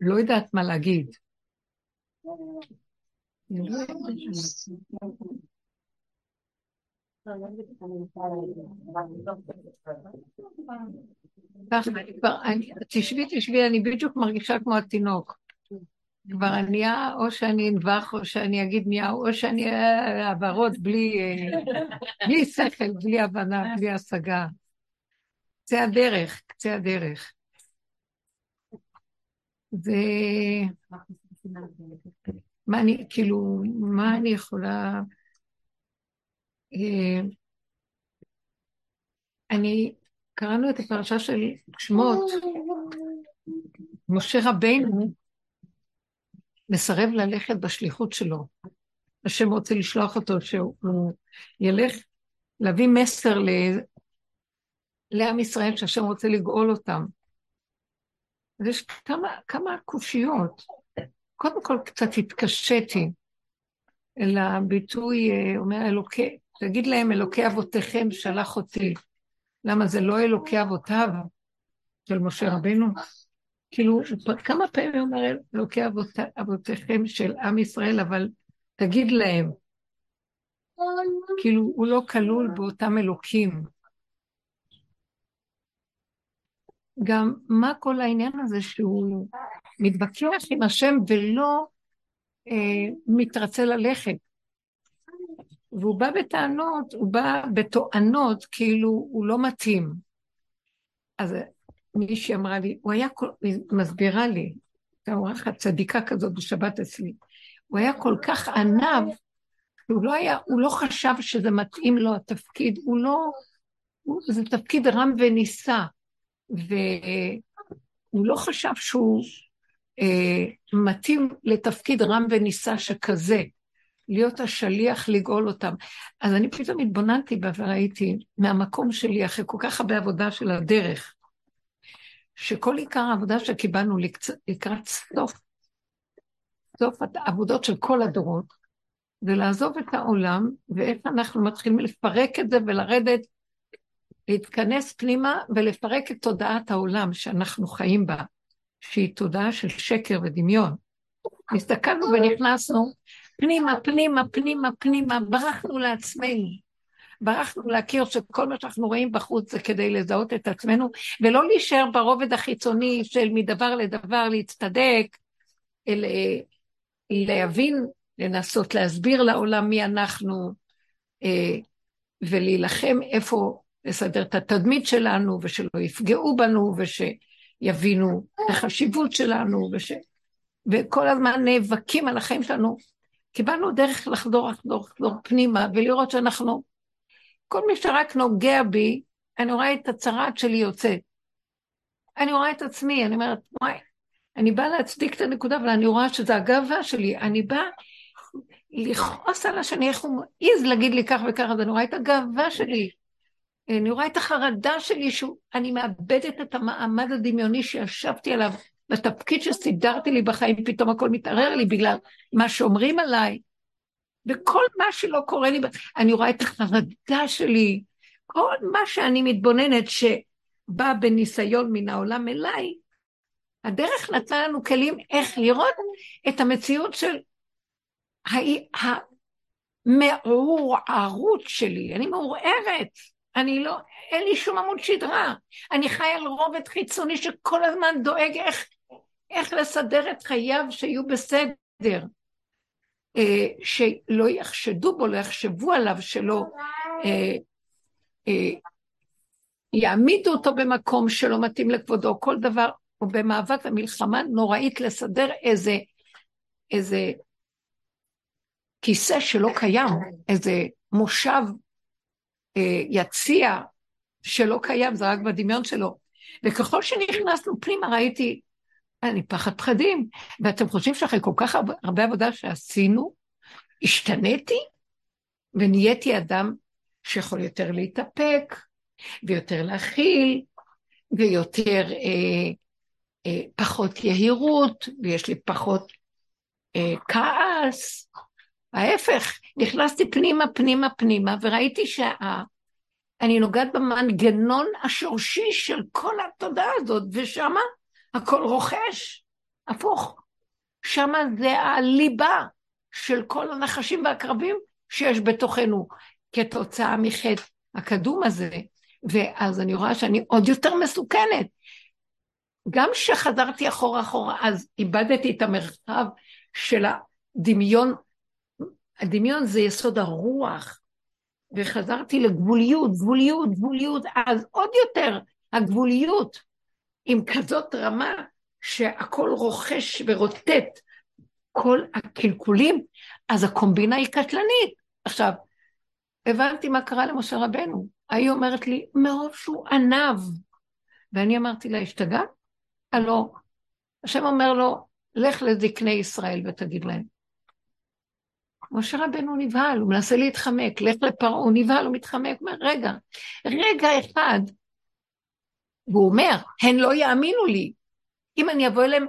לא יודעת מה להגיד. תשבי, תשבי, אני בדיוק מרגישה כמו התינוק. כבר אני אהיה, או שאני אנבח, או שאני אגיד מיהו, או שאני העברות בלי, בלי שכל, בלי הבנה, בלי השגה. קצה הדרך, קצה הדרך. ו... מה אני, כאילו, מה אני יכולה... אה, אני, קראנו את הפרשה של שמות, משה רבינו מסרב ללכת בשליחות שלו. השם רוצה לשלוח אותו, שהוא ילך להביא מסר ל... לעם ישראל, שהשם רוצה לגאול אותם. אז יש כמה, כמה קושיות. קודם כל קצת התקשיתי אל הביטוי, אה, אומר אלוקי, תגיד להם אלוקי אבותיכם שלח אותי. למה זה לא אלוקי אבותיו של משה רבנו? כאילו, כמה פעמים הוא אומר אלוקי אבות, אבותיכם של עם ישראל, אבל תגיד להם, כאילו, הוא לא כלול באותם אלוקים. גם מה כל העניין הזה שהוא מתווכח עם השם ולא אה, מתרצה ללכת. והוא בא בטענות, הוא בא בתואנות כאילו הוא לא מתאים. אז מישהי אמרה לי, הוא היה, כל, היא מסבירה לי, הייתה אורחת צדיקה כזאת בשבת אצלי, הוא היה כל כך ענב, הוא לא היה, הוא לא חשב שזה מתאים לו התפקיד, הוא לא, הוא, זה תפקיד רם ונישא, והוא לא חשב שהוא אה, מתאים לתפקיד רם ונישא שכזה, להיות השליח לגאול אותם. אז אני פתאום התבוננתי בה וראיתי מהמקום שלי, אחרי כל כך הרבה עבודה של הדרך, שכל עיקר העבודה שקיבלנו לקראת סוף, סוף העבודות של כל הדורות, זה לעזוב את העולם, ואיך אנחנו מתחילים לפרק את זה ולרדת, להתכנס פנימה ולפרק את תודעת העולם שאנחנו חיים בה, שהיא תודעה של שקר ודמיון. הסתכלנו ונכנסנו פנימה, פנימה, פנימה, פנימה, ברחנו לעצמנו. ברחנו להכיר שכל מה שאנחנו רואים בחוץ זה כדי לזהות את עצמנו, ולא להישאר ברובד החיצוני של מדבר לדבר להצטדק, אלא להבין, לנסות להסביר לעולם מי אנחנו, אה, ולהילחם איפה לסדר את התדמית שלנו, ושלא יפגעו בנו, ושיבינו את החשיבות שלנו, וש... וכל הזמן נאבקים על החיים שלנו. קיבלנו דרך לחדור, לחדור, לחדור פנימה, ולראות שאנחנו כל מי שרק נוגע בי, אני רואה את הצרעת שלי יוצאת. אני רואה את עצמי, אני אומרת, וואי, אני באה להצדיק את הנקודה, אבל אני רואה שזה הגאווה שלי. אני באה לכעוס על השני, איך הוא מעז להגיד לי כך וכך, אז אני רואה את הגאווה שלי. אני רואה את החרדה שלי, שאני מאבדת את המעמד הדמיוני שישבתי עליו, בתפקיד שסידרתי לי בחיים, פתאום הכל מתערער לי בגלל מה שאומרים עליי. וכל מה שלא קורה לי, אני רואה את החרדה שלי, כל מה שאני מתבוננת שבא בניסיון מן העולם אליי, הדרך נתנה לנו כלים איך לראות את המציאות של המעורערות שלי. אני מעורערת, אני לא, אין לי שום עמוד שדרה. אני חי על רובד חיצוני שכל הזמן דואג איך, איך לסדר את חייו שיהיו בסדר. אה, שלא יחשדו בו, לא יחשבו עליו, שלא אה, אה, יעמידו אותו במקום שלא מתאים לכבודו, כל דבר, או במאבק ומלחמה נוראית לסדר איזה, איזה כיסא שלא קיים, איזה מושב יציע שלא קיים, זה רק בדמיון שלו. וככל שנכנסנו פנימה ראיתי אני פחד פחדים. ואתם חושבים שאחרי כל כך הרבה עבודה שעשינו, השתניתי ונהייתי אדם שיכול יותר להתאפק, ויותר להכיל, ויותר אה, אה, פחות יהירות, ויש לי פחות אה, כעס. ההפך, נכנסתי פנימה, פנימה, פנימה, וראיתי שאני נוגעת במנגנון השורשי של כל התודעה הזאת, ושמה הכל רוכש. הפוך. שמה זה הליבה של כל הנחשים והקרבים שיש בתוכנו כתוצאה מחטא הקדום הזה. ואז אני רואה שאני עוד יותר מסוכנת. גם כשחזרתי אחורה אחורה, אז איבדתי את המרחב של הדמיון. הדמיון זה יסוד הרוח, וחזרתי לגבוליות, גבוליות, גבוליות, אז עוד יותר הגבוליות, עם כזאת רמה שהכל רוכש ורוטט, כל הקלקולים, אז הקומבינה היא קטלנית. עכשיו, הבנתי מה קרה למשה רבנו. היא אומרת לי, מרוב שהוא ענב. ואני אמרתי לה, השתגעת? הלא. השם אומר לו, לך לזקני ישראל ותגיד להם. משה רבנו נבהל, הוא מנסה להתחמק, לך לפרעה, הוא נבהל, הוא מתחמק, הוא אומר, רגע, רגע אחד, והוא אומר, הן לא יאמינו לי. אם אני אבוא אליהם,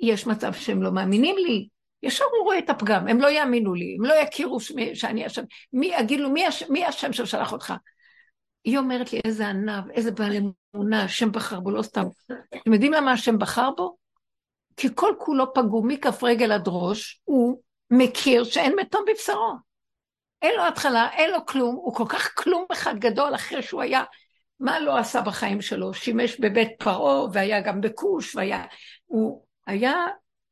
יש מצב שהם לא מאמינים לי. ישר הוא רואה את הפגם, הם לא יאמינו לי, הם לא יכירו שמי, שאני השם. מי יגיד לו, מי, הש, מי השם ששלח אותך? היא אומרת לי, איזה ענב, איזה בעל אמונה, השם בחר בו, לא סתם. אתם יודעים למה השם בחר בו? כי כל כולו פגום מכף רגל עד ראש, הוא מכיר שאין מתום בבשרו. אין לו התחלה, אין לו כלום, הוא כל כך כלום אחד גדול אחרי שהוא היה, מה לא עשה בחיים שלו? שימש בבית פרעה והיה גם בכוש, והיה, הוא היה,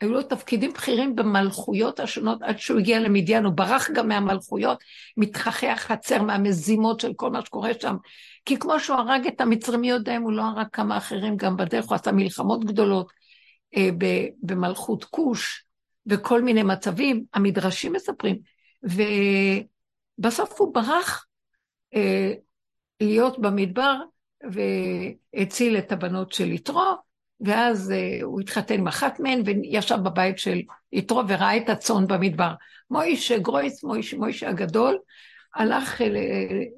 היו לו תפקידים בכירים במלכויות השונות עד שהוא הגיע למדיין, הוא ברח גם מהמלכויות, מתחכי החצר מהמזימות של כל מה שקורה שם. כי כמו שהוא הרג את המצרים, מי יודע אם הוא לא הרג כמה אחרים גם בדרך, הוא עשה מלחמות גדולות אה, במלכות כוש, וכל מיני מצבים, המדרשים מספרים. ובסוף הוא ברח אה, להיות במדבר והציל את הבנות של יתרו, ואז אה, הוא התחתן עם אחת מהן וישב בבית של יתרו וראה את הצאן במדבר. מוישה גרויס, מוישה, מוישה הגדול, הלך אה,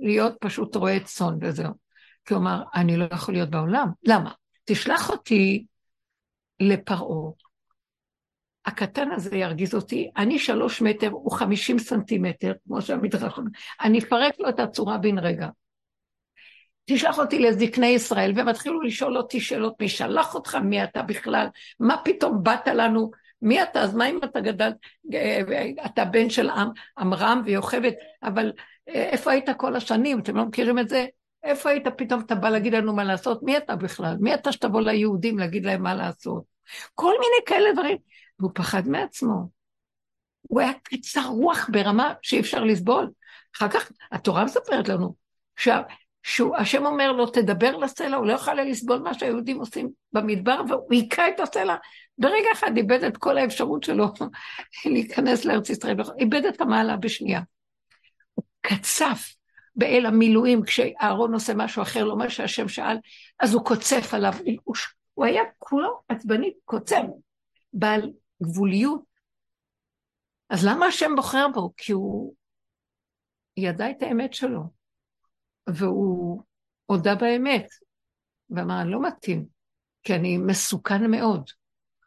להיות פשוט רועה צאן וזהו. אמר, אני לא יכול להיות בעולם. למה? תשלח אותי לפרעה, הקטן הזה ירגיז אותי, אני שלוש מטר, הוא חמישים סנטימטר, כמו שהמדרש אומר, אני אפרק לו את הצורה בן רגע. תשלח אותי לזקני ישראל, והם התחילו לשאול אותי שאלות, מי שלח אותך, מי אתה בכלל, מה פתאום באת לנו, מי אתה, אז מה אם אתה גדל, אתה בן של עמרם ויוכבד, אבל איפה היית כל השנים, אתם לא מכירים את זה? איפה היית פתאום, אתה בא להגיד לנו מה לעשות? מי אתה בכלל? מי אתה שתבוא ליהודים להגיד להם מה לעשות? כל מיני כאלה דברים. והוא פחד מעצמו. הוא היה קצר רוח ברמה שאי אפשר לסבול. אחר כך התורה מספרת לנו שהשם אומר לו, תדבר לסלע, הוא לא יכול לסבול מה שהיהודים עושים במדבר, והוא היכה את הסלע. ברגע אחד איבד את כל האפשרות שלו להיכנס לארץ ישראל, איבד את המעלה בשנייה. הוא קצף באל המילואים, כשאהרון עושה משהו אחר, לא מה שהשם שאל, אז הוא קוצף עליו. הוא, הוא היה כולו עצבני, קוצף, בעל גבוליות. אז למה השם בוחר בו? כי הוא ידע את האמת שלו, והוא הודה באמת, ואמר, אני לא מתאים, כי אני מסוכן מאוד.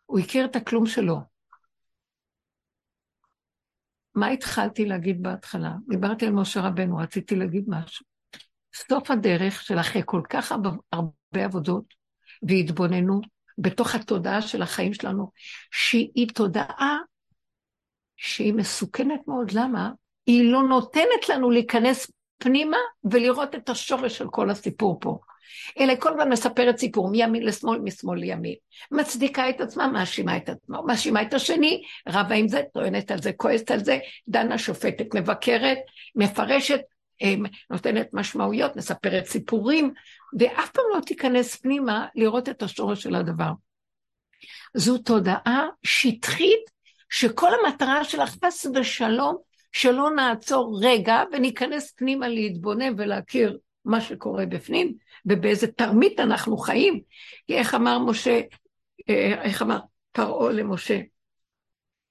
הוא הכיר את הכלום שלו. מה התחלתי להגיד בהתחלה? דיברתי על משה רבנו, רציתי להגיד משהו. סוף הדרך של אחרי כל כך הרבה עבודות והתבוננות, בתוך התודעה של החיים שלנו, שהיא תודעה שהיא מסוכנת מאוד. למה? היא לא נותנת לנו להיכנס פנימה ולראות את השורש של כל הסיפור פה. אלא כל הזמן מספרת סיפור מימין לשמאל, משמאל לימין. מצדיקה את עצמה, מאשימה את עצמה, מאשימה את השני, רבה עם זה, טוענת על זה, כועסת על זה, דנה שופטת, מבקרת, מפרשת, נותנת משמעויות, מספרת סיפורים, ואף פעם לא תיכנס פנימה לראות את השורש של הדבר. זו תודעה שטחית, שכל המטרה שלה חס ושלום, שלא נעצור רגע וניכנס פנימה להתבונן ולהכיר מה שקורה בפנים, ובאיזה תרמית אנחנו חיים. כי איך אמר משה, אה, איך אמר פרעה למשה?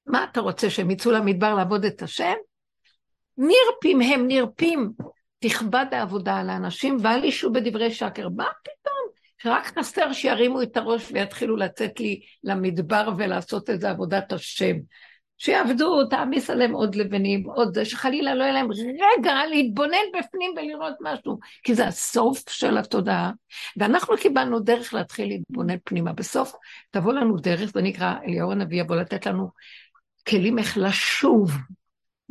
מה אתה רוצה, שהם יצאו למדבר לעבוד את השם? נרפים הם נרפים, תכבד העבודה על האנשים ואל ישו בדברי שקר. מה פתאום? רק חסר שירימו את הראש ויתחילו לצאת לי למדבר ולעשות איזה עבודת השם. שיעבדו, תעמיס עליהם עוד לבנים, עוד זה, שחלילה לא יהיה להם רגע להתבונן בפנים ולראות משהו, כי זה הסוף של התודעה, ואנחנו קיבלנו דרך להתחיל להתבונן פנימה. בסוף תבוא לנו דרך, זה נקרא, אליהו הנביא יבוא לתת לנו כלים איך לשוב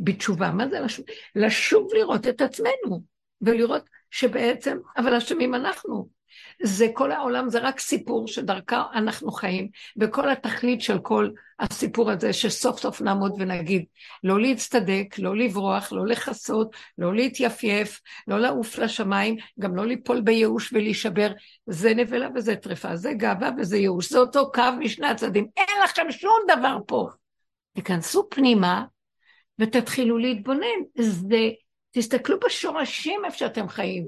בתשובה. מה זה לשוב? לשוב לראות את עצמנו, ולראות שבעצם, אבל אשמים אנחנו. זה כל העולם, זה רק סיפור שדרכה אנחנו חיים, וכל התכלית של כל הסיפור הזה, שסוף סוף נעמוד ונגיד, לא להצטדק, לא לברוח, לא לכסות, לא להתייפייף, לא לעוף לשמיים, גם לא ליפול בייאוש ולהישבר, זה נבלה וזה טרפה, זה גאווה וזה ייאוש, זה אותו קו משני הצדדים, אין לכם שום דבר פה. תיכנסו פנימה ותתחילו להתבונן, זה, תסתכלו בשורשים איפה שאתם חיים.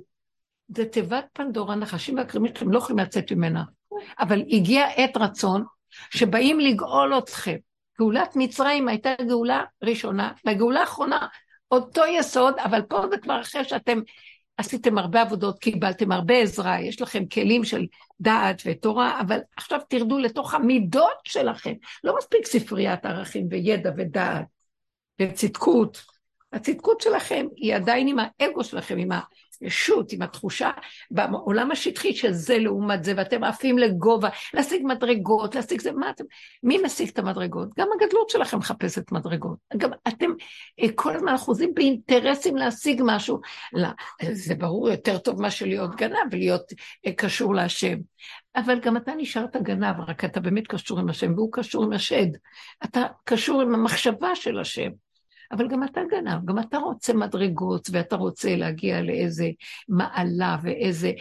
זה תיבת פנדורה, נחשים והקרימים שלכם לא יכולים לצאת ממנה. אבל הגיע עת רצון שבאים לגאול אתכם. גאולת מצרים הייתה גאולה ראשונה, לגאולה האחרונה, אותו יסוד, אבל פה זה כבר אחרי שאתם עשיתם הרבה עבודות, קיבלתם הרבה עזרה, יש לכם כלים של דעת ותורה, אבל עכשיו תרדו לתוך המידות שלכם. לא מספיק ספריית ערכים וידע ודעת וצדקות. הצדקות שלכם היא עדיין עם האגו שלכם, עם ישות, עם התחושה בעולם השטחי של זה לעומת זה, ואתם עפים לגובה, להשיג מדרגות, להשיג זה, מה אתם, מי משיג את המדרגות? גם הגדלות שלכם מחפשת מדרגות. גם אתם אה, כל הזמן אחוזים באינטרסים להשיג משהו. לא, זה ברור יותר טוב מאשר להיות גנב ולהיות אה, קשור להשם. אבל גם אתה נשארת גנב, רק אתה באמת קשור עם השם, והוא קשור עם השד. אתה קשור עם המחשבה של השם. אבל גם אתה גנב, גם אתה רוצה מדרגות, ואתה רוצה להגיע לאיזה מעלה ואיזה...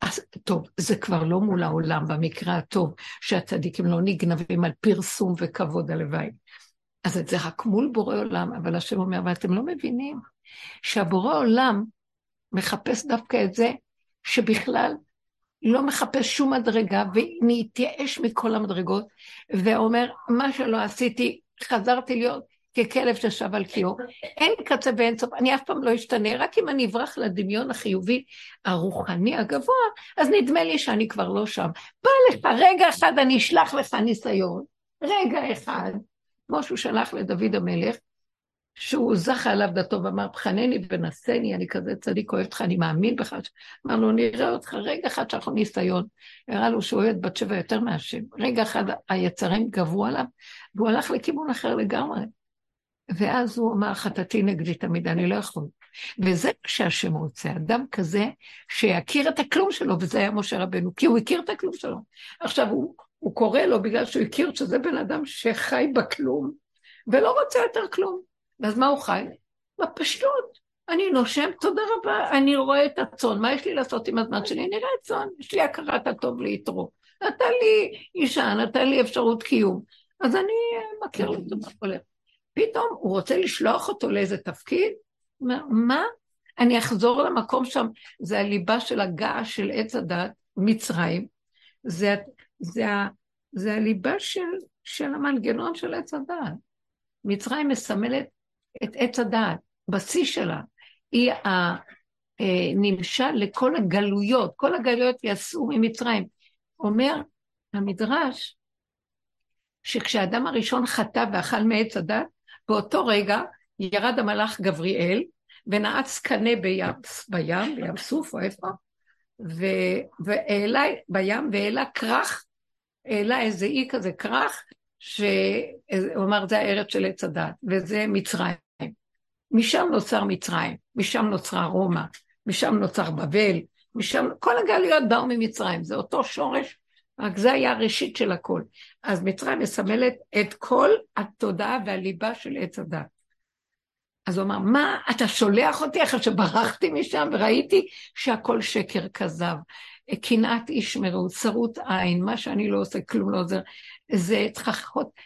אז טוב, זה כבר לא מול העולם במקרה הטוב, שהצדיקים לא נגנבים על פרסום וכבוד הלוואי. אז זה רק מול בורא עולם, אבל השם אומר, ואתם לא מבינים שהבורא עולם מחפש דווקא את זה, שבכלל לא מחפש שום מדרגה, ונתייאש מכל המדרגות, ואומר, מה שלא עשיתי, חזרתי להיות ככלב ששב על קיאו. אין קצה ואין סוף, אני אף פעם לא אשתנה, רק אם אני אברח לדמיון החיובי הרוחני הגבוה, אז נדמה לי שאני כבר לא שם. בא לך, רגע אחד אני אשלח לך ניסיון, רגע אחד, כמו שהוא שלח לדוד המלך, שהוא זכה עליו דתו ואמר, בחנני ונשני, אני כזה צדיק, אוהב אותך, אני מאמין בך. אמר לו, נראה אותך רגע אחד שאנחנו ניסיון. הראה לו שהוא אוהב בת שבע יותר מהשם. רגע אחד היצרים גבו עליו, והוא הלך לכיוון אחר לגמרי. ואז הוא אמר, חטאתי נגדי תמיד, אני לא יכול. וזה מה שהשם רוצה, אדם כזה שיכיר את הכלום שלו, וזה היה משה רבנו, כי הוא הכיר את הכלום שלו. עכשיו, הוא, הוא קורא לו בגלל שהוא הכיר שזה בן אדם שחי בכלום, ולא רוצה יותר כלום. ואז מה הוא חי? בפשטות. אני נושם, תודה רבה, אני רואה את הצאן, מה יש לי לעשות עם הזמן שלי? אני רואה צאן, יש לי הכרת הטוב ליתרו. נתן לי אישה, נתן לי אפשרות קיום. אז אני מכיר לו את הולך. פתאום הוא רוצה לשלוח אותו לאיזה תפקיד, הוא אומר, מה? אני אחזור למקום שם, זה הליבה של הגעש של עץ הדת, מצרים, זה, זה, זה הליבה של, של המנגנון של עץ הדת. מצרים מסמלת את עץ הדת, בשיא שלה. היא הנמשל אה, לכל הגלויות, כל הגלויות יצאו ממצרים. אומר המדרש, שכשהאדם הראשון חטא ואכל מעץ הדת, באותו רגע ירד המלאך גבריאל ונעץ קנה בים, בים, בים סוף או איפה, והעלה בים והעלה כרך, העלה איזה אי כזה כרך, שהוא אמר זה הארץ של עץ הדת, וזה מצרים. משם נוצר מצרים, משם נוצרה רומא, משם נוצר בבל, משם, כל הגלויות באו ממצרים, זה אותו שורש רק זה היה הראשית של הכל. אז מצרים מסמלת את כל התודעה והליבה של עץ הדת. אז הוא אמר, מה, אתה שולח אותי אחרי שברחתי משם וראיתי שהכל שקר כזב. קנאת איש מרעות, צרות עין, מה שאני לא עושה, כלום לא עוזר. זה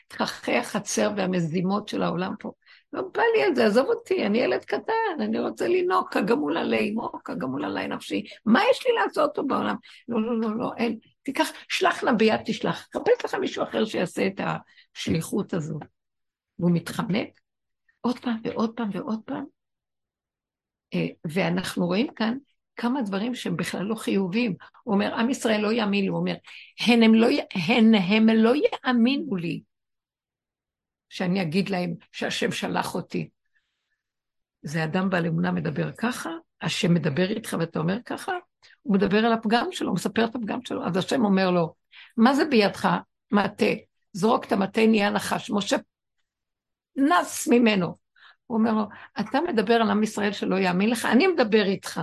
תככי החצר והמזימות של העולם פה. לא בא לי על זה, עזוב אותי, אני ילד קטן, אני רוצה לנהוג כגמול עלי אמו, כגמול עלי נפשי. מה יש לי לעשות פה בעולם? לא, לא, לא, לא, אין. תיקח, שלח לה ביד תשלח. חפש לך מישהו אחר שיעשה את השליחות הזו. והוא מתחמק עוד פעם ועוד פעם ועוד פעם. אה, ואנחנו רואים כאן כמה דברים שהם בכלל לא חיוביים. הוא אומר, עם ישראל לא יאמין לי, הוא אומר, הן הם לא, הן הם לא יאמינו לי. שאני אגיד להם שהשם שלח אותי. זה אדם בעל אמונה מדבר ככה, השם מדבר איתך ואתה אומר ככה, הוא מדבר על הפגם שלו, מספר את הפגם שלו, אז השם אומר לו, מה זה בידך? מטה. זרוק את המטה נהיה נחש. משה נס ממנו. הוא אומר לו, אתה מדבר על עם ישראל שלא יאמין לך, אני מדבר איתך,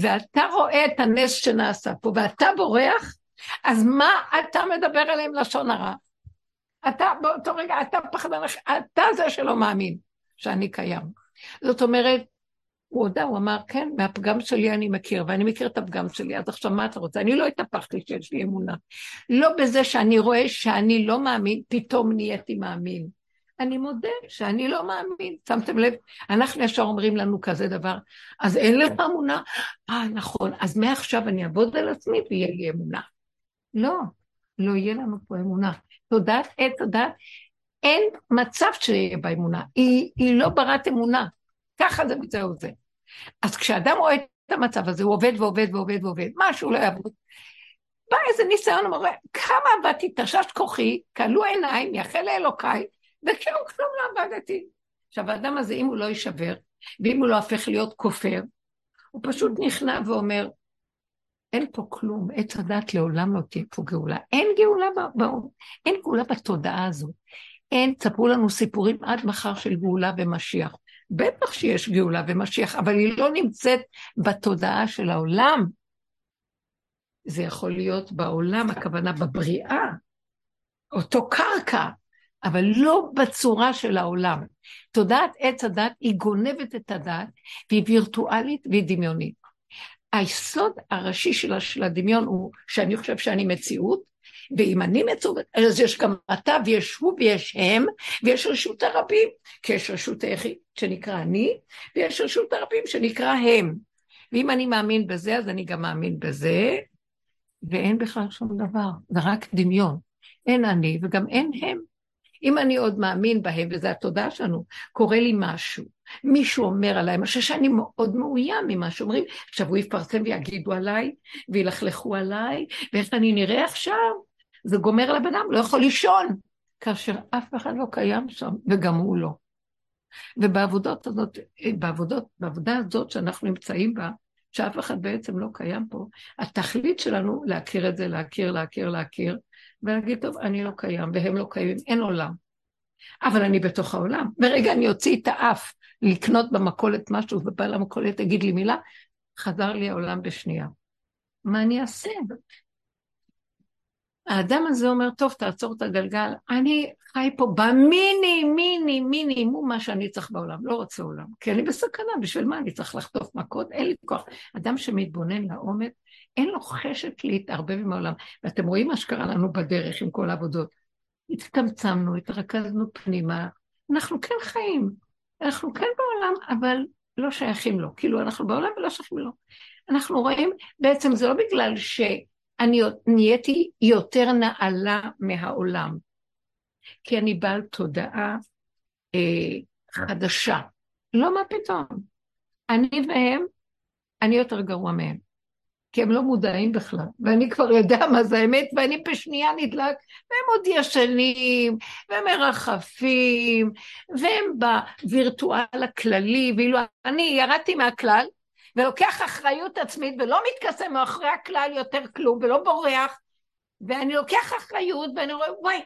ואתה רואה את הנס שנעשה פה, ואתה בורח, אז מה אתה מדבר עליהם לשון הרע? אתה, באותו רגע, אתה פחדן, אתה זה שלא מאמין שאני קיים. זאת אומרת, הוא הודה, הוא אמר, כן, מהפגם שלי אני מכיר, ואני מכיר את הפגם שלי, אז עכשיו מה אתה רוצה? אני לא התהפכתי שיש לי אמונה. לא בזה שאני רואה שאני לא מאמין, פתאום נהייתי מאמין. אני מודה שאני לא מאמין. שמתם לב? אנחנו ישר אומרים לנו כזה דבר, אז אין לך אמונה? אה, נכון, אז מעכשיו אני אעבוד על עצמי ויהיה לי אמונה. לא, לא יהיה לנו פה אמונה. תודעת עת הדת, אין מצב שיהיה בה אמונה. היא, היא לא ברת אמונה. ככה זה וזהו זה. אז כשאדם רואה את המצב הזה, הוא עובד ועובד ועובד ועובד, משהו לא יעבוד. בא איזה ניסיון, הוא אומר, כמה עבדתי, תשש כוחי, כלו עיניים, יחל לאלוקיי, וכאילו כלום לא עבדתי. עכשיו, האדם הזה, אם הוא לא יישבר, ואם הוא לא הופך להיות כופר, הוא פשוט נכנע ואומר, אין פה כלום, עץ הדת לעולם לא תהיה פה גאולה. אין גאולה, באור, אין גאולה בתודעה הזאת. אין, תספרו לנו סיפורים עד מחר של גאולה ומשיח. בטח שיש גאולה ומשיח, אבל היא לא נמצאת בתודעה של העולם. זה יכול להיות בעולם, הכוונה בבריאה, אותו קרקע, אבל לא בצורה של העולם. תודעת עץ הדת היא גונבת את הדת, והיא וירטואלית והיא דמיונית. היסוד הראשי שלה, של הדמיון הוא שאני חושב שאני מציאות, ואם אני מצוות, אז יש גם אתה ויש הוא ויש הם, ויש רשות הרבים, כי יש רשות היחיד שנקרא אני, ויש רשות הרבים שנקרא הם. ואם אני מאמין בזה, אז אני גם מאמין בזה, ואין בכלל שום דבר, זה רק דמיון. אין אני וגם אין הם. אם אני עוד מאמין בהם, וזו התודעה שלנו, קורה לי משהו, מישהו אומר עליי, משהו שאני מאוד מאוים ממה שאומרים, עכשיו הוא יפרסם ויגידו עליי, וילכלכו עליי, ואיך אני נראה עכשיו, זה גומר לבן אדם, לא יכול לישון, כאשר אף אחד לא קיים שם, וגם הוא לא. ובעבודות הזאת, בעבודות, בעבודה הזאת שאנחנו נמצאים בה, שאף אחד בעצם לא קיים פה, התכלית שלנו להכיר את זה, להכיר, להכיר, להכיר, ולהגיד, טוב, אני לא קיים והם לא קיימים, אין עולם. אבל אני בתוך העולם. ברגע אני אוציא את האף לקנות במכולת משהו, ובעל המכולת יגיד לי מילה, חזר לי העולם בשנייה. מה אני אעשה? האדם הזה אומר, טוב, תעצור את הגלגל, אני חי פה במיני, מיני, מינימום מה שאני צריך בעולם, לא רוצה עולם, כי אני בסכנה, בשביל מה אני צריך לחטוף מכות? אין לי כוח. אדם שמתבונן לעומק, אין לו חשק להתערבב עם העולם. ואתם רואים מה שקרה לנו בדרך עם כל העבודות. הצטמצמנו, התרכזנו פנימה, אנחנו כן חיים, אנחנו כן בעולם, אבל לא שייכים לו. כאילו, אנחנו בעולם ולא שייכים לו. אנחנו רואים, בעצם זה לא בגלל ש... אני נהייתי יותר נעלה מהעולם, כי אני בעל תודעה אה, חדשה. לא, מה פתאום? אני והם, אני יותר גרוע מהם. כי הם לא מודעים בכלל, ואני כבר יודע מה זה האמת, ואני בשנייה נדלק, והם עוד ישנים, ומרחפים, והם בווירטואל הכללי, ואילו אני ירדתי מהכלל, ולוקח אחריות עצמית ולא מתכסה מאחורי הכלל יותר כלום ולא בורח, ואני לוקח אחריות ואני רואה, וואי,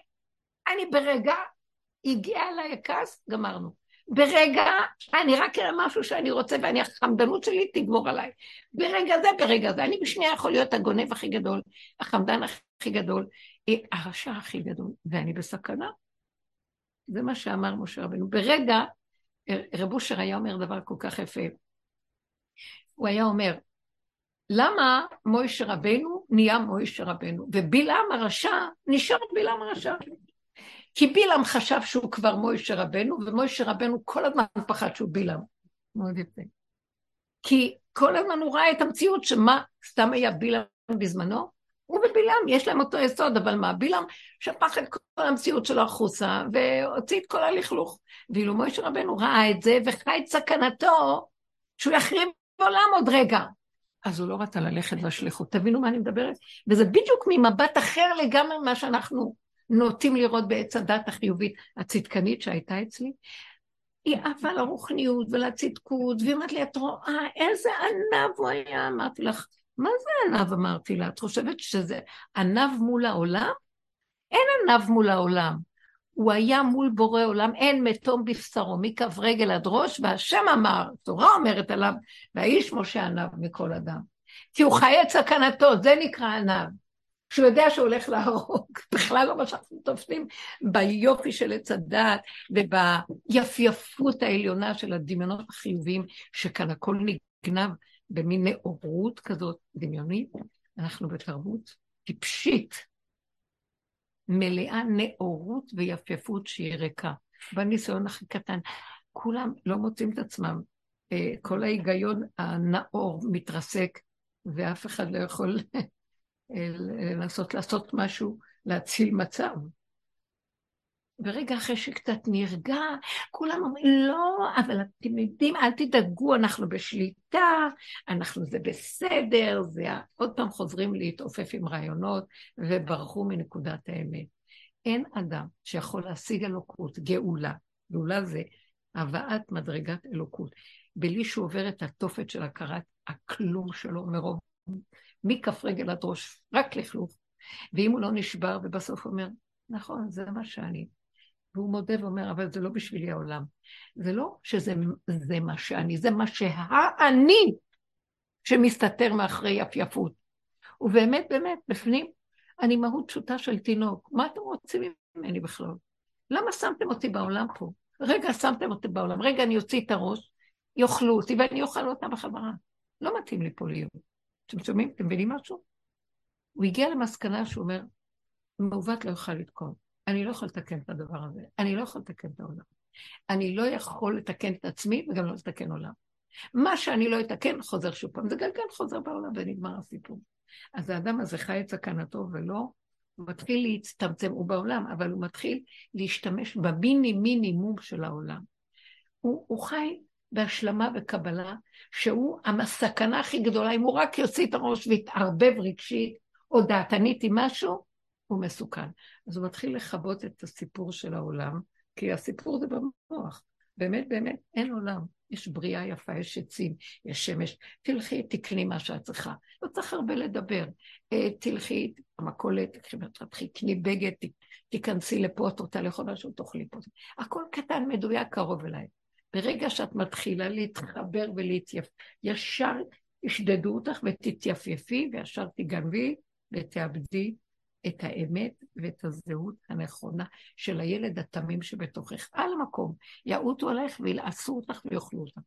אני ברגע, הגיע אליי הכעס, גמרנו. ברגע, אני רק אראה משהו שאני רוצה ואני, החמדנות שלי תגמור עליי. ברגע זה, ברגע זה, אני בשנייה יכול להיות הגונב הכי גדול, החמדן הכי גדול, הרשע הכי גדול, ואני בסכנה. זה מה שאמר משה רבנו. ברגע, רב אושר היה אומר דבר כל כך יפה. הוא היה אומר, למה מוישה רבנו נהיה מוישה רבנו, ובלעם הרשע נשאר בלעם הרשע. כי בלעם חשב שהוא כבר מוישה רבנו, ומוישה רבנו כל הזמן פחד שהוא בלעם. מאוד יפה. כי כל הזמן הוא ראה את המציאות שמה סתם היה בלעם בזמנו? הוא ובלעם, יש להם אותו יסוד, אבל מה, בלעם שפך את כל המציאות שלו החוצה, והוציא את כל הלכלוך. ואילו מוישה רבנו ראה את זה, וחי את סכנתו, שהוא יחריב בעולם עוד רגע. אז הוא לא רצה ללכת לשליחות. תבינו מה אני מדברת? וזה בדיוק ממבט אחר לגמרי ממה שאנחנו נוטים לראות בעץ הדת החיובית הצדקנית שהייתה אצלי, היא עפה לרוחניות ולצדקות, והיא אמרת לי, את רואה איזה ענב הוא היה? אמרתי לך, מה זה ענב? אמרתי לה, את חושבת שזה ענב מול העולם? אין ענב מול העולם. הוא היה מול בורא עולם, אין מתום בבשרו, מכף רגל עד ראש, והשם אמר, תורה אומרת עליו, והאיש משה ענב מכל אדם. כי הוא חי את סכנתו, זה נקרא ענב. שהוא יודע שהוא הולך להרוג, בכלל לא מה שאנחנו תופסים ביופי של עץ הדעת וביפייפות העליונה של הדמיונות החיוביים, שכאן הכל נגנב במין נאורות כזאת דמיונית. אנחנו בתרבות טיפשית, מלאה נאורות ויפייפות שהיא ריקה. בניסיון הכי קטן, כולם לא מוצאים את עצמם. אה, כל ההיגיון הנאור מתרסק, ואף אחד לא יכול לנסות לעשות משהו, להציל מצב. ורגע אחרי שקצת נרגע, כולם אומרים, לא, אבל אתם יודעים, אל תדאגו, אנחנו בשליטה, אנחנו זה בסדר, זה עוד פעם חוזרים להתעופף עם רעיונות, וברחו מנקודת האמת. אין אדם שיכול להשיג אלוקות, גאולה, גאולה זה הבאת מדרגת אלוקות, בלי שהוא עובר את התופת של הכרת הכלום שלו מרוב מכף רגל עד ראש, רק לכלוך. ואם הוא לא נשבר, ובסוף אומר, נכון, זה מה שאני. והוא מודה ואומר, אבל זה לא בשבילי העולם. זה לא שזה זה מה שאני, זה מה שהאני שמסתתר מאחורי יפייפות. ובאמת, באמת, בפנים, אני מהות פשוטה של תינוק. מה אתם רוצים ממני בכלל? למה שמתם אותי בעולם פה? רגע שמתם אותי בעולם, רגע אני אוציא את הראש, יאכלו אותי ואני אוכל אותה בחברה. לא מתאים לי פה להיות. אתם שומעים? אתם מבינים משהו? הוא הגיע למסקנה שהוא אומר, מעוות לא יוכל לתקון. אני לא יכול לתקן את הדבר הזה. אני לא יכול לתקן את העולם. אני לא יכול לתקן את עצמי וגם לא לתקן עולם. מה שאני לא אתקן חוזר שוב פעם. זה גלגל חוזר בעולם ונגמר הסיפור. אז האדם הזה חי את סכנתו ולא, הוא מתחיל להצטמצם, הוא בעולם, אבל הוא מתחיל להשתמש במיני מינימום של העולם. הוא, הוא חי בהשלמה וקבלה, שהוא הסכנה הכי גדולה, אם הוא רק יוציא את הראש ויתערבב רגשית או דעתנית עם משהו, הוא מסוכן. אז הוא מתחיל לכבות את הסיפור של העולם, כי הסיפור זה במוח. באמת, באמת, אין עולם. יש בריאה יפה, יש עצים, יש שמש. תלכי, תקני מה שאת צריכה. לא צריך הרבה לדבר. אה, תלכי, המכולת, תתחיל, תקני בגד, תיכנסי לפה, את רוצה לאכול משהו, תאכלי פה. הכל קטן, מדויק, קרוב אליי. ברגע שאת מתחילה להתחבר ולהתייפ... ישר ישדדו אותך ותתייפייפי, וישר תגנבי ותאבדי את האמת ואת הזהות הנכונה של הילד התמים שבתוכך. על המקום, יעוטו עלייך וילעסו אותך ויאכלו אותך.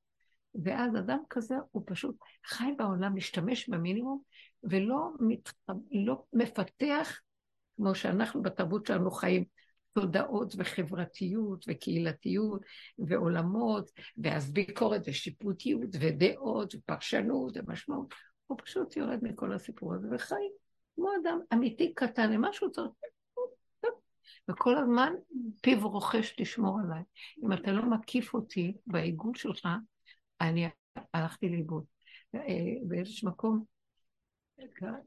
ואז אדם כזה הוא פשוט חי בעולם, משתמש במינימום, ולא מתח... לא מפתח, כמו שאנחנו בתרבות שלנו חיים, תודעות וחברתיות וקהילתיות ועולמות, ואז ביקורת ושיפוטיות ודעות ופרשנות ומשמעות. הוא פשוט יורד מכל הסיפור הזה וחי כמו אדם אמיתי קטן, למה שהוא צריך. וכל הזמן פיו רוכש תשמור עליי. אם אתה לא מקיף אותי בעיגול שלך, אני הלכתי לאיבוד. אה, באיזשהו מקום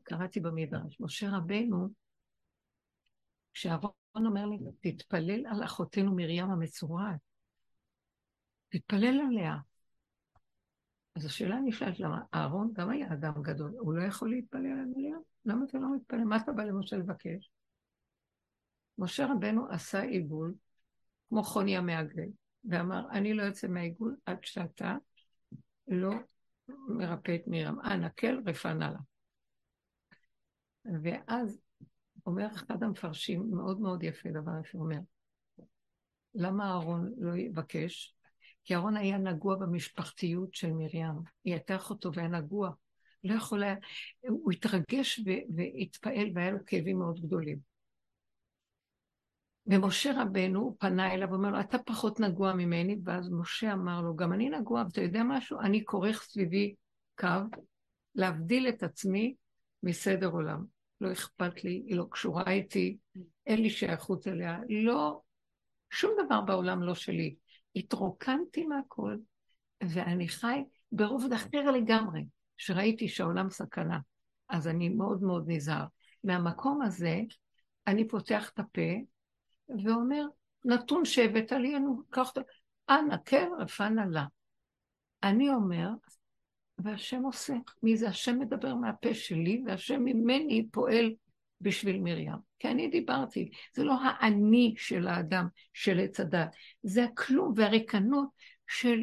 קראתי במדרש, משה רבנו, כשאהרון אומר לי, תתפלל על אחותנו מרים המצורעת. תתפלל עליה. אז השאלה נשאלת, למה אהרון גם היה אדם גדול, הוא לא יכול להתפלל על מרים? למה אתה לא מתפלל? מה אתה בא למשה לבקש? משה רבנו עשה עיגול, כמו חוני המעגל, ואמר, אני לא יוצא מהעיגול עד שאתה לא מרפא את מרים. אנא, כל רפנה לה. ואז אומר אחד המפרשים, מאוד מאוד יפה דבר שאומר, למה אהרון לא יבקש? כי אהרון היה נגוע במשפחתיות של מרים. היא הייתה אחותו והיה נגוע. לא יכול היה, הוא התרגש והתפעל והיה לו כאבים מאוד גדולים. ומשה רבנו פנה אליו ואומר לו, אתה פחות נגוע ממני, ואז משה אמר לו, גם אני נגוע, ואתה יודע משהו? אני כורך סביבי קו להבדיל את עצמי מסדר עולם. לא אכפת לי, היא לא קשורה איתי, אין לי שייכות אליה, לא, שום דבר בעולם לא שלי. התרוקנתי מהכל, ואני חי ברובד אחר לגמרי, שראיתי שהעולם סכנה. אז אני מאוד מאוד נזהר. מהמקום הזה, אני פותח את הפה ואומר, נתון שהבאת לי, אני אקח אותו, אנא, כן, רפנה לה. אני אומר, והשם עושה. מי זה? השם מדבר מהפה שלי, והשם ממני פועל בשביל מרים. כי אני דיברתי, זה לא האני של האדם, של עץ הדת, זה הכלום והריקנות של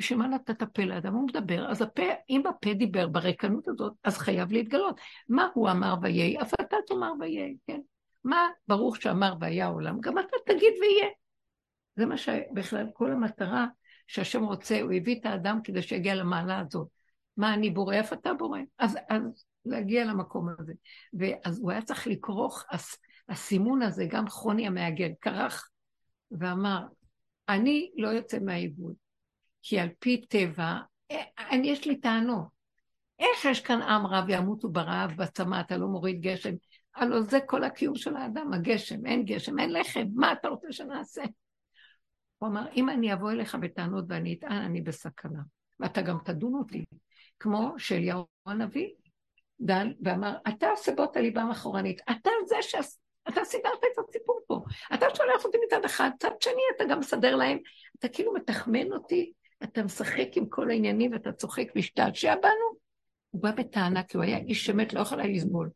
בשביל מה נתת פה לאדם? הוא מדבר, אז הפה, אם הפה דיבר בריקנות הזאת, אז חייב להתגלות. מה הוא אמר ויהי? אף אתה תאמר ויהי, כן? מה ברוך שאמר והיה העולם? גם אתה תגיד ויהיה. זה מה שבכלל כל המטרה שהשם רוצה, הוא הביא את האדם כדי שיגיע למעלה הזאת. מה אני בורא? איפה אתה בורא? אז, אז להגיע למקום הזה. ואז הוא היה צריך לכרוך, הסימון הזה, גם חוני המעגל, כרך ואמר, אני לא יוצא מהעיבוד, כי על פי טבע, אני, יש לי טענות. איך יש כאן עם רב ימותו ברעב, בצמא, אתה לא מוריד גשם? הלוא זה כל הקיום של האדם, הגשם, אין גשם, אין לחם, מה אתה רוצה שנעשה? הוא אמר, אם אני אבוא אליך בטענות ואני אטען, אני בסכנה. ואתה גם תדון אותי. כמו שאליהו הנביא דן ואמר, אתה את הליבה האחורנית, אתה זה ש... אתה סידרת את הסיפור פה. אתה שולח אותי מצד אחד, צד שני אתה גם מסדר להם. אתה כאילו מתחמן אותי, אתה משחק עם כל העניינים ואתה צוחק והשתעשע בנו. הוא בא בטענה, כי הוא היה איש שמת, לא יכול היה לסבול.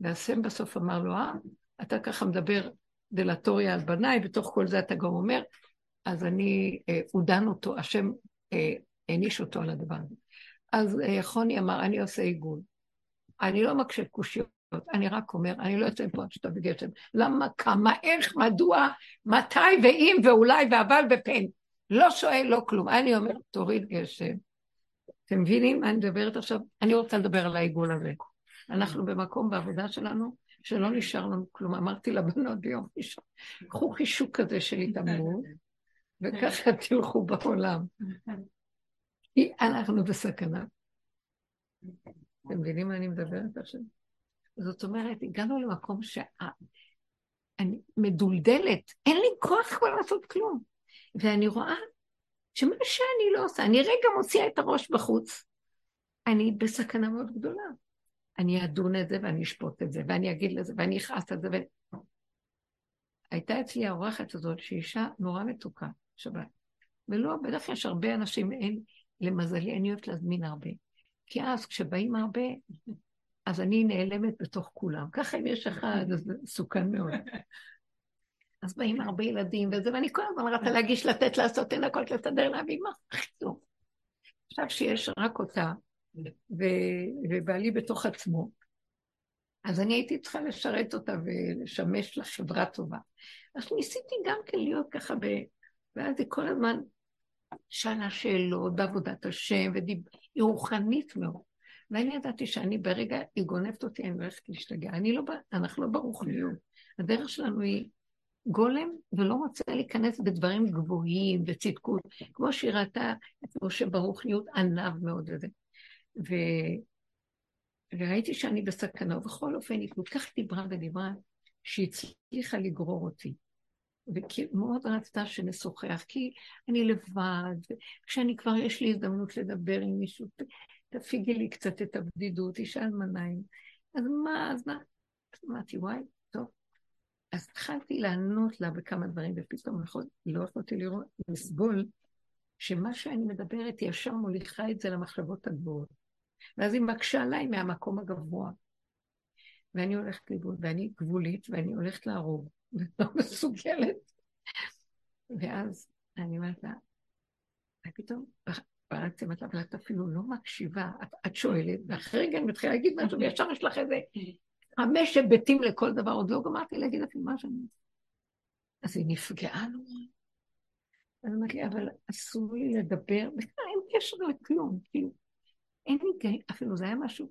והסם בסוף אמר לו, אה, אתה ככה מדבר דלטוריה על בניי, בתוך כל זה אתה גם אומר, אז אני, אה, הוא דן אותו, השם אה, העניש אותו על הדבר הזה. אז אה, חוני אמר, אני עושה עיגול. אני לא מקשה קושיות, אני רק אומר, אני לא יוצא מפה עד שאתה בגשם. למה, כמה, איך, מדוע, מתי ואם ואולי ואבל ופן. לא שואל, לא כלום. אני אומר, תוריד גשם. אתם מבינים מה אני מדברת עכשיו? אני רוצה לדבר על העיגול הזה. אנחנו במקום בעבודה שלנו שלא נשאר לנו כלום. אמרתי לבנות ביום ראשון, קחו חישוק כזה של התעמרות, וככה תלכו בעולם. כי אנחנו בסכנה. אתם מבינים מה אני מדברת עכשיו? זאת אומרת, הגענו למקום שאני מדולדלת, אין לי כוח כבר לעשות כלום. ואני רואה שמה שאני לא עושה, אני רגע מוציאה את הראש בחוץ, אני בסכנה מאוד גדולה. אני אדון את זה ואני אשפוט את זה, ואני אגיד לזה, ואני אכעס את זה. ו... הייתה אצלי האורחת הזאת, שהיא אישה נורא מתוקה, שבת. ולא, בדרך כלל יש הרבה אנשים, אין, למזלי, אני אוהבת להזמין הרבה. כי אז כשבאים הרבה, אז אני נעלמת בתוך כולם. ככה אם יש אחד, אז זה מסוכן מאוד. אז באים הרבה ילדים וזה, ואני כל הזמן רצה להגיש, לתת, לעשות, אין הכל לסדר, להביא מה חיזוק. עכשיו שיש רק אותה, ו- ובעלי בתוך עצמו, אז אני הייתי צריכה לשרת אותה ולשמש לה חברה טובה. אז ניסיתי גם כן להיות ככה ב... ואז היא כל הזמן שאלה שאלות בעבודת השם, והיא רוחנית מאוד. ואני ידעתי שאני ברגע, היא גונבת אותי, אני הולכת להשתגע. אני לא, אנחנו לא ברוחניות. הדרך שלנו היא גולם ולא רוצה להיכנס בדברים גבוהים וצדקות, כמו שהיא ראתה את משה ברוחניות ענב מאוד לזה. ו... וראיתי שאני בסכנה, ובכל אופן היא כל כך דיברה ודיברה, שהיא הצליחה לגרור אותי. ומאוד רצתה שנשוחח, כי אני לבד, וכשאני כבר יש לי הזדמנות לדבר עם מישהו, תפיגי לי קצת את הבדידות, אישה אלמניים. אז מה, אז מה? אמרתי, וואי, טוב. אז התחלתי לענות לה בכמה דברים, ופתאום נכון, לא יכולתי לראות, לסבול, שמה שאני מדברת, ישר מוליכה את זה למחשבות הגבוהות. ואז היא מקשה עליי מהמקום הגבוה. ואני הולכת לאיבוד, ואני גבולית, ואני הולכת להרוג, ולא מסוגלת. ואז אני אומרת לה, ופתאום פרצתי, אמרתי לה, אבל את אפילו לא מקשיבה, את, את שואלת, ואחרי רגע אני מתחילה להגיד משהו, וישר יש לך איזה חמש היבטים לכל דבר, עוד לא גמרתי להגיד אפילו מה שאני... אז היא נפגעה נורא. אז אמרתי לי, אבל אסור לי לדבר, בכלל אין קשר לכלום, כאילו, אין לי, אפילו זה היה משהו,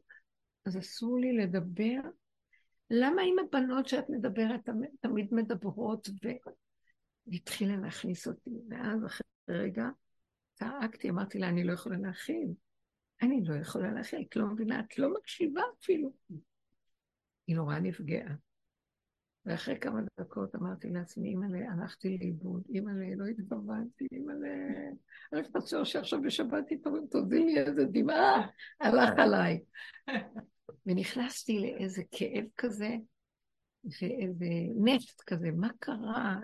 אז אסור לי לדבר. למה עם הבנות שאת מדברת, תמיד מדברות, והתחילה להכניס אותי, ואז אחרי רגע צעקתי, אמרתי לה, אני לא יכולה להכיל. אני לא יכולה להכיל, את לא מבינה, את לא מקשיבה אפילו. היא נורא נפגעה. ואחרי כמה דקות אמרתי לעצמי, אימא'לה, הלכתי לאיבוד, אימא'לה, לא התכוונתי, אימא'לה, רק תעשו שעכשיו בשבת יתעורר, תודי לי איזה דמעה, הלך עליי. ונכנסתי לאיזה כאב כזה, ואיזה נפט כזה, מה קרה?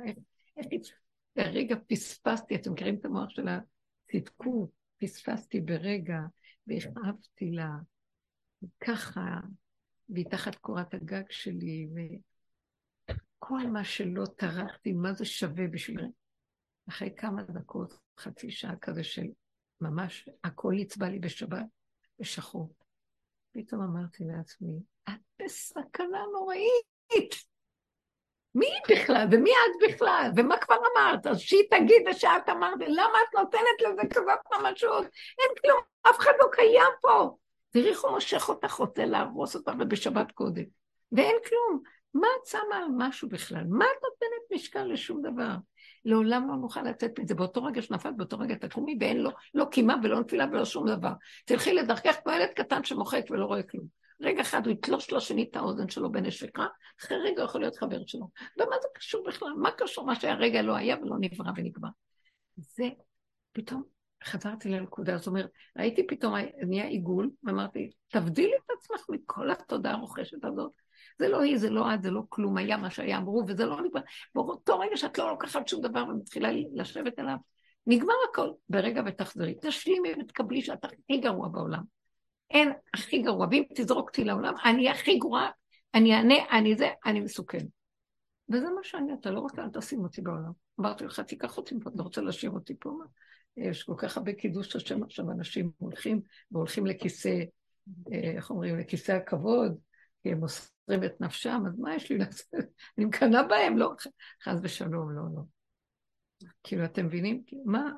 ברגע פספסתי, אתם מכירים את המוח של הצדקות, פספסתי ברגע, והכאבתי לה, ככה, והיא תחת קורת הגג שלי, וכל מה שלא טרחתי, מה זה שווה בשביל... אחרי כמה דקות, חצי שעה כזה של ממש, הכל יצבע לי בשבת, בשחור. פתאום אמרתי לעצמי, את בסכנה נוראית. מי היא בכלל? ומי את בכלל? ומה כבר אמרת? אז שהיא תגיד ושאת אמרת, למה את נותנת לזה כזאת ממשות? אין כלום, אף אחד לא קיים פה. תראי איך הוא מושך אותך, רוצה להרוס אותך ובשבת קודם. ואין כלום. מה את שמה על משהו בכלל? מה את נותנת משקל לשום דבר? לעולם לא נוכל לצאת מזה. באותו רגע שנפלת, באותו רגע תקומי, ואין לו לא קימה ולא נפילה ולא שום דבר. תלכי לדרכך כמו ילד קטן שמוחק ולא רואה כלום. רגע אחד הוא יתלוש לו שנית את האוזן שלו בנשק רע, אחרי רגע הוא יכול להיות חבר שלו. ומה זה קשור בכלל? מה קשור מה שהרגע לא היה ולא נברא ונגמר? זה, פתאום חזרתי לנקודה, זאת אומרת, ראיתי פתאום, נהיה עיגול, ואמרתי, תבדילי את עצמך מכל התודעה הרוכשת הזאת. זה לא היא, זה לא את, זה לא כלום, היה מה שהיה, אמרו, וזה לא נגמר. באותו רגע שאת לא לוקחת שום דבר ומתחילה לשבת עליו, נגמר הכל. ברגע ותחזרי, תשלימי ותקבלי שאת הכי גרוע בעולם. אין הכי גרוע, ואם תזרוק אותי לעולם, אני הכי גרועה, אני אענה, אני זה, אני מסוכן. וזה מה שאני, אתה לא רוצה, אל תשים אותי בעולם. אמרתי לך, תיקח אותי מפה, אתה רוצה להשאיר אותי פה? מה? יש כל כך הרבה קידוש השם עכשיו, אנשים הולכים והולכים לכיסא, אה, איך אומרים, לכיסא הכבוד, כי הם מוסרים את נפשם, אז מה יש לי לעשות? אני מקנאה בהם, לא, חס ושלום, לא, לא. כאילו, אתם מבינים? מה?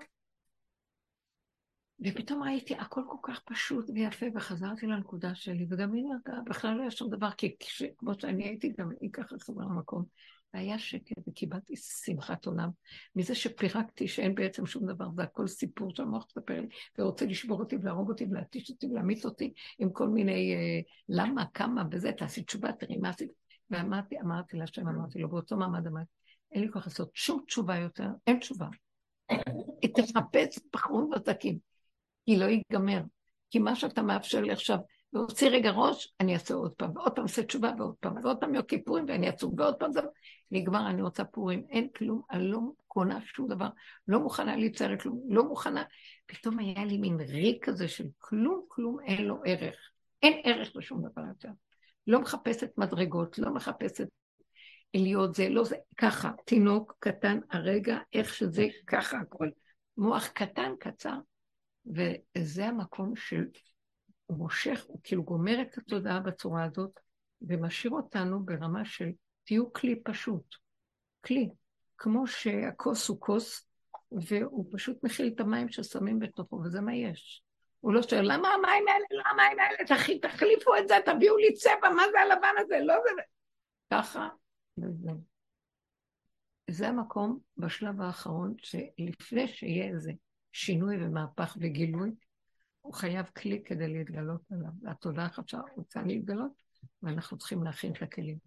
ופתאום ראיתי, הכל כל כך פשוט ויפה, וחזרתי לנקודה שלי, וגם היא נרגעה, בכלל לא היה שום דבר, כי כמו שאני הייתי, גם היא ככה חזרה למקום. והיה שקט וקיבלתי שמחת עולם מזה שפירקתי שאין בעצם שום דבר, זה הכל סיפור שהמוח מספר לי, ורוצה לשבור אותי ולהרוג אותי ולהתיש אותי ולהמיץ אותי עם כל מיני אה, למה, כמה וזה, תעשי תשובה, תראי מה עשית. ואמרתי, אמרתי להשם, אמרתי לו, באותו מעמד אמרתי, אין לי כוח לעשות שום תשובה יותר, אין תשובה. תחפש בחורים ותקים, כי לא ייגמר. כי מה שאתה מאפשר לי עכשיו, והוציא רגע ראש, אני אעשה עוד פעם, ועוד פעם אעשה תשובה, ועוד פעם, ועוד פעם יום כיפורים, ואני אעצור, ועוד פעם זה... נגמר, אני רוצה פורים, אין כלום, אני לא קונה שום דבר, לא מוכנה להיצר כלום, לא מוכנה. פתאום היה לי מין ריק כזה של כלום, כלום אין לו ערך. אין ערך לשום דבר יותר. לא מחפשת מדרגות, לא מחפשת להיות זה, לא זה, ככה, תינוק קטן הרגע, איך שזה, ככה הכל. מוח קטן, קצר, וזה המקום של הוא מושך, הוא כאילו גומר את התודעה בצורה הזאת, ומשאיר אותנו ברמה של תהיו כלי פשוט. כלי. כמו שהכוס הוא כוס, והוא פשוט מכיל את המים ששמים בתוכו, וזה מה יש. הוא לא שואל, למה המים האלה, למה המים האלה, תחי, תחליפו את זה, תביאו לי צבע, מה זה הלבן הזה, לא זה... ככה, וזהו. זה המקום בשלב האחרון, שלפני שיהיה איזה שינוי ומהפך וגילוי, הוא חייב כלי כדי להתגלות עליו. התודעה עכשיו רוצה להתגלות, ואנחנו צריכים להכין את הכלים.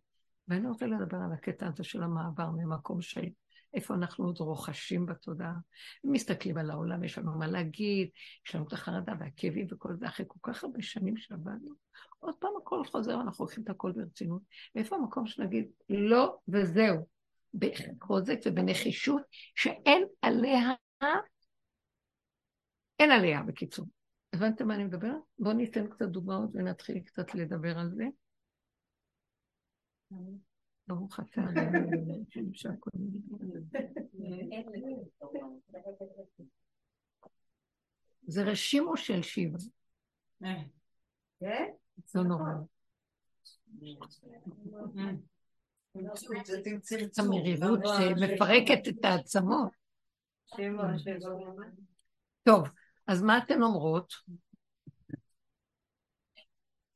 ואני רוצה לדבר על הקטע הזה של המעבר ממקום של איפה אנחנו עוד רוכשים בתודעה. מסתכלים על העולם, יש לנו מה להגיד, יש לנו את החרדה והכאבים וכל זה, אחרי כל כך הרבה שנים שעבדנו. עוד פעם הכל חוזר, אנחנו לוקחים את הכל ברצינות. ואיפה המקום שנגיד, לא וזהו, בחוזק ובנחישות, שאין עליה, אין עליה בקיצור. הבנתם מה אני מדברת? בואו ניתן קצת דוגמאות ונתחיל קצת לדבר על זה. ברוך אתה זה רשימו של שיבה. זה נורא. המריבות שמפרקת את העצמות. טוב. אז מה אתן אומרות?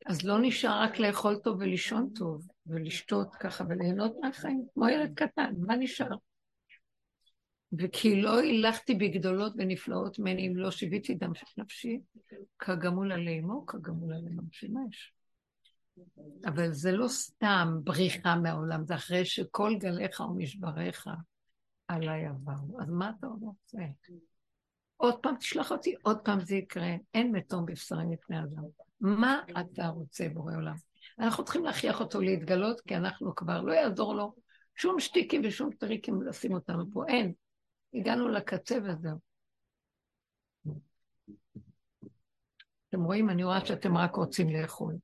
אז לא נשאר רק לאכול טוב ולישון טוב, ולשתות ככה ולהנות מהחיים, כמו ילד קטן, מה נשאר? וכי לא הילכתי בגדולות ונפלאות ממני אם לא שיוויתי דם של נפשי, כגמול עלי אמו, כגמול עלי נפשי, מה יש? אבל זה לא סתם בריחה מהעולם, זה אחרי שכל גליך ומשבריך עליי עברו. אז מה אתה רוצה? עוד פעם תשלח אותי, עוד פעם זה יקרה. אין מתום בבשרי מפני אדם. מה אתה רוצה, בורא עולם? אנחנו צריכים להכריח אותו להתגלות, כי אנחנו כבר, לא יעזור לו שום שטיקים ושום טריקים לשים אותנו פה, אין. הגענו לקצה וזהו. אתם רואים? אני רואה שאתם רק רוצים לאכול.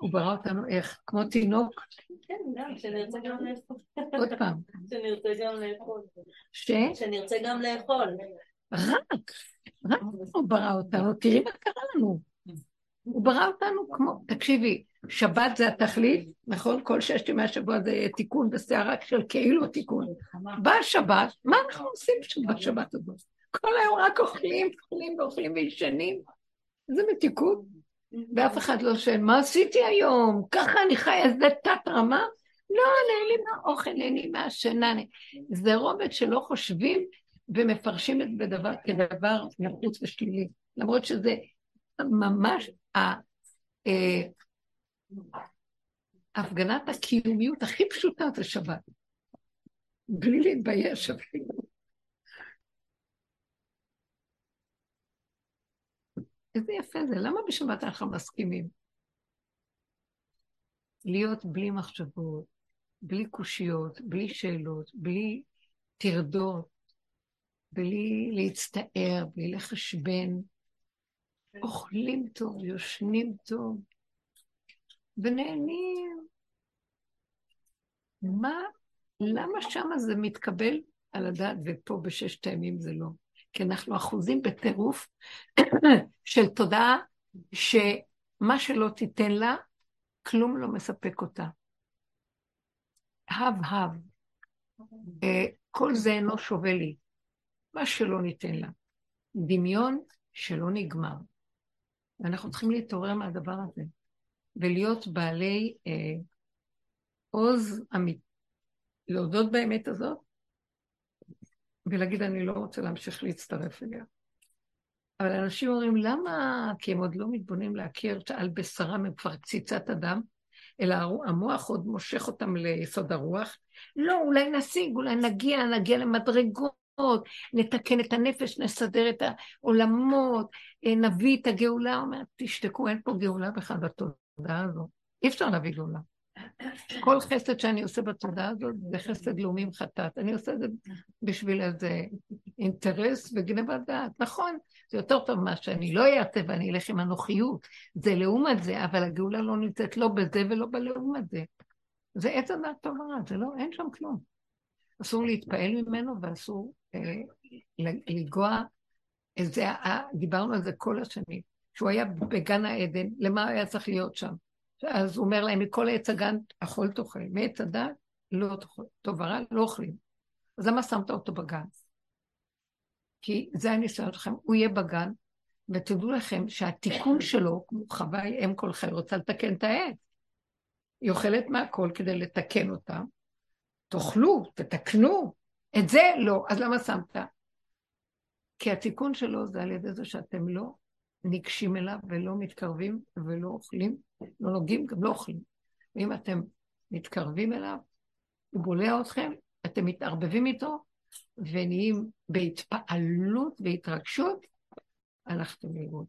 הוא ברא אותנו איך? כמו תינוק? כן, גם, שנרצה גם לאכול. עוד פעם. שנרצה גם לאכול. ש? שנרצה גם לאכול. רק, רק הוא ברא אותנו. תראי מה קרה לנו. הוא ברא אותנו כמו, תקשיבי, שבת זה התכלית, נכון? כל ששת ימי השבוע זה תיקון בסערה של כאילו תיקון. באה שבת, מה אנחנו עושים בשבת הזאת? כל היום רק אוכלים, אוכלים ואוכלים וישנים. זה מתיקון. ואף אחד לא שואל, מה עשיתי היום? ככה אני חי, איזה תת רמה? לא, נהנים מהאוכל, נהנים מהשינה. זה רובד שלא חושבים ומפרשים את זה כדבר נחוץ ושלילי. למרות שזה ממש אה, הפגנת הקיומיות הכי פשוטה זה שבת. בלי להתבייש אפילו. איזה יפה זה, למה בשבת אנחנו מסכימים? להיות בלי מחשבות, בלי קושיות, בלי שאלות, בלי טרדות, בלי להצטער, בלי לחשבן, אוכלים טוב, יושנים טוב, ונהנים. מה, למה שמה זה מתקבל על הדעת ופה בששת הימים זה לא? כי אנחנו אחוזים בטירוף של תודעה שמה שלא תיתן לה, כלום לא מספק אותה. הב הב. אה, כל זה אינו שווה לי. מה שלא ניתן לה. דמיון שלא נגמר. ואנחנו צריכים להתעורר מהדבר הזה, ולהיות בעלי אה, עוז אמיתי, להודות באמת הזאת, ולהגיד, אני לא רוצה להמשיך להצטרף אליה. אבל אנשים אומרים, למה? כי הם עוד לא מתבוננים להכיר שעל בשרם הם כבר קציצת אדם, אלא המוח עוד מושך אותם ליסוד הרוח. לא, אולי נשיג, אולי נגיע, נגיע למדרגות, נתקן את הנפש, נסדר את העולמות, אה, נביא את הגאולה. הוא אומר, תשתקו, אין פה גאולה בכלל בתודעה הזו. אי אפשר להביא גאולה. כל חסד שאני עושה בתודעה הזאת זה חסד לאומי עם חטאת. אני עושה את זה בשביל איזה אינטרס וגנבת דעת. נכון, זה יותר טוב ממה שאני לא אעשה ואני אלך עם הנוחיות. זה לעומת זה, אבל הגאולה לא נמצאת לא בזה ולא בלעומת זה. זה עץ הדעת טוב ורע, זה לא, אין שם כלום. אסור להתפעל ממנו ואסור אה, לנגוע, זה, דיברנו על זה כל השנים, שהוא היה בגן העדן, למה היה צריך להיות שם? אז הוא אומר להם, מכל עץ הגן אכול תאכל, מעץ הדת לא תאכל, טוב ורע לא אוכלים. אז למה שמת אותו בגן? כי זה הניסיון שלכם, הוא יהיה בגן, ותדעו לכם שהתיקון שלו, כמו חווה אם כל חי, רוצה לתקן את העץ. היא אוכלת מהכל כדי לתקן אותם. תאכלו, תתקנו. את זה לא, אז למה שמת? כי התיקון שלו זה על ידי זה שאתם לא ניגשים אליו ולא מתקרבים ולא אוכלים, לא נוגעים, גם לא אוכלים. ואם אתם מתקרבים אליו, הוא בולע אתכם, אתם מתערבבים איתו ונהיים בהתפעלות והתרגשות, הלכתם לאיבוד.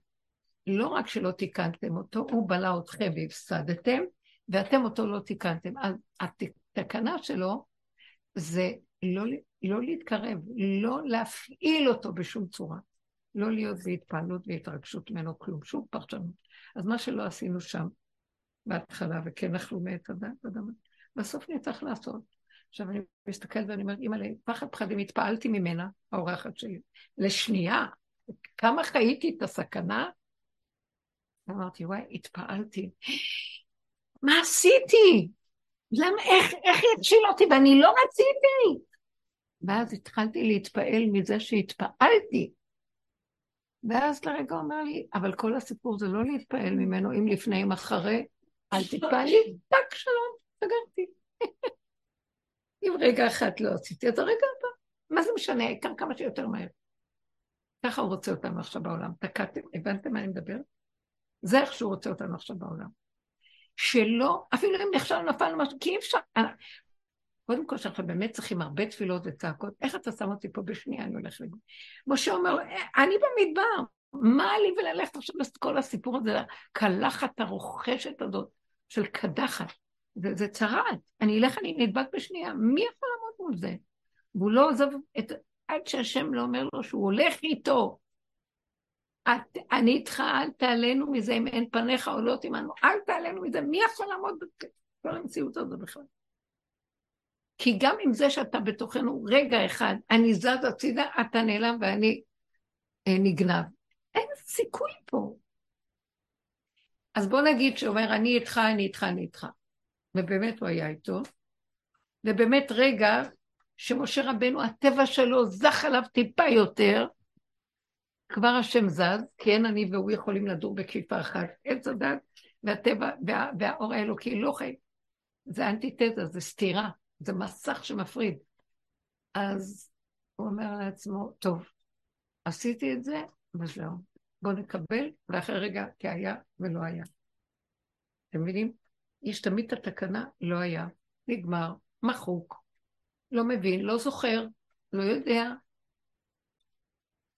לא רק שלא תיקנתם אותו, הוא בלע אתכם והפסדתם, ואתם אותו לא תיקנתם. אז התקנה שלו זה לא, לא להתקרב, לא להפעיל אותו בשום צורה. לא להיות בהתפעלות והתרגשות ממנו כלום, שום פרשנות. אז מה שלא עשינו שם בהתחלה, וכן אכלו מאת הדת, בסוף נצטרך לעשות. עכשיו אני מסתכלת ואני אומרת, אימא, פחד פחדים, התפעלתי ממנה, האורחת שלי, לשנייה, כמה חייתי את הסכנה, אמרתי, וואי, התפעלתי. מה עשיתי? למה, איך, איך יציל אותי? ואני לא רציתי. ואז התחלתי להתפעל מזה שהתפעלתי. ואז לרגע אומר לי, אבל כל הסיפור זה לא להתפעל ממנו, אם לפני, אם אחרי, אל תתפעלי, טק, שלום, סגרתי. אם רגע אחת לא עשיתי, אז הרגע הבא. מה זה משנה, העיקר כמה שיותר מהר. ככה הוא רוצה אותנו עכשיו בעולם. תקעתם, הבנתם מה אני מדברת? זה איך שהוא רוצה אותנו עכשיו בעולם. שלא, אפילו אם נכשל נפל משהו, כי אי אפשר, קודם כל, שאנחנו באמת צריכים הרבה תפילות וצעקות, איך אתה שם אותי פה בשנייה, אני הולך לגמרי. משה אומר, אני במדבר, מה לי וללכת עכשיו לכל הסיפור הזה, הקלחת הרוכשת הזאת של קדחת. זה, זה צרעת, אני אלך, אני נדבק בשנייה, מי יכול לעמוד מול זה? והוא לא עוזב את... עד שהשם לא אומר לו שהוא הולך איתו. את, אני איתך, אל תעלנו מזה אם אין פניך עולות עמנו, אל תעלנו מזה, מי יכול לעמוד בכל המציאות הזאת בכלל? כי גם עם זה שאתה בתוכנו רגע אחד, אני זז הצידה, אתה נעלם ואני אה, נגנב. אין סיכוי פה. אז בוא נגיד שאומר, אני איתך, אני איתך, אני איתך. ובאמת הוא היה איתו. ובאמת רגע שמשה רבנו, הטבע שלו זך עליו טיפה יותר, כבר השם זז, כי אין אני והוא יכולים לדור בכפיפה אחת. עץ הדת והטבע וה, והאור האלוקי לא חי. זה אנטיתזה, זה סתירה, זה מסך שמפריד. אז הוא אומר לעצמו, טוב, עשיתי את זה, וזהו. בואו נקבל, ואחרי רגע, כי היה ולא היה. אתם מבינים? יש תמיד את התקנה, לא היה, נגמר, מחוק, לא מבין, לא זוכר, לא יודע.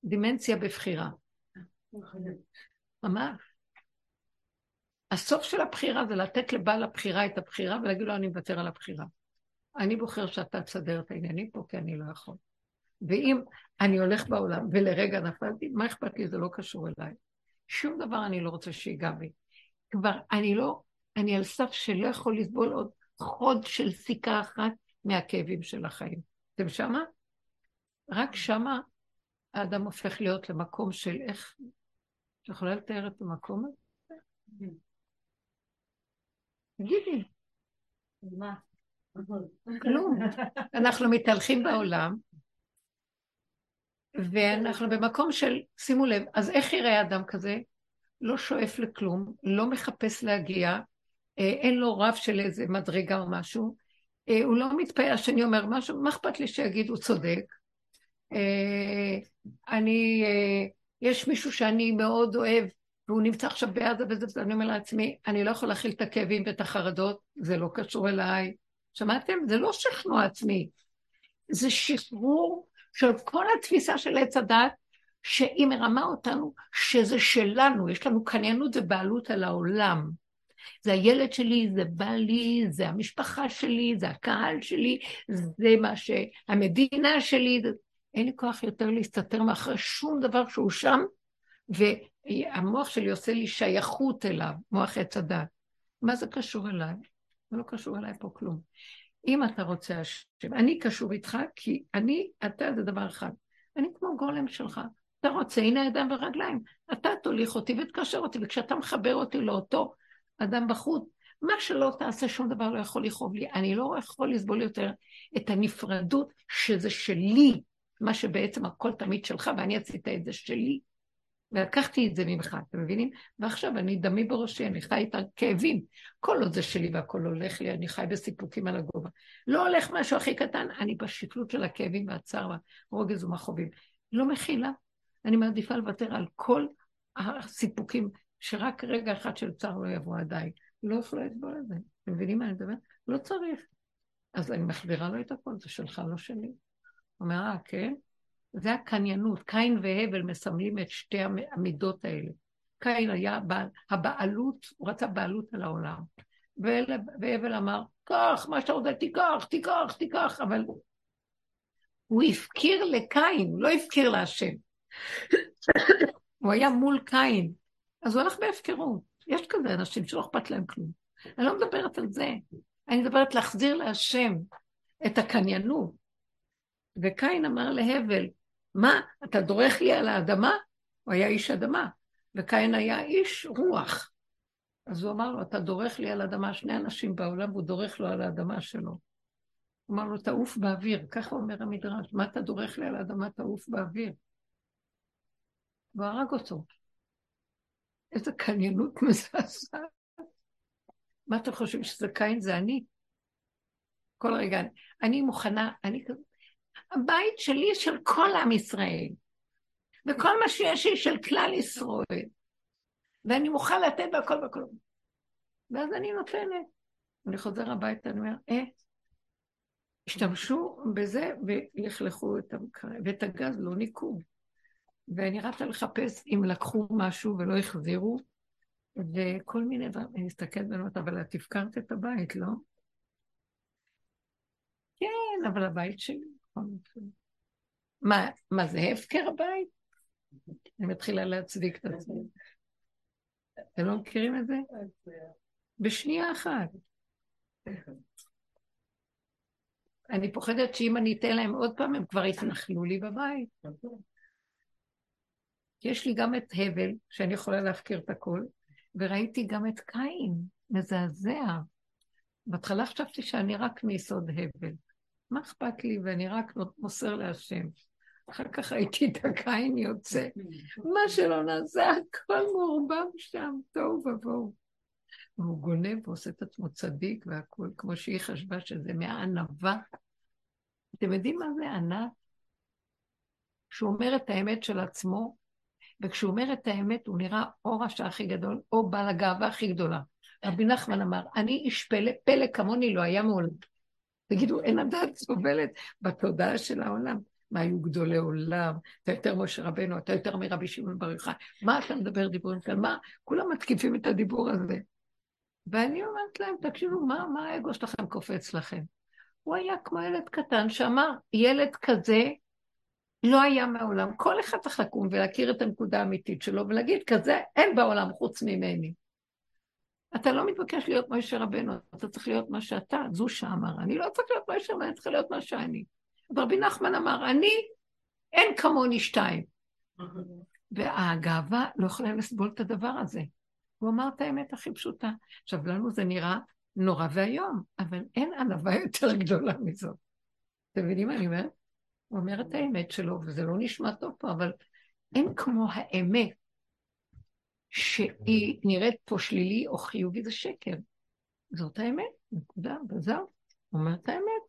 דימנציה בבחירה. ממש. הסוף של הבחירה זה לתת לבעל הבחירה את הבחירה ולהגיד לו, אני מוותר על הבחירה. אני בוחר שאתה תסדר את העניינים פה, כי אני לא יכול. ואם אני הולך בעולם ולרגע נפלתי, מה אכפת לי? זה לא קשור אליי. שום דבר אני לא רוצה שיגע בי. כבר אני לא, אני על סף שלא יכול לסבול עוד חוד של סיכה אחת מהכאבים של החיים. אתם שמה? רק שמה האדם הופך להיות למקום של איך... את יכולה לתאר את המקום הזה? תגידי. מה? כלום. אנחנו מתהלכים בעולם, ואנחנו במקום של, שימו לב, אז איך יראה אדם כזה? לא שואף לכלום, לא מחפש להגיע, אה, אין לו רב של איזה מדרגה או משהו, אה, הוא לא מתפעל שאני אומר משהו, מה אכפת לי שיגיד הוא צודק? אה, אני, יש מישהו שאני מאוד אוהב, והוא נמצא עכשיו בעזה וזה, וזה, אני אומר לעצמי, אני לא יכול להכיל את הכאבים ואת החרדות, זה לא קשור אליי. שמעתם? זה לא שכנוע עצמי, זה שחרור של כל התפיסה של עץ הדת, שהיא מרמה אותנו שזה שלנו, יש לנו קניינות ובעלות על העולם. זה הילד שלי, זה בא לי, זה המשפחה שלי, זה הקהל שלי, זה מה שהמדינה שלי. אין לי כוח יותר להסתתר מאחורי שום דבר שהוא שם, והמוח שלי עושה לי שייכות אליו, מוח עץ הדת. מה זה קשור אליי? זה לא קשור אליי פה כלום. אם אתה רוצה השם, אני קשור איתך, כי אני, אתה זה דבר אחד. אני כמו גולם שלך. אתה רוצה, הנה ידיים ורגליים. אתה תוליך אותי ותקשר אותי, וכשאתה מחבר אותי לאותו אדם בחוץ, מה שלא תעשה, שום דבר לא יכול לכאוב לי. אני לא יכול לסבול יותר את הנפרדות שזה שלי, מה שבעצם הכל תמיד שלך, ואני עשית את זה שלי. ולקחתי את זה ממך, אתם מבינים? ועכשיו אני דמי בראשי, אני חי את הכאבים. כל עוד זה שלי והכל הולך לי, אני חי בסיפוקים על הגובה. לא הולך משהו הכי קטן, אני בשקלות של הכאבים והצער והרוגז ומחובים. לא מכילה. אני מעדיפה לוותר על כל הסיפוקים, שרק רגע אחד של צער לא יבוא עדיין. לא יכולה לסבול את זה. אתם מבינים מה אני מדבר? לא צריך. אז אני מחזירה לו את הכל, זה שלך, לא שלי. הוא אומר, אה, כן? זה הקניינות, קין והבל מסמלים את שתי המידות האלה. קין היה בעל, הבעלות, הוא רצה בעלות על העולם. והבל אמר, קח, מה שאתה רוצה, תיקח, תיקח, תיקח, אבל הוא הפקיר לקין, לא הפקיר להשם. הוא היה מול קין, אז הוא הלך בהפקרות. יש כזה אנשים שלא אכפת להם כלום. אני לא מדברת על זה, אני מדברת להחזיר להשם את הקניינות. וקין אמר להבל, מה, אתה דורך לי על האדמה? הוא היה איש אדמה, וקין היה איש רוח. אז הוא אמר לו, אתה דורך לי על האדמה, שני אנשים בעולם, והוא דורך לו על האדמה שלו. הוא אמר לו, תעוף באוויר, ככה אומר המדרש, מה אתה דורך לי על האדמה, תעוף באוויר. והוא הרג אותו. איזה קניינות מזעזעת. מה אתם חושבים שזה קין? זה אני. כל רגע, אני מוכנה, אני כזה, הבית שלי של כל עם ישראל, וכל מה שיש לי של כלל ישראל, ואני מוכן לתת והכל והכל. ואז אני נותנת. אני חוזר הביתה, אני אומר, אה, השתמשו בזה ולכלכו את המקרר, ואת הגז לא ניקו. ואני רצה לחפש אם לקחו משהו ולא החזירו, וכל מיני דברים, אני מסתכלת ואומרת, אבל את הפקרת את הבית, לא? כן, אבל הבית שלי. מה, מה זה הפקר הבית? אני מתחילה להצדיק את עצמי. אתם לא מכירים את זה? בשנייה אחת. אני פוחדת שאם אני אתן להם עוד פעם, הם כבר יתנחלו לי בבית. יש לי גם את הבל, שאני יכולה להפקיר את הכל, וראיתי גם את קין, מזעזע. בהתחלה חשבתי שאני רק מיסוד הבל. מה אכפת לי? ואני רק מוסר להשם. אחר כך ראיתי את הקין יוצא. מה שלא נעשה, הכל מעורבב שם, תוהו ובוהו. והוא גונב ועושה את עצמו צדיק והכול, כמו שהיא חשבה שזה מהענווה. אתם יודעים מה זה ענת? שהוא אומר את האמת של עצמו, וכשהוא אומר את האמת הוא נראה או רשע הכי גדול, או בעל הגאווה הכי גדולה. רבי נחמן אמר, אני איש פלא, פלא כמוני לא היה מעולם. תגידו, אין הדעת סובלת בתודעה של העולם. מה היו גדולי עולם, אתה יותר משה רבנו, אתה יותר מרבי שמעון בר יוחאי, מה אתה מדבר דיבורים כאלה, מה, כולם מתקיפים את הדיבור הזה. ואני אומרת להם, תקשיבו, מה, מה האגו שלכם קופץ לכם? הוא היה כמו ילד קטן שאמר, ילד כזה לא היה מעולם. כל אחד צריך לקום ולהכיר את הנקודה האמיתית שלו ולהגיד, כזה אין בעולם חוץ ממני. אתה לא מתבקש להיות משה רבנו, אתה צריך להיות מה שאתה, זו שאמר. אני לא צריך להיות משה רבנו, אני צריך להיות מה שאני. רבי נחמן אמר, אני, אין כמוני שתיים. והגאווה לא יכולה לסבול את הדבר הזה. הוא אמר את האמת הכי פשוטה. עכשיו, לנו זה נראה נורא ואיום, אבל אין ענווה יותר גדולה מזאת. אתם מבינים מה אני אומרת? הוא אומר את האמת שלו, וזה לא נשמע טוב פה, אבל אין כמו האמת שהיא נראית פה שלילי או חיובי, זה שקר. זאת האמת, נקודה, וזהו. הוא אומר את האמת.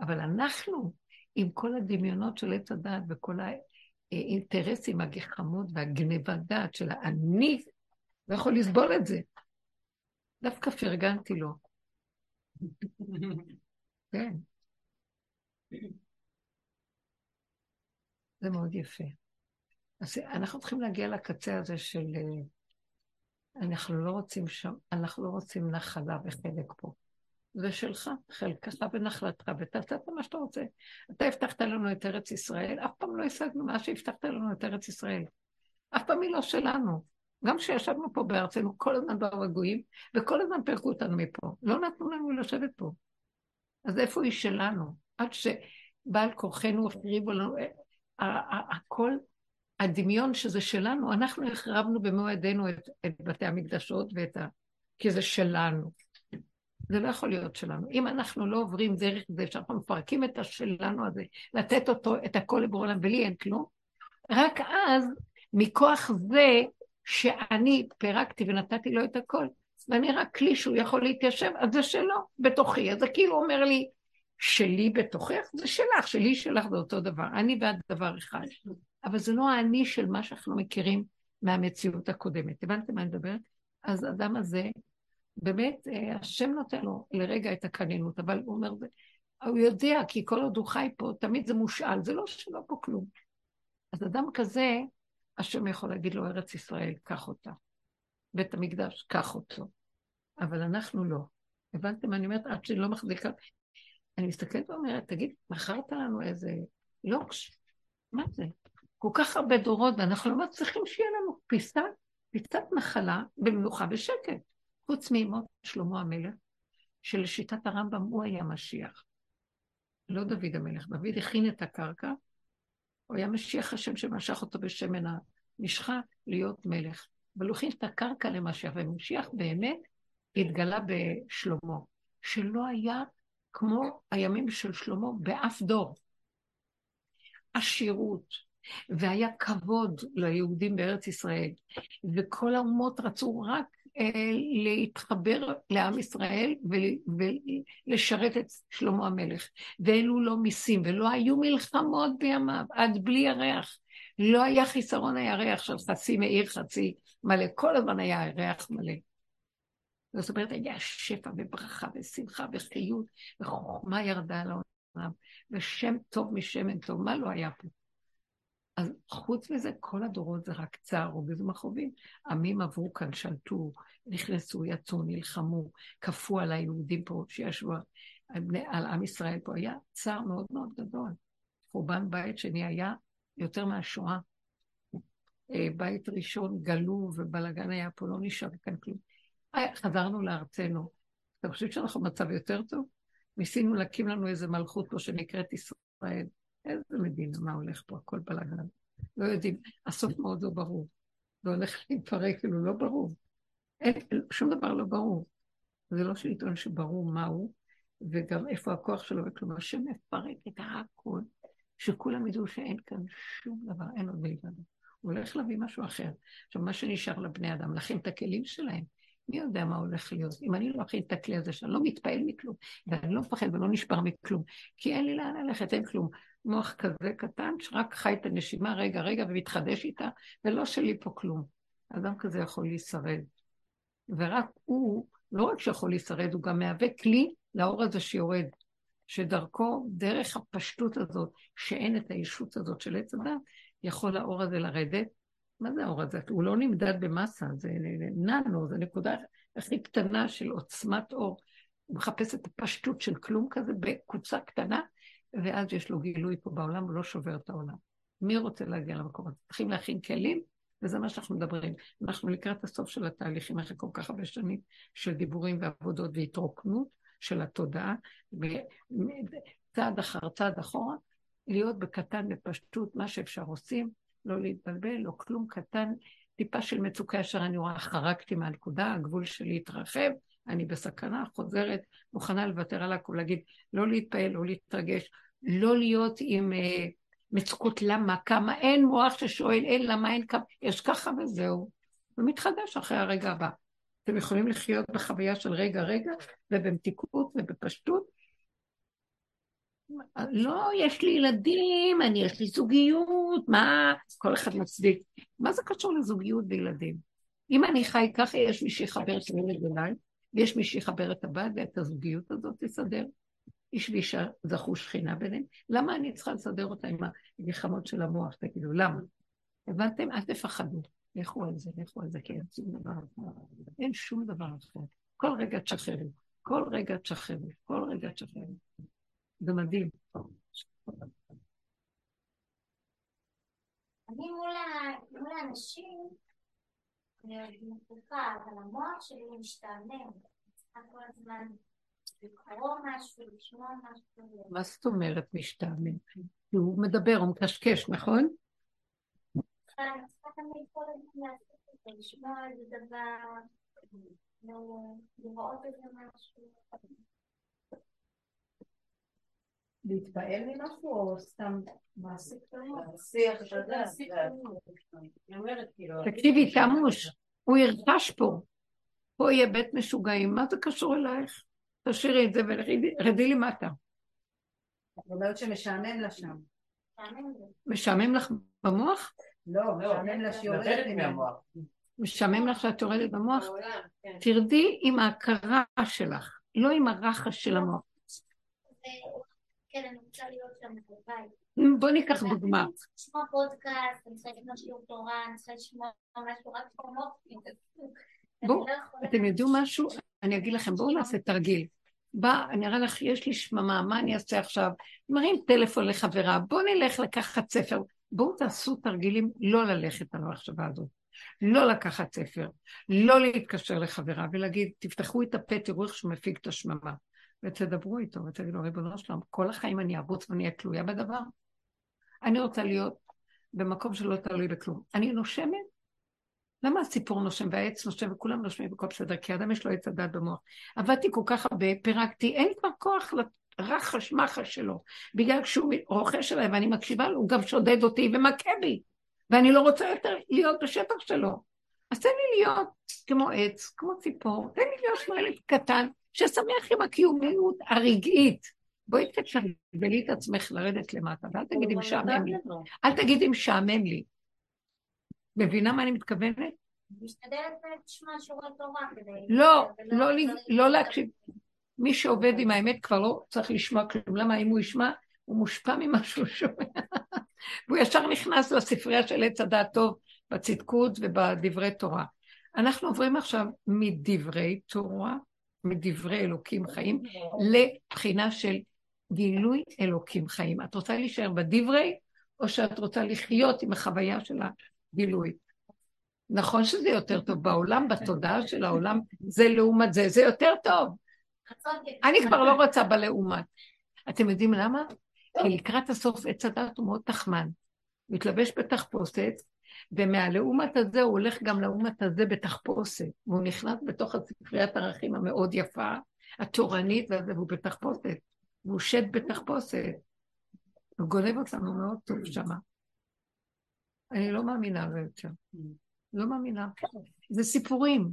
אבל אנחנו, עם כל הדמיונות של עץ הדעת וכל האינטרסים, הגחמות והגניבת דעת של האני, לא יכול לסבול את זה. דווקא פרגנתי לו. כן. זה מאוד יפה. אז אנחנו צריכים להגיע לקצה הזה של... אה, אנחנו לא רוצים שם, אנחנו לא רוצים נחלה וחלק פה. זה שלך, חלקך ונחלתך, ותעשה את מה שאתה רוצה. אתה הבטחת לנו את ארץ ישראל, אף פעם לא השגנו מה שהבטחת לנו את ארץ ישראל. אף פעם היא לא שלנו. גם כשישבנו פה בארצנו, כל הזמן באו הגויים, וכל הזמן פירקו אותנו מפה. לא נתנו לנו לשבת פה. אז איפה היא שלנו? עד שבעל כורחנו החריבו לנו, הכל, הדמיון שזה שלנו, אנחנו החרבנו במו ידינו את, את בתי המקדשות ואת ה... כי זה שלנו. זה לא יכול להיות שלנו. אם אנחנו לא עוברים דרך זה שאנחנו מפרקים את השלנו הזה, לתת אותו, את הכל לבורא עולם, ולי אין כלום, רק אז, מכוח זה שאני פירקתי ונתתי לו את הכל, ואני רק כלי שהוא יכול להתיישב, אז זה שלו, בתוכי. אז זה כאילו אומר לי, שלי בתוכך, זה שלך, שלי שלך זה אותו דבר. אני ואת דבר אחד. אבל זה לא האני של מה שאנחנו מכירים מהמציאות הקודמת. הבנתם מה אני מדברת? אז האדם הזה, באמת, אה, השם נותן לו לרגע את הקנינות, אבל הוא אומר, הוא יודע, כי כל עוד הוא חי פה, תמיד זה מושאל, זה לא שלא פה כלום. אז אדם כזה, השם יכול להגיד לו, ארץ ישראל, קח אותה. בית המקדש, קח אותו. אבל אנחנו לא. הבנתם מה אני אומרת? עד שאני לא מחזיקה. אני מסתכלת ואומרת, תגיד, מכרת לנו איזה לוקש? מה זה? כל כך הרבה דורות, ואנחנו לא מצליחים שיהיה לנו פיסת, פיסת נחלה במנוחה בשקט. חוץ מאמות שלמה המלך, שלשיטת הרמב"ם הוא היה משיח. לא דוד המלך, דוד הכין את הקרקע, הוא היה משיח השם שמשך אותו בשמן המשחה להיות מלך. אבל הוא הכין את הקרקע למשיח, ומשיח באמת התגלה בשלמה, שלא היה כמו הימים של שלמה באף דור. עשירות, והיה כבוד ליהודים בארץ ישראל, וכל האומות רצו רק אה, להתחבר לעם ישראל ולשרת את שלמה המלך. ואלו לא מיסים, ולא היו מלחמות בימיו, עד בלי ירח. לא היה חיסרון הירח של חצי מאיר, חצי מלא, כל הזמן היה ירח מלא. זאת אומרת, היה שפע וברכה ושמחה וחיות, וחוכמה ירדה על העולם, ושם טוב משמן טוב, מה לא היה פה? אז חוץ מזה, כל הדורות זה רק צער ובז מכאובים. עמים עברו כאן, שלטו, נכנסו, יצאו, נלחמו, כפו על היהודים פה שישבו על, על עם ישראל פה. היה צער מאוד מאוד גדול. חורבן בית שני היה יותר מהשואה. אה, בית ראשון גלו ובלאגן היה פה, לא נשאר כאן כלום. אה, חזרנו לארצנו. אתה חושב שאנחנו במצב יותר טוב? ניסינו להקים לנו איזה מלכות פה שנקראת ישראל. איזה מדינה, מה הולך פה, הכל בלאגן. לא יודעים, הסוף מאוד לא ברור. זה הולך להתפרק, כאילו לא ברור. אין, שום דבר לא ברור. זה לא שלטון שברור מהו, וגם איפה הכוח שלו וכלום. השם מפרק את הכל, שכולם ידעו שאין כאן שום דבר, אין עוד מלבדו. הוא הולך להביא משהו אחר. עכשיו, מה שנשאר לבני אדם, להכין את הכלים שלהם. מי יודע מה הולך להיות? אם אני לא אכין את הכלי הזה, שאני לא מתפעל מכלום, ואני לא מפחד ולא נשבר מכלום, כי אין לי לאן ללכת, אין כלום. מוח כזה קטן, שרק חי את הנשימה רגע רגע ומתחדש איתה, ולא שלי פה כלום. אדם כזה יכול להישרד. ורק הוא, לא רק שיכול להישרד, הוא גם מהווה כלי לאור הזה שיורד. שדרכו, דרך הפשטות הזאת, שאין את הישות הזאת של עץ הדת, יכול האור הזה לרדת. מה זה האור הזה? הוא לא נמדד במסה, זה ננו, זה נקודה הכי קטנה של עוצמת אור. הוא מחפש את הפשטות של כלום כזה בקבוצה קטנה, ואז יש לו גילוי פה בעולם, הוא לא שובר את העולם. מי רוצה להגיע למקום הזה? צריכים להכין כלים, וזה מה שאנחנו מדברים. אנחנו לקראת הסוף של התהליכים אחרי כל כך הרבה שנים של דיבורים ועבודות והתרוקנות של התודעה, צעד אחר צעד אחורה, להיות בקטן, בפשטות, מה שאפשר עושים, לא להתבלבל, לא כלום קטן, טיפה של מצוקה ישר אני רואה, חרקתי מהנקודה, הגבול שלי התרחב, אני בסכנה, חוזרת, מוכנה לוותר על הכול, להגיד, לא להתפעל, לא להתרגש, לא להיות עם אה, מצוקות למה, כמה, אין מוח ששואל, אין למה, אין כמה, יש ככה וזהו. ומתחדש אחרי הרגע הבא. אתם יכולים לחיות בחוויה של רגע-רגע, ובמתיקות ובפשטות. לא, יש לי ילדים, אני, יש לי זוגיות, מה, כל אחד מצדיק. מה זה קשור לזוגיות וילדים? אם אני חי ככה, יש מי שיחבר את הילד אליי, ויש מי שיחבר את הבת ואת הזוגיות הזאת תסדר. איש ואישה זכו שכינה ביניהם. למה אני צריכה לסדר אותה עם הגחמות של המוח? תגידו, למה? הבנתם? אל תפחדו. לכו על זה, לכו על זה, כי אין שום דבר אחר. אין שום דבר אחר. כל רגע תשחררו, כל רגע תשחררו, כל רגע תשחררו. זה מדהים. אני מול האנשים, אני מפוקה, אבל המוח שלי משתעמם. צריכה כל הזמן לקרוא משהו, לשמוע משהו. מה זאת אומרת משתעמם? הוא מדבר, הוא מקשקש, נכון? אני צריכה תמיד כל הזמן לעשות את זה, לשמוע איזה דבר, לראות איזה משהו. להתפעל ממשהו או סתם מעסיק כאילו, תקשיבי, תמוש, הוא ירחש פה. פה יהיה בית משוגעים, מה זה קשור אלייך? תשאירי את זה ורדי למטה. את אומרת שמשעמם לה שם. משעמם לך במוח? לא, משעמם לה שהיא יורדת מהמוח. משעמם לך שאת יורדת במוח? כן. תרדי עם ההכרה שלך, לא עם הרחש של המוח. כן, אני רוצה להיות שם בבית. בוא ניקח דוגמה. לשמוע פודקאסט, אני צריכה לשמוע שיעור תורה, אני צריכה לשמוע משהו רק בואו, אתם יודעים משהו? אני אגיד לכם, בואו נעשה תרגיל. בא, אני אראה לך, יש לי שממה, מה אני אעשה עכשיו? מרים טלפון לחברה, בואו נלך לקחת ספר. בואו תעשו תרגילים לא ללכת על המחשבה הזאת. לא לקחת ספר, לא להתקשר לחברה ולהגיד, תפתחו את הפה, תראו איך שהוא מפיק את השממה. ותדברו איתו ותגידו, ריבונו שלום, כל החיים אני ארוץ ואני אהיה תלויה בדבר. אני רוצה להיות במקום שלא תלוי בכלום. אני נושמת? למה הציפור נושם והעץ נושם וכולם נושמים בכל בסדר? כי האדם יש לו עץ הדת במוח. עבדתי כל כך הרבה, פירקתי, אין כבר כוח לרחש מחש שלו. בגלל שהוא רוכש עליי ואני מקשיבה לו, הוא גם שודד אותי ומכה בי. ואני לא רוצה יותר להיות בשטח שלו. אז תן לי להיות כמו עץ, כמו ציפור, תן לי להיות ילד קטן, ששמח עם הקיומיות הרגעית. בואי תשבלי את עצמך לרדת למטה, ואל תגידי משעמם לי. אל תגידי משעמם לי. מבינה מה אני מתכוונת? משתדלת לשמוע שיעורי תורה כדי... לא, לא, ל- לא להקשיב. מי שעובד עם האמת כבר לא צריך לשמוע כלום. למה? אם הוא ישמע, הוא מושפע ממה שהוא שומע. והוא ישר נכנס לספרייה של עץ הדעת טוב בצדקות ובדברי תורה. אנחנו עוברים עכשיו מדברי תורה, מדברי אלוקים חיים, לבחינה של גילוי אלוקים חיים. את רוצה להישאר בדברי, או שאת רוצה לחיות עם החוויה של הגילוי? נכון שזה יותר טוב בעולם, בתודעה של העולם, זה לעומת זה, זה יותר טוב. אני כבר לא רוצה בלעומת. אתם יודעים למה? כי לקראת הסוף עץ הדת הוא מאוד תחמן. מתלבש בתחפושת, ומהלעומת הזה הוא הולך גם לעומת הזה בתחפושת. והוא נכנס בתוך הספריית ערכים המאוד יפה, התורנית, והוא בתחפושת. והוא שד בתחפושת. הוא גונב אותנו מאוד טוב שמה. אני לא מאמינה יותר. לא מאמינה. זה סיפורים.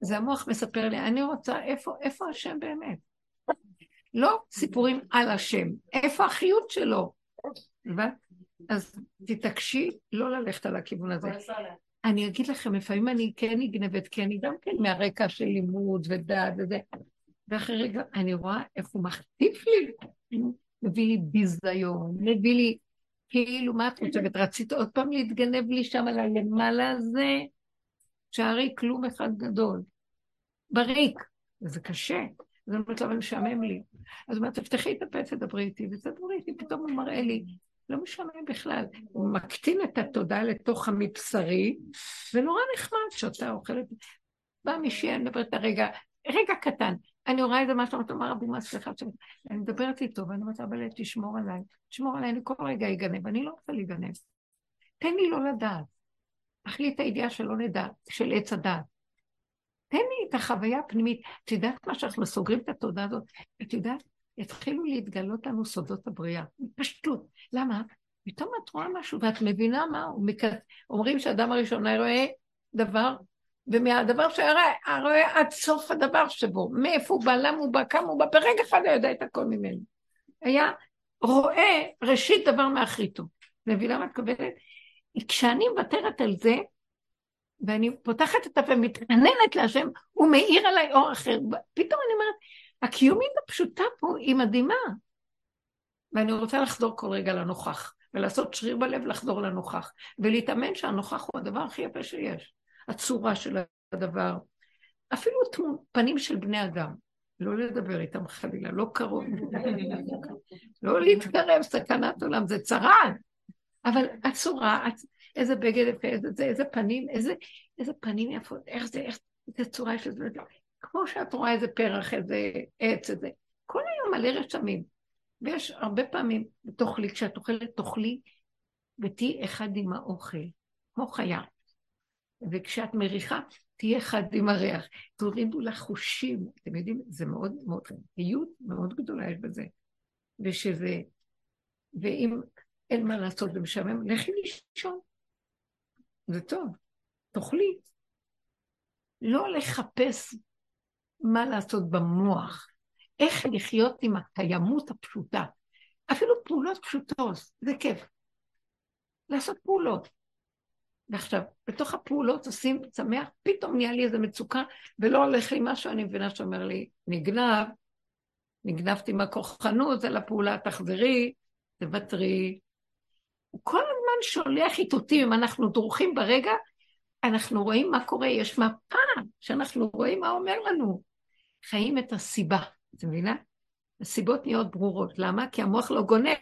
זה המוח מספר לי, אני רוצה, איפה, איפה השם באמת? לא סיפורים על השם, איפה החיות שלו? הבנת? אז תתעקשי לא ללכת על הכיוון הזה. אני אגיד לכם, לפעמים אני כן נגנבת, כי אני גם כן מהרקע של לימוד ודעת וזה. ואחרי רגע אני רואה איך הוא מחטיף לי, מביא לי ביזיון, מביא לי, כאילו, מה את חושבת? רצית עוד פעם להתגנב לי שם על הלמעלה הזה? שערי כלום אחד גדול. בריק. וזה קשה. אז אני אומרת לו, אבל משעמם לי. אז הוא אומר, תפתחי את הפה, תדברי איתי, ותדברי איתי, פתאום הוא מראה לי, לא משעמם בכלל. הוא מקטין את התודעה לתוך המבשרי, ונורא נחמד שאתה אוכלת. בא מישהי, אני מדברת הרגע, רגע קטן. אני רואה איזה משהו, לו, מה רבי מה סליחה, אני מדברת איתו, ואני אומרת, אבל תשמור עליי, תשמור עליי, אני כל רגע אגנב, אני לא רוצה להיגנב. תן לי לא לדעת. אך את הידיעה שלא נדע, של עץ הדעת. תן לי את החוויה הפנימית. את יודעת מה שאנחנו סוגרים את התודעה הזאת? את יודעת, התחילו להתגלות לנו סודות הבריאה. פשטות. למה? פתאום את רואה משהו ואת מבינה מה הוא. מכ... אומרים שהאדם הראשון היה רואה דבר, ומהדבר שהיה רואה עד סוף הדבר שבו. מאיפה הוא בא, למה הוא בא, כמה הוא בא, ברגע אחד היה יודע את הכל ממנו. היה רואה ראשית דבר מאחריתו. מבינה מה את מתכוונת? כשאני מוותרת על זה, ואני פותחת את הפה ומתעננת להשם, הוא מאיר עליי אור אחר. פתאום אני אומרת, הקיומית הפשוטה פה היא מדהימה. ואני רוצה לחזור כל רגע לנוכח, ולעשות שריר בלב לחזור לנוכח, ולהתאמן שהנוכח הוא הדבר הכי יפה שיש. הצורה של הדבר. אפילו פנים של בני אדם. לא לדבר איתם חלילה, לא קרוב. לא להתקרב, סכנת עולם, זה צרה. אבל הצורה, איזה בגד יפה, איזה, זה, איזה פנים, איזה, איזה פנים יפות, איך זה, איך, איזה צורה יש לזה, כמו שאת רואה איזה פרח, איזה עץ, איזה, כל היום מלא רשמים. ויש הרבה פעמים, תאכלי, כשאת אוכלת, תאכלי ותהיי אחד עם האוכל, כמו חיה. וכשאת מריחה, תהיה אחד עם הריח. תורידו לחושים, אתם יודעים, זה מאוד מאוד, חיות מאוד גדולה יש בזה. ושזה, ואם אין מה לעשות ומשעמם, לכי לישון. זה טוב, תאכלי. לא לחפש מה לעשות במוח, איך לחיות עם הקיימות הפשוטה. אפילו פעולות פשוטות, זה כיף. לעשות פעולות. ועכשיו, בתוך הפעולות עושים שמח, פתאום נהיה לי איזו מצוקה, ולא הולך לי משהו, אני מבינה שאומר לי, נגנב, נגנבתי מהכוחנות, זה לפעולה, תחזרי, תוותרי. הוא כל הזמן שולח איתותים, אם אנחנו דרוכים ברגע, אנחנו רואים מה קורה, יש מפה שאנחנו רואים מה אומר לנו. חיים את הסיבה, את מבינה? הסיבות נהיות ברורות. למה? כי המוח לא גונב,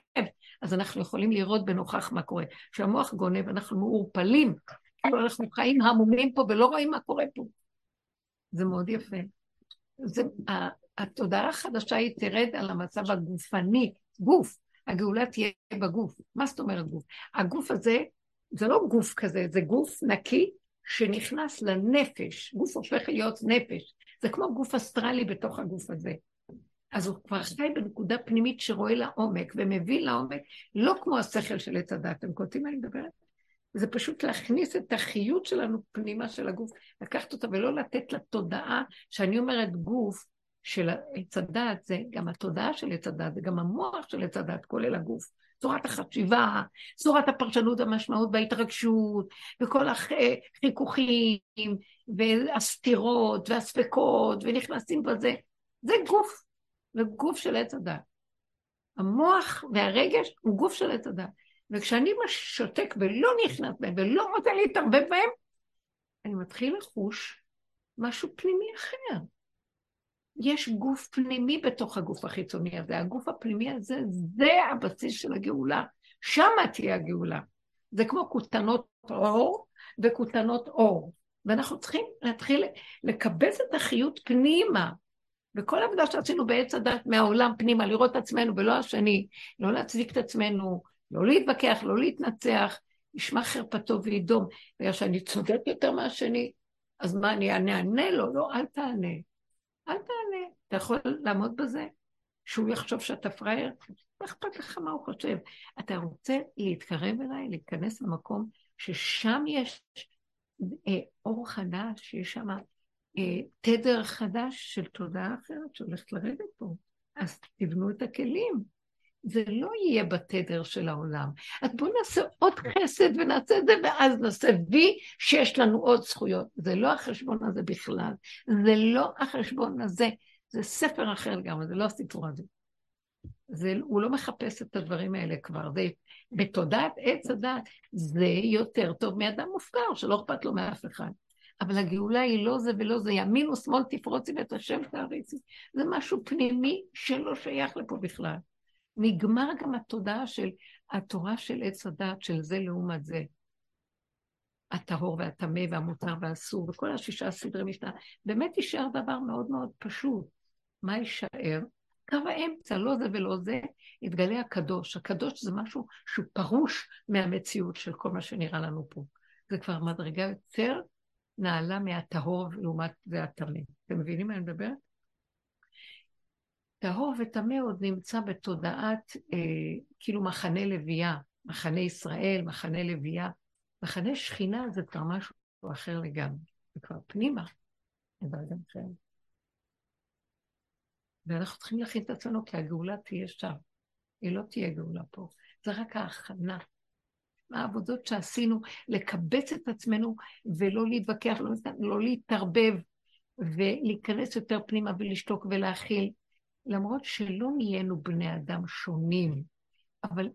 אז אנחנו יכולים לראות בנוכח מה קורה. כשהמוח גונב, אנחנו מעורפלים, כאילו אנחנו חיים המומים פה ולא רואים מה קורה פה. זה מאוד יפה. זה, התודעה החדשה היא תרד על המצב הגופני, גוף. הגאולה תהיה בגוף. מה זאת אומרת גוף? הגוף הזה, זה לא גוף כזה, זה גוף נקי שנכנס לנפש. גוף הופך להיות נפש. זה כמו גוף אסטרלי בתוך הגוף הזה. אז הוא כבר חי בנקודה פנימית שרואה לעומק ומביא לעומק, לא כמו השכל של עץ הדת. אתם קולטים מה אני מדברת? זה פשוט להכניס את החיות שלנו פנימה של הגוף, לקחת אותה ולא לתת לתודעה, שאני אומרת גוף של עץ הדת, זה גם התודעה של עץ הדת, זה גם המוח של עץ הדת, כולל הגוף. צורת החשיבה, צורת הפרשנות, המשמעות וההתרגשות, וכל החיכוכים, והסתירות, והספקות, ונכנסים בזה. זה גוף, זה גוף של עץ הדת. המוח והרגש הוא גוף של עץ הדת. וכשאני שותק ולא נכנס בהם ולא רוצה להתערבב בהם, אני מתחיל לחוש משהו פנימי אחר. יש גוף פנימי בתוך הגוף החיצוני הזה. הגוף הפנימי הזה, זה הבסיס של הגאולה. שמה תהיה הגאולה. זה כמו כותנות אור וכותנות אור. ואנחנו צריכים להתחיל לקבץ את החיות פנימה. וכל העבודה שעשינו בעץ הדת מהעולם פנימה, לראות את עצמנו ולא השני, לא להצדיק את עצמנו, לא להתווכח, לא להתנצח, ישמע חרפתו וידום. בגלל שאני צודק יותר מהשני, אז מה, אני אענה לו? לא, אל תענה. אל תענה. אתה יכול לעמוד בזה? שהוא יחשוב שאתה פראייר? לא אכפת לך מה הוא חושב. אתה רוצה להתקרב אליי, להיכנס למקום ששם יש אה, אור חדש, שיש שם אה, תדר חדש של תודעה אחרת שהולכת לרדת פה. אז תבנו את הכלים. זה לא יהיה בתדר של העולם. אז בואו נעשה עוד חסד ונעשה את זה, ואז נעשה וי שיש לנו עוד זכויות. זה לא החשבון הזה בכלל. זה לא החשבון הזה. זה ספר אחר לגמרי, זה לא הסיפור הזה. זה, הוא לא מחפש את הדברים האלה כבר. זה, בתודעת עץ הדת זה יותר טוב מאדם מופקר, שלא אכפת לו מאף אחד. אבל הגאולה היא לא זה ולא זה, ימין ושמאל תפרוצי ואת השם תעריצי. זה משהו פנימי שלא שייך לפה בכלל. נגמר גם התודעה של התורה של עץ הדת, של זה לעומת זה. הטהור והטמא והמותר והאסור וכל השישה סדרי משנה. באמת יישאר דבר מאוד מאוד פשוט. מה יישאר? קו האמצע, לא זה ולא זה, יתגלה הקדוש. הקדוש זה משהו שהוא פרוש מהמציאות של כל מה שנראה לנו פה. זה כבר מדרגה יותר נעלה מהטהור לעומת זה הטמא. אתם מבינים מה אני מדברת? טהור וטמא עוד נמצא בתודעת אה, כאילו מחנה לוויה, מחנה ישראל, מחנה לוויה. מחנה שכינה זה כבר משהו אחר לגמרי, זה כבר פנימה. ואנחנו צריכים להכין את עצמנו, כי הגאולה תהיה שם. היא לא תהיה גאולה פה, זה רק ההכנה. העבודות שעשינו, לקבץ את עצמנו ולא להתווכח, לא, לא להתערבב ולהיכנס יותר פנימה ולשתוק ולהכיל. למרות שלא נהיינו בני אדם שונים, אבל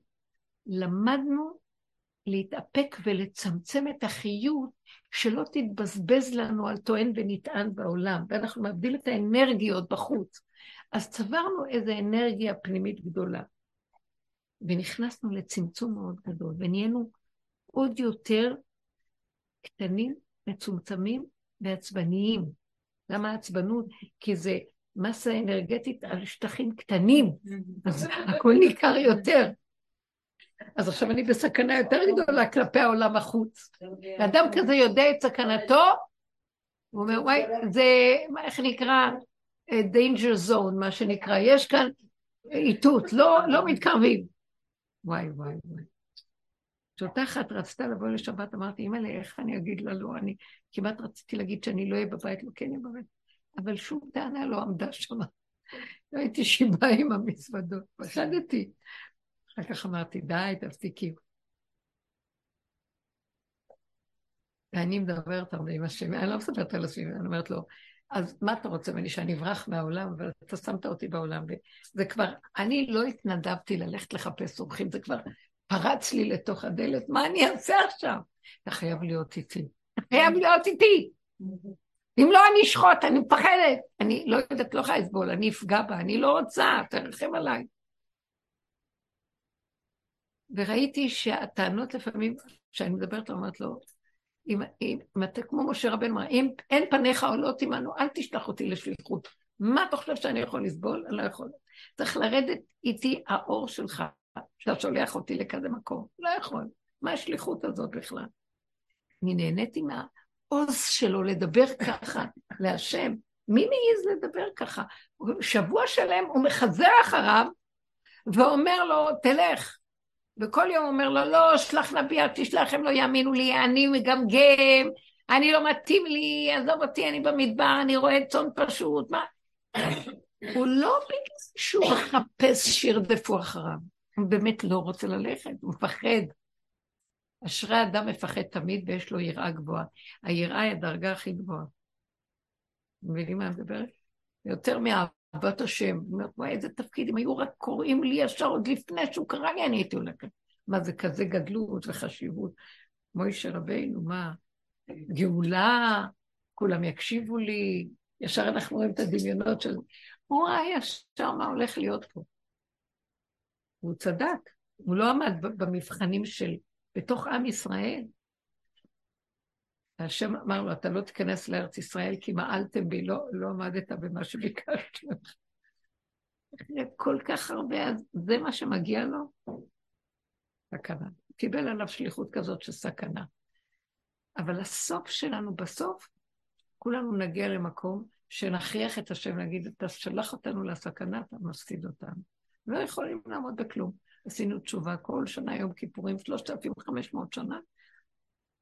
למדנו להתאפק ולצמצם את החיות שלא תתבזבז לנו על טוען ונטען בעולם, ואנחנו מאבדים את האנרגיות בחוץ. אז צברנו איזו אנרגיה פנימית גדולה, ונכנסנו לצמצום מאוד גדול, ונהיינו עוד יותר קטנים, מצומצמים ועצבניים. למה עצבנות? כי זה מסה אנרגטית על שטחים קטנים, אז הכל ניכר יותר. אז עכשיו אני בסכנה יותר גדולה כלפי העולם החוץ. ואדם כזה יודע את סכנתו, הוא אומר, וואי, זה, איך נקרא? danger zone, מה שנקרא. יש כאן איתות, לא, לא מתקרבים. וואי, וואי, וואי. כשאותה אחת רצתה לבוא לשבת, אמרתי, אימא'לה, איך אני אגיד לה לא? אני כמעט רציתי להגיד שאני לא אהיה בבית, לא כן אהיה בבית. אבל שום טענה לא עמדה שם. לא הייתי שיבה עם המזוודות, פחדתי. אחר כך אמרתי, די, תפסיקי. ואני מדברת הרבה עם השם, אני לא מספרת על עצמי, אני אומרת לו, אז מה אתה רוצה ממני, שאני אברח מהעולם, ואתה שמת אותי בעולם, וזה כבר, אני לא התנדבתי ללכת לחפש אורחים, זה כבר פרץ לי לתוך הדלת, מה אני אעשה עכשיו? אתה חייב להיות איתי. אתה חייב להיות איתי. אם לא, אני אשחוט, אני מפחדת. אני לא יודעת, לא יכולה לסבול, אני אפגע בה, אני לא רוצה, תרחם עליי. וראיתי שהטענות לפעמים, כשאני מדברת, אומרת לו, אם, אם, אם אתה כמו משה רבנו, אמר, אם אין פניך עולות עמנו, אל תשלח אותי לשליחות. מה אתה חושב שאני יכול לסבול? אני לא יכול. צריך לרדת איתי האור שלך, שאתה שולח אותי לכזה מקום. לא יכול. מה השליחות הזאת בכלל? אני נהניתי מה... העוז שלו לדבר ככה להשם. מי מעז לדבר ככה? שבוע שלם הוא מחזר אחריו ואומר לו, תלך. וכל יום אומר לו, לא, שלח נביא, אל תשלח, הם לא יאמינו לי, אני מגמגם, אני לא מתאים לי, עזוב אותי, אני במדבר, אני רואה צאן פשוט, מה? הוא לא בגלל שהוא מחפש שירדפו אחריו, הוא באמת לא רוצה ללכת, הוא מפחד. אשרי אדם מפחד תמיד ויש לו יראה גבוהה. היראה היא הדרגה הכי גבוהה. מבינים מה אני מדברת? יותר מאהבת השם. וואי, איזה תפקיד, אם היו רק קוראים לי ישר עוד לפני שהוא קרא לי, אני הייתי הולכת. מה זה כזה גדלות וחשיבות? מוישה רבינו, מה? גאולה, כולם יקשיבו לי, ישר אנחנו רואים את הדמיונות של... ראה ישר מה הולך להיות פה. הוא צדק, הוא לא עמד במבחנים של בתוך עם ישראל. השם אמר לו, אתה לא תיכנס לארץ ישראל כי מעלתם בי, לא, לא עמדת במה שביקשתי ממך. כל כך הרבה, אז זה מה שמגיע לו? סכנה. קיבל עליו שליחות כזאת של סכנה. אבל הסוף שלנו, בסוף, כולנו נגיע למקום שנכריח את השם להגיד, אתה שלח אותנו לסכנה, אתה מפסיד אותנו. לא יכולים לעמוד בכלום. עשינו תשובה כל שנה, יום כיפורים, 3,500 שנה.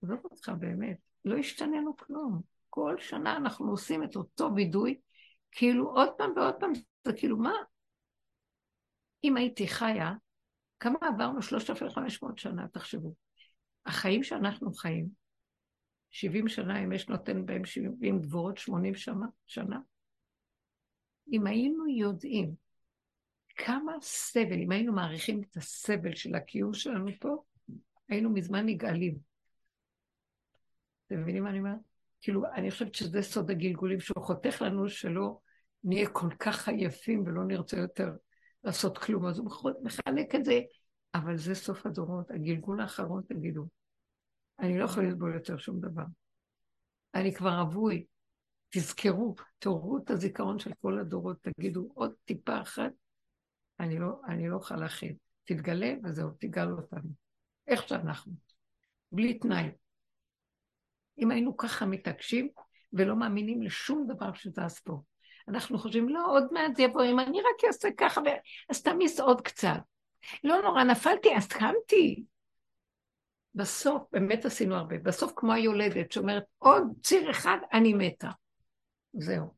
עזוב אותך באמת, לא השתננו כלום. כל שנה אנחנו עושים את אותו וידוי, כאילו עוד פעם ועוד פעם, זה כאילו מה? אם הייתי חיה, כמה עברנו 3,500 שנה, תחשבו. החיים שאנחנו חיים, 70 שנה, אם יש נותן בהם 70 גבורות, 80 שנה, שנה. אם היינו יודעים כמה סבל, אם היינו מעריכים את הסבל של הקיום שלנו פה, היינו מזמן נגאלים. אתם מבינים מה אני אומרת? כאילו, אני חושבת שזה סוד הגלגולים, שהוא חותך לנו שלא נהיה כל כך עייפים ולא נרצה יותר לעשות כלום. אז הוא מחלק את זה, אבל זה סוף הדורות, הגלגול האחרון, תגידו. אני לא יכולה לסבול יותר שום דבר. אני כבר אבוי. תזכרו, תעוררו את הזיכרון של כל הדורות, תגידו עוד טיפה אחת, אני לא, אני לא אוכל להכין. תתגלה וזהו, תגל אותנו. איך שאנחנו. בלי תנאי. אם היינו ככה מתעקשים ולא מאמינים לשום דבר שזז פה. אנחנו חושבים, לא, עוד מעט זה יבוא, אם אני רק אעשה ככה. אז תמיס עוד קצת. לא נורא, נפלתי, אז קמתי. בסוף, באמת עשינו הרבה, בסוף כמו היולדת שאומרת, עוד ציר אחד, אני מתה. זהו.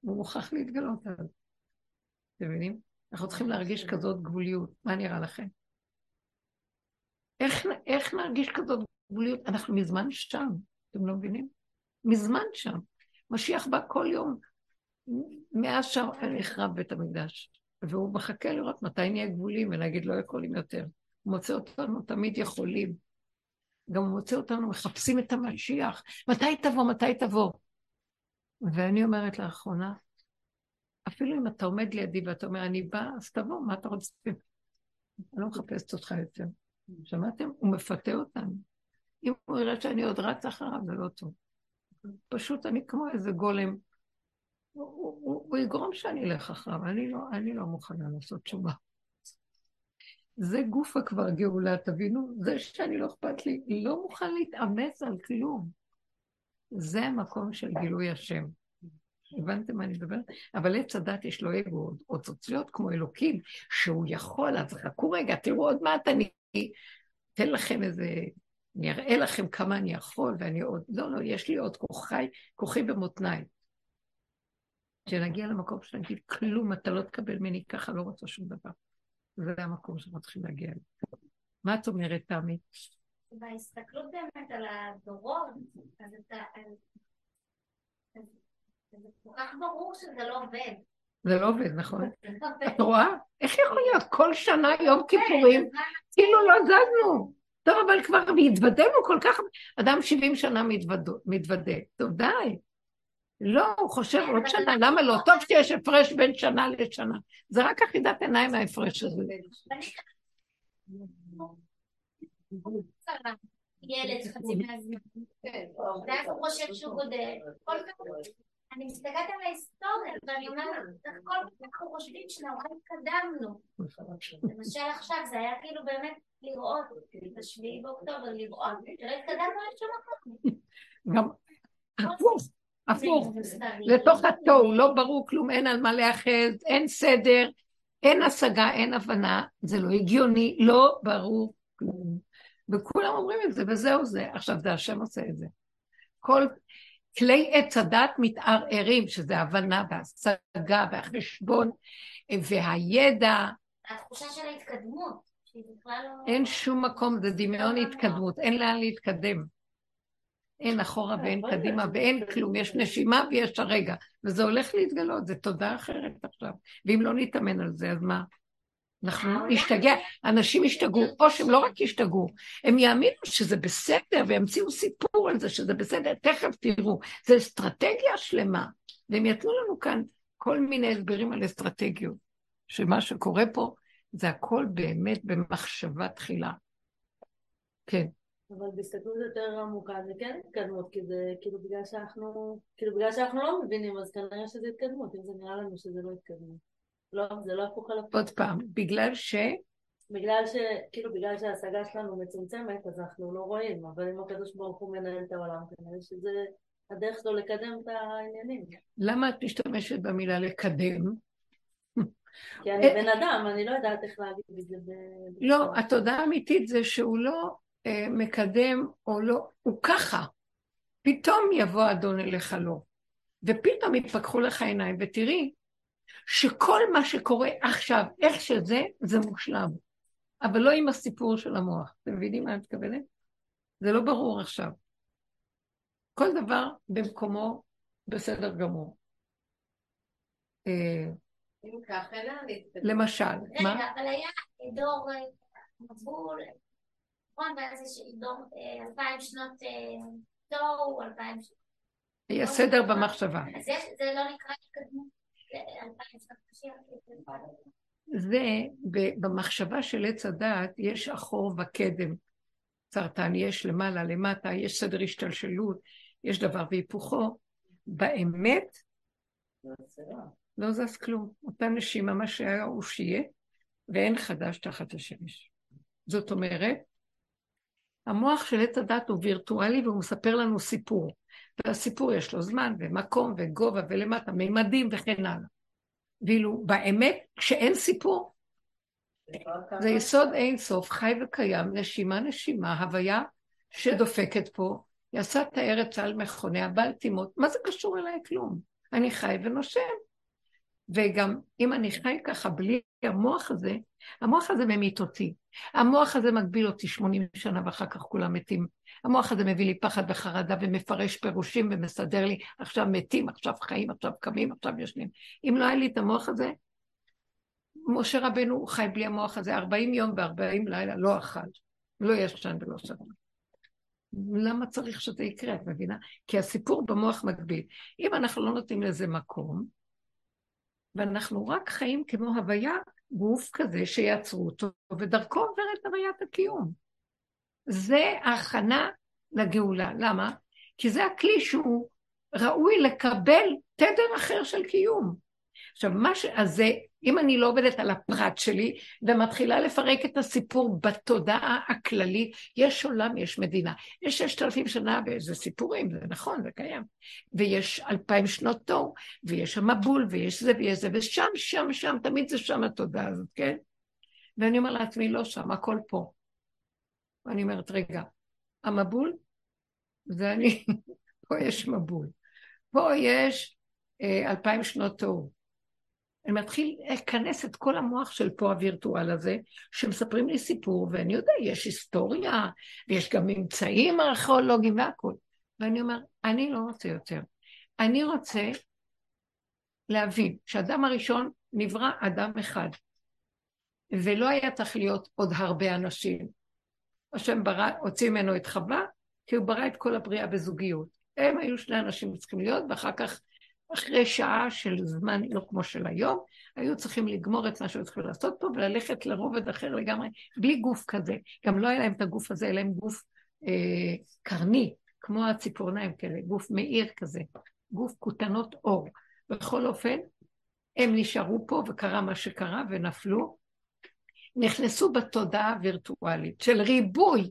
הוא מוכרח להתגלות אז. אתם מבינים? אנחנו צריכים להרגיש כזאת גבוליות. מה נראה לכם? איך, איך נרגיש כזאת גבוליות? אנחנו מזמן שם, אתם לא מבינים? מזמן שם. משיח בא כל יום, מאז שנחרב בית המקדש, והוא מחכה לראות מתי נהיה גבולים ולהגיד לא יכולים יותר. הוא מוצא אותנו תמיד יכולים. גם הוא מוצא אותנו מחפשים את המשיח. מתי תבוא? מתי תבוא? ואני אומרת לאחרונה, אפילו אם אתה עומד לידי ואתה אומר, אני באה, אז תבוא, מה אתה רוצה? אני לא מחפשת אותך יותר. שמעתם? הוא מפתה אותנו. אם הוא יראה שאני עוד רץ אחריו, זה לא טוב. פשוט אני כמו איזה גולם. הוא, הוא, הוא יגרום שאני אלך אחריו, אני לא, אני לא מוכנה לעשות תשובה. זה גוף הכבר גאולה, תבינו? זה שאני לא אכפת לי, לא מוכן להתאמץ על כלום. זה המקום של גילוי השם. הבנתם מה אני מדברת? אבל עץ הדת יש לו אגו, להיות כמו אלוקים, שהוא יכול, אז חכו רגע, תראו עוד מעט אני אתן לכם איזה, אני אראה לכם כמה אני יכול, ואני עוד, לא, לא, יש לי עוד כוחי, כוחי במותניי. כשנגיע למקום שנגיד, כלום, אתה לא תקבל ממני ככה, לא רוצה שום דבר. זה המקום שאנחנו צריכים להגיע אליו. מה את אומרת, תמי? בהסתכלות באמת על הדורות, אז אתה... זה כל כך ברור שזה לא עובד. זה לא עובד, נכון. את רואה? איך יכול להיות? כל שנה יום כיפורים, כאילו לא זזנו. טוב, אבל כבר התוודענו כל כך... אדם 70 שנה מתוודה. טוב, די. לא, הוא חושב עוד שנה, למה לא? טוב שיש הפרש בין שנה לשנה. זה רק אחידת עיניים ההפרש הזה. ילד חצי מהזמן. ואז הוא חושב שהוא גודל. אני מסתכלת על ההיסטוריה ואני אומרת, כל אנחנו חושבים שנורא התקדמנו. למשל עכשיו זה היה כאילו באמת לראות, בשביעי באוקטובר לראות, שלא התקדמנו לשום מקום. גם הפוך. הפוך, לתוך התוהו, לא ברור כלום, אין על מה להיאחז, אין סדר, אין השגה, אין הבנה, זה לא הגיוני, לא ברור כלום. וכולם אומרים את זה, וזהו זה. עכשיו, זה השם עושה את זה. כל כלי עץ הדת מתערערים, שזה הבנה והשגה והחשבון והידע התחושה של ההתקדמות, שהיא בכלל לא... אין שום מקום, זה דמיון התקדמות, אין לאן להתקדם. אין אחורה ואין קדימה ואין כלום, יש נשימה ויש הרגע, וזה הולך להתגלות, זה תודה אחרת עכשיו. ואם לא נתאמן על זה, אז מה? אנחנו נשתגע, אנשים ישתגעו, או שהם לא רק ישתגעו, הם יאמינו שזה בסדר וימציאו סיפור על זה שזה בסדר, תכף תראו, זו אסטרטגיה שלמה, והם יתנו לנו כאן כל מיני הסברים על אסטרטגיות, שמה שקורה פה זה הכל באמת במחשבה תחילה. כן. אבל בהסתכלות יותר עמוקה זה כן התקדמות, כי זה כאילו בגלל שאנחנו, כאילו בגלל שאנחנו לא מבינים, אז כנראה שזה התקדמות, אם זה נראה לנו שזה לא התקדמות. לא, זה לא הפוך על הפוך. עוד פעם, בגלל ש... בגלל ש... כאילו בגלל שההשגה שלנו מצומצמת, אז אנחנו לא רואים, אבל אם הקדוש ברוך הוא מנהל את העולם, כנראה שזה הדרך שלו לקדם את העניינים. למה את משתמשת במילה לקדם? כי אני בן אדם, אני לא יודעת איך להגיד את זה. לא, התודעה האמיתית זה שהוא לא אה, מקדם או לא, הוא ככה. פתאום יבוא אדון אליך לא. ופתאום יתפקחו לך עיניים, ותראי שכל מה שקורה עכשיו, איך שזה, זה מושלם. אבל לא עם הסיפור של המוח. אתם מבינים מה אני מתכוונת? זה לא ברור עכשיו. כל דבר במקומו בסדר גמור. אה, למשל, מה? רגע, אבל היה דור אה, מבול, נכון? ואז יש דור אה, אלפיים שנות תוהו, אלפיים שנות... היה סדר במחשבה. אז זה לא נקרא התקדמות? זה, במחשבה של עץ הדעת יש אחור וקדם. סרטן יש למעלה, למטה, יש סדר השתלשלות, יש דבר והיפוכו. באמת, לא זז כלום. אותה נשימה, מה שהיה הוא שיהיה, ואין חדש תחת השמש. זאת אומרת, המוח של עץ הדת הוא וירטואלי והוא מספר לנו סיפור. והסיפור יש לו זמן ומקום וגובה ולמטה, מימדים וכן הלאה. ואילו באמת, כשאין סיפור, זה יסוד אין סוף, חי וקיים, נשימה נשימה, הוויה שדופקת פה, יעשה את הארץ על מכוניה, בל תימות, מה זה קשור אליי כלום? אני חי ונושם. וגם אם אני חי ככה בלי המוח הזה, המוח הזה ממית אותי. המוח הזה מגביל אותי 80 שנה ואחר כך כולם מתים. המוח הזה מביא לי פחד וחרדה ומפרש פירושים ומסדר לי עכשיו מתים, עכשיו חיים, עכשיו קמים, עכשיו ישנים. אם לא היה לי את המוח הזה, משה רבנו חי בלי המוח הזה 40 יום ו-40 לילה, לא אכל, לא ישן ולא שתה. למה צריך שזה יקרה, את מבינה? כי הסיפור במוח מגביל. אם אנחנו לא נותנים לזה מקום, ואנחנו רק חיים כמו הוויה, גוף כזה שיעצרו אותו, ודרכו עוברת הוויית הקיום. זה ההכנה לגאולה. למה? כי זה הכלי שהוא ראוי לקבל תדר אחר של קיום. עכשיו, מה ש... אז זה, אם אני לא עובדת על הפרט שלי ומתחילה לפרק את הסיפור בתודעה הכללית, יש עולם, יש מדינה. יש ששת אלפים שנה וזה סיפורים, זה נכון, זה קיים. ויש אלפיים שנות תור, ויש המבול, ויש זה ויש זה, ושם, שם, שם, תמיד זה שם התודעה הזאת, כן? ואני אומר לעצמי, לא שם, הכל פה. ואני אומרת, רגע, המבול זה אני, פה יש מבול. פה יש אה, אלפיים שנות תור. אני מתחיל לכנס את כל המוח של פה הווירטואל הזה, שמספרים לי סיפור, ואני יודע, יש היסטוריה, ויש גם ממצאים ארכיאולוגיים והכול. ואני אומר, אני לא רוצה יותר. אני רוצה להבין שאדם הראשון נברא אדם אחד, ולא היה צריך להיות עוד הרבה אנשים. השם ברא, הוציא ממנו את חווה, כי הוא ברא את כל הבריאה בזוגיות. הם היו שני אנשים שצריכים להיות, ואחר כך אחרי שעה של זמן לא כמו של היום, היו צריכים לגמור את מה שהיו צריכים לעשות פה וללכת לרובד אחר לגמרי, בלי גוף כזה. גם לא היה להם את הגוף הזה, היה להם גוף אה, קרני, כמו הציפורניים כאלה, גוף מאיר כזה, גוף כותנות אור. בכל אופן, הם נשארו פה וקרה מה שקרה ונפלו, נכנסו בתודעה הווירטואלית של ריבוי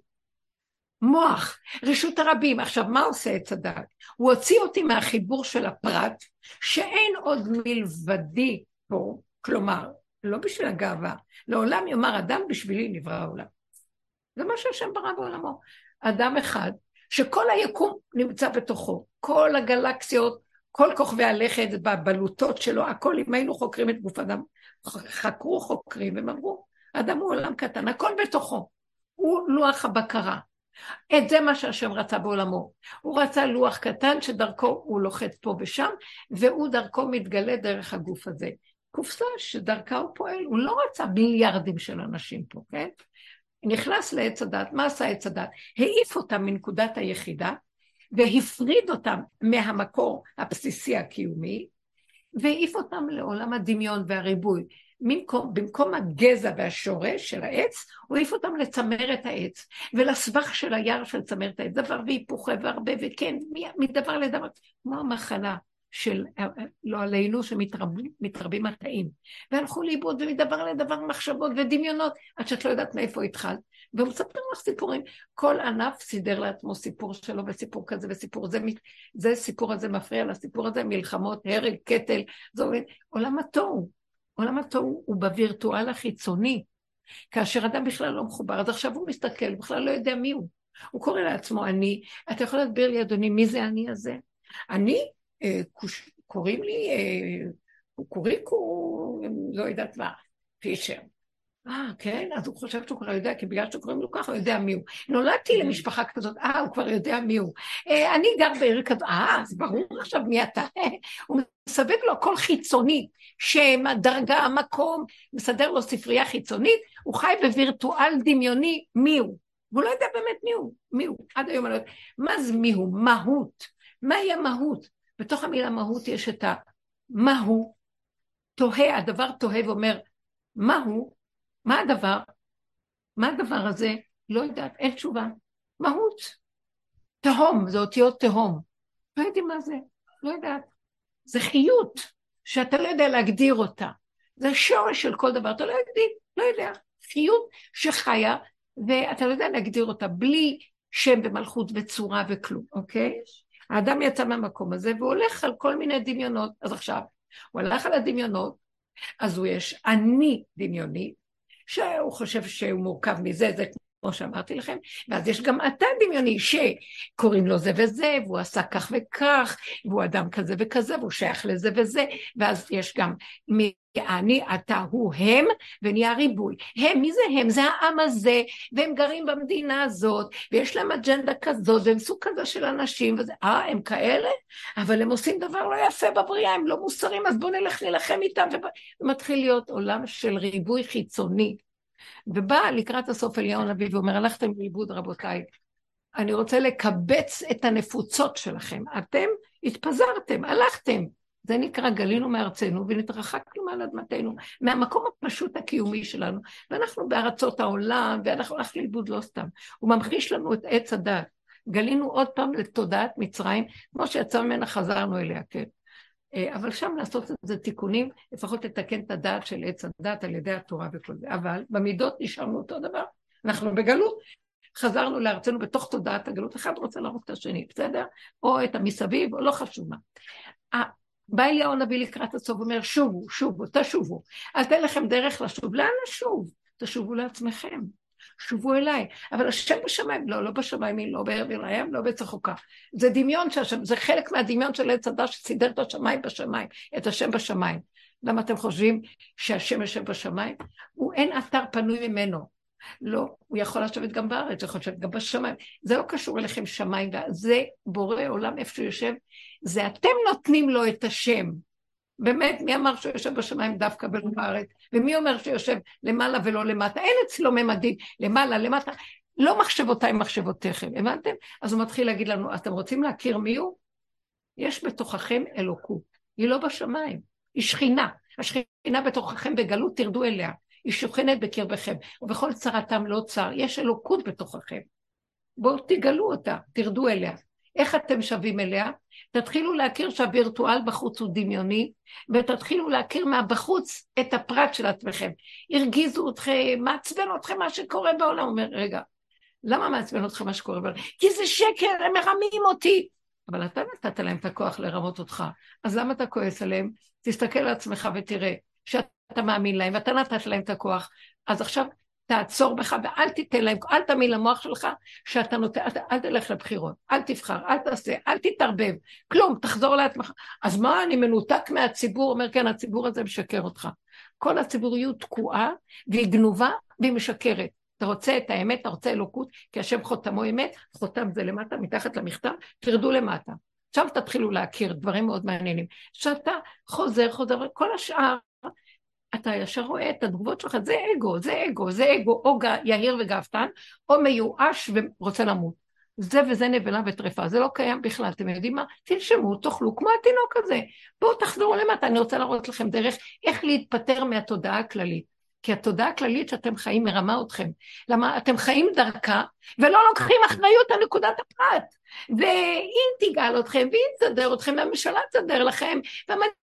מוח, רשות הרבים. עכשיו, מה עושה עץ הדעת? הוא הוציא אותי מהחיבור של הפרט, שאין עוד מלבדי פה, כלומר, לא בשביל הגאווה, לעולם יאמר אדם בשבילי נברא העולם. זה מה שהשם ברא בעולמו. אדם אחד, שכל היקום נמצא בתוכו, כל הגלקסיות, כל כוכבי הלכת בבלוטות שלו, הכל, אם היינו חוקרים את גוף אדם, חקרו חוקרים, והם אמרו, אדם הוא עולם קטן, הכל בתוכו. הוא לוח הבקרה. את זה מה שהשם רצה בעולמו. הוא רצה לוח קטן שדרכו הוא לוחץ פה ושם, והוא דרכו מתגלה דרך הגוף הזה. קופסה שדרכה הוא פועל, הוא לא רצה מיליארדים של אנשים פה, כן? נכנס לעץ הדת, מה עשה עץ הדת? העיף אותם מנקודת היחידה, והפריד אותם מהמקור הבסיסי הקיומי, והעיף אותם לעולם הדמיון והריבוי. במקום, במקום הגזע והשורש של העץ, הוא העיף אותם לצמרת העץ, ולסבך של היער של צמרת העץ, דבר והיפוכה והרבה, וכן, מדבר לדבר, כמו המחלה של, לא עלינו, שמתרבים התאים. והלכו לאיבוד ומדבר לדבר מחשבות ודמיונות, עד שאת לא יודעת מאיפה התחלת. מספר לך סיפורים. כל ענף סידר לעצמו סיפור שלו, וסיפור כזה וסיפור זה, זה סיפור הזה מפריע לסיפור הזה, מלחמות, הרג, קטל, זה עולם התוהו. עולם התוהו הוא בווירטואל החיצוני, כאשר אדם בכלל לא מחובר, אז עכשיו הוא מסתכל, הוא בכלל לא יודע מי הוא. הוא קורא לעצמו אני. אתה יכול להסביר לי, אדוני, מי זה אני הזה? אני, אה, קוראים לי, אה, קוריקו, לא יודעת מה, פישר. אה, כן? אז הוא חושב שהוא כבר יודע, כי בגלל שקוראים לו ככה, הוא יודע מי הוא. נולדתי למשפחה כזאת, אה, הוא כבר יודע מי הוא. אה, אני גר בעיר כזאת, אה, אז ברור עכשיו מי אתה. הוא מסווג לו הכל חיצוני, שם, הדרגה, המקום, מסדר לו ספרייה חיצונית, הוא חי בווירטואל דמיוני מי הוא. והוא לא יודע באמת מי הוא, מי הוא. עד היום אני לא יודעת. מה זה מי הוא? מהות. מהי המהות? בתוך המילה מהות יש את המהו, תוהה, הדבר תוהה ואומר, מהו? מה הדבר? מה הדבר הזה? לא יודעת, אין תשובה. מהות. תהום, זה אותיות תהום. לא יודעים מה זה, לא יודעת. זה חיות שאתה לא יודע להגדיר אותה. זה השורש של כל דבר, אתה לא יודע, לא יודע. חיות שחיה, ואתה לא יודע להגדיר אותה בלי שם ומלכות וצורה וכלום, אוקיי? האדם יצא מהמקום הזה והוא הולך על כל מיני דמיונות. אז עכשיו, הוא הלך על הדמיונות, אז הוא יש אני דמיוני, שהוא חושב שהוא מורכב מזה, זה כמו שאמרתי לכם, ואז יש גם אתה דמיוני שקוראים לו זה וזה, והוא עשה כך וכך, והוא אדם כזה וכזה, והוא שייך לזה וזה, ואז יש גם אני, אתה, הוא, הם, ונהיה ריבוי. הם, מי זה הם? זה העם הזה, והם גרים במדינה הזאת, ויש להם אג'נדה כזאת, והם סוג כזה של אנשים, וזה, אה, הם כאלה? אבל הם עושים דבר לא יפה בבריאה, הם לא מוסריים, אז בואו נלך להילחם איתם, ומתחיל להיות עולם של ריבוי חיצוני. ובא לקראת הסוף אליהו הנביא ואומר, הלכתם לאיבוד רבותיי, אני רוצה לקבץ את הנפוצות שלכם. אתם התפזרתם, הלכתם. זה נקרא גלינו מארצנו ונתרחקנו מעל אדמתנו, מהמקום הפשוט הקיומי שלנו. ואנחנו בארצות העולם, ואנחנו הלכנו לאיבוד לא סתם. הוא ממחיש לנו את עץ הדת. גלינו עוד פעם לתודעת מצרים, כמו שיצא ממנה חזרנו אליה, כן. אה, אבל שם לעשות את זה תיקונים, לפחות לתקן את הדעת של עץ הדת על ידי התורה וכל זה. אבל במידות נשארנו אותו דבר. אנחנו בגלות, חזרנו לארצנו בתוך תודעת הגלות, אחד רוצה להרוג את השני, בסדר? או את המסביב, או לא חשוב מה. בא אליהו הנביא לקראת הסוף ואומר, שובו, שובו, תשובו. אל תן לכם דרך לשוב. לאן לשוב? תשובו לעצמכם. שובו אליי. אבל השם בשמיים, לא, לא בשמיים, לא בערבים, לא בצחוקה. זה דמיון שהשם, זה חלק מהדמיון של עץ הדת שסידר את השמיים בשמיים, את השם בשמיים. למה אתם חושבים שהשם יושב בשמיים? הוא אין אתר פנוי ממנו. לא, הוא יכול לשבת גם בארץ, הוא יכול לשבת גם בשמיים. זה לא קשור אליכם שמיים, זה בורא עולם איפה שהוא יושב, זה אתם נותנים לו את השם. באמת, מי אמר שהוא יושב בשמיים דווקא ולא בארץ? ומי אומר שהוא יושב למעלה ולא למטה? אין אצלו ממדים, למעלה, למטה. לא מחשבותיי מחשבותיכם, הבנתם? אז הוא מתחיל להגיד לנו, אתם רוצים להכיר מי הוא? יש בתוככם אלוקות, היא לא בשמיים, היא שכינה. השכינה בתוככם בגלות, תרדו אליה. היא שוכנת בקרבכם, ובכל צרתם לא צר, יש אלוקות בתוככם. בואו תגלו אותה, תרדו אליה. איך אתם שווים אליה? תתחילו להכיר שהווירטואל בחוץ הוא דמיוני, ותתחילו להכיר מהבחוץ את הפרט של עצמכם. הרגיזו אתכם, מעצבן אתכם מה שקורה בעולם. הוא אומר, רגע, למה מעצבן אתכם מה שקורה בעולם? כי זה שקר, הם מרמים אותי. אבל אתה נתת להם את הכוח לרמות אותך, אז למה אתה כועס עליהם? תסתכל על עצמך ותראה שאתה מאמין להם, ואתה נתת להם את הכוח. אז עכשיו תעצור בך ואל תיתן להם, אל תמיד למוח שלך שאתה נותן, אל, אל תלך לבחירות, אל תבחר, אל תעשה, אל תתערבב, כלום, תחזור לעצמך. אז מה, אני מנותק מהציבור? אומר, כן, הציבור הזה משקר אותך. כל הציבוריות תקועה והיא גנובה והיא משקרת. אתה רוצה את האמת, אתה רוצה אלוקות, כי השם חותמו אמת, חותם זה למטה, מתחת למכתב, תרדו למטה. עכשיו תתחילו להכיר דברים מאוד מעניינים. שאתה חוזר, חוזר, וכל השאר, אתה ישר רואה את התגובות שלך, זה אגו, זה אגו, זה אגו, או יהיר וגאוותן, או מיואש ורוצה למות. זה וזה נבלה וטרפה, זה לא קיים בכלל, אתם יודעים מה? תנשמו, תאכלו כמו התינוק הזה. בואו תחזרו למטה, אני רוצה להראות לכם דרך איך להתפטר מהתודעה הכללית. כי התודעה הכללית שאתם חיים מרמה אתכם. למה אתם חיים דרכה ולא לוקחים אחריות על נקודת הפרט. והיא תגאל אתכם, והיא תסדר אתכם, והממשלה תסדר לכם,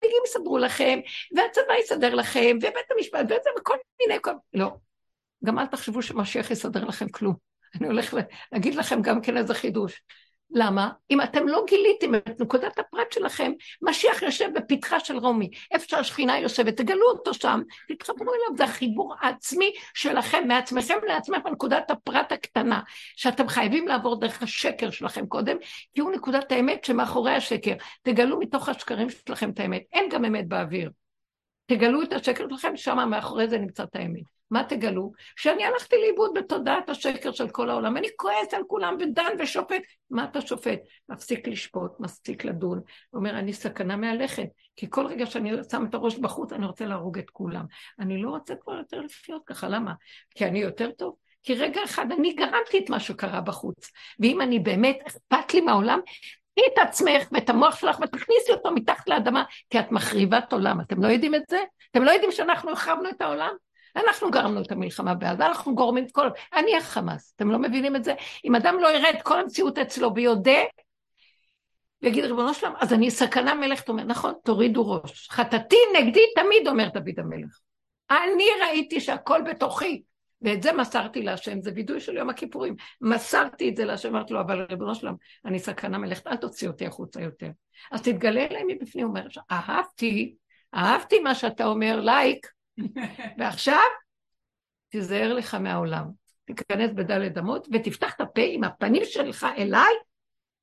והמנהיגים יסדרו לכם, והצבא יסדר לכם, ובית המשפט, וזה, וכל מיני... כל... לא. גם אל תחשבו שמשיח יסדר לכם כלום. אני הולך להגיד לכם גם כן איזה חידוש. למה? אם אתם לא גיליתם את נקודת הפרט שלכם, משיח יושב בפתחה של רומי, איפה שהשכינה יושבת, תגלו אותו שם, תתחברו אליו, זה החיבור העצמי שלכם, מעצמכם לעצמכם, בנקודת הפרט הקטנה, שאתם חייבים לעבור דרך השקר שלכם קודם, כי הוא נקודת האמת שמאחורי השקר. תגלו מתוך השקרים שלכם את האמת, אין גם אמת באוויר. תגלו את השקר שלכם, שם מאחורי זה נמצא את האמת. מה תגלו? שאני הלכתי לאיבוד בתודעת השקר של כל העולם. אני כועס על כולם ודן ושופט. מה אתה שופט? מפסיק לשפוט, מפסיק לדון. אומר, אני סכנה מהלכת, כי כל רגע שאני שם את הראש בחוץ, אני רוצה להרוג את כולם. אני לא רוצה כבר יותר לחיות ככה, למה? כי אני יותר טוב? כי רגע אחד אני גרמתי את מה שקרה בחוץ. ואם אני באמת, אכפת לי מהעולם, תקחי את עצמך ואת המוח שלך ותכניסי אותו מתחת לאדמה, כי את מחריבת עולם. אתם לא יודעים את זה? אתם לא יודעים שאנחנו החרבנו את העולם? אנחנו גרמנו את המלחמה בעזה, אנחנו גורמים את כל... אני החמאס, אתם לא מבינים את זה? אם אדם לא יראה את כל המציאות אצלו ויודה, ויגיד ריבונו שלם, אז אני סכנה מלך, אומר, נכון, תורידו ראש. חטאתי נגדי תמיד, אומר דוד המלך. אני ראיתי שהכל בתוכי, ואת זה מסרתי להשם, זה וידוי של יום הכיפורים. מסרתי את זה להשם, אמרתי לו, אבל ריבונו שלם, אני סכנה מלכת, אל תוציא אותי החוצה יותר. אז תתגלה אליי מבפנים, הוא אומר, אהבתי, אהבתי מה שאתה אומר, לייק, ועכשיו, תיזהר לך מהעולם. תיכנס בדלת אמות ותפתח את הפה עם הפנים שלך אליי,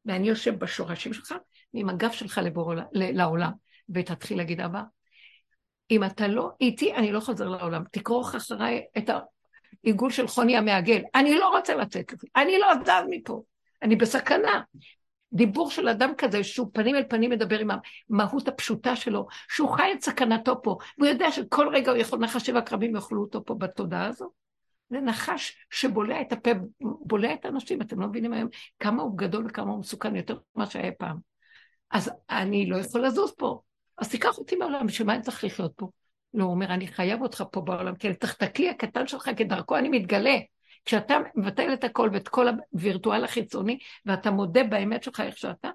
ואני יושב בשורשים שלך, ועם הגב שלך לבור, לעולם. ותתחיל להגיד, אבא, אם אתה לא איתי, אני לא חוזר לעולם. תכרוך אחריי את העיגול של חוני המעגל. אני לא רוצה לצאת לזה, אני לא זז מפה. אני בסכנה. דיבור של אדם כזה שהוא פנים אל פנים מדבר עם המהות הפשוטה שלו, שהוא חי את סכנתו פה, והוא יודע שכל רגע הוא יכול, נחש שבע קרבים יאכלו אותו פה בתודעה הזו. זה נחש שבולע את הפה, בולע את האנשים, אתם לא מבינים היום כמה הוא גדול וכמה הוא מסוכן יותר ממה שהיה פעם. אז אני לא יכול לזוז פה, אז תיקח אותי מהעולם, בשביל מה אני צריך לחיות פה? לא, הוא אומר, אני חייב אותך פה בעולם, כי אני צריך את הכלי הקטן שלך, כדרכו אני מתגלה. כשאתה מבטל את הכל ואת כל הווירטואל החיצוני, ואתה מודה באמת שלך איך שאתה,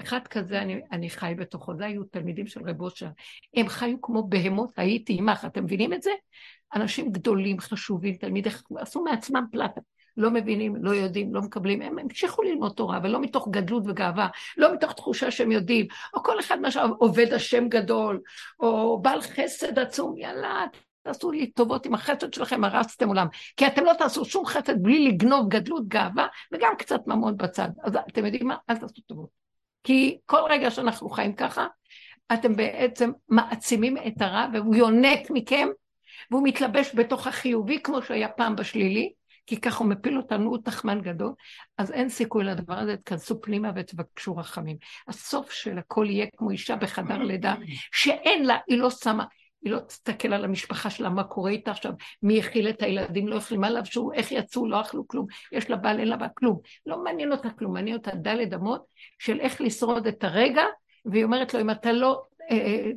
אחד כזה אני, אני חי בתוכו, זה היו תלמידים של רב אושר. הם חיו כמו בהמות, הייתי עמך, אתם מבינים את זה? אנשים גדולים, חשובים, תלמידי, עשו מעצמם פלטה. לא מבינים, לא יודעים, לא מקבלים, הם המשיכו ללמוד תורה, ולא מתוך גדלות וגאווה, לא מתוך תחושה שהם יודעים, או כל אחד מה שעובד השם גדול, או בעל חסד עצום, יאללה, תעשו לי טובות עם החסד שלכם, הרסתם עולם. כי אתם לא תעשו שום חסד בלי לגנוב גדלות, גאווה, וגם קצת ממון בצד. אז אתם יודעים מה? אל תעשו טובות. כי כל רגע שאנחנו חיים ככה, אתם בעצם מעצימים את הרע, והוא יונק מכם, והוא מתלבש בתוך החיובי, כמו שהיה פעם בשלילי, כי ככה הוא מפיל אותנו, הוא תחמן גדול, אז אין סיכוי לדבר הזה, תכנסו פנימה ותבקשו רחמים. הסוף של הכל יהיה כמו אישה בחדר לידה, שאין לה, היא לא שמה, היא לא תסתכל על המשפחה שלה, מה קורה איתה עכשיו, מי הכיל את הילדים, לא יכולים, מה לבשו, איך יצאו, לא אכלו כלום, יש לה בעל, אין לה בעל, כלום. לא מעניין אותה כלום, מעניין אותה דלת אמות של איך לשרוד את הרגע, והיא אומרת לו, אם אתה לא אה, אה,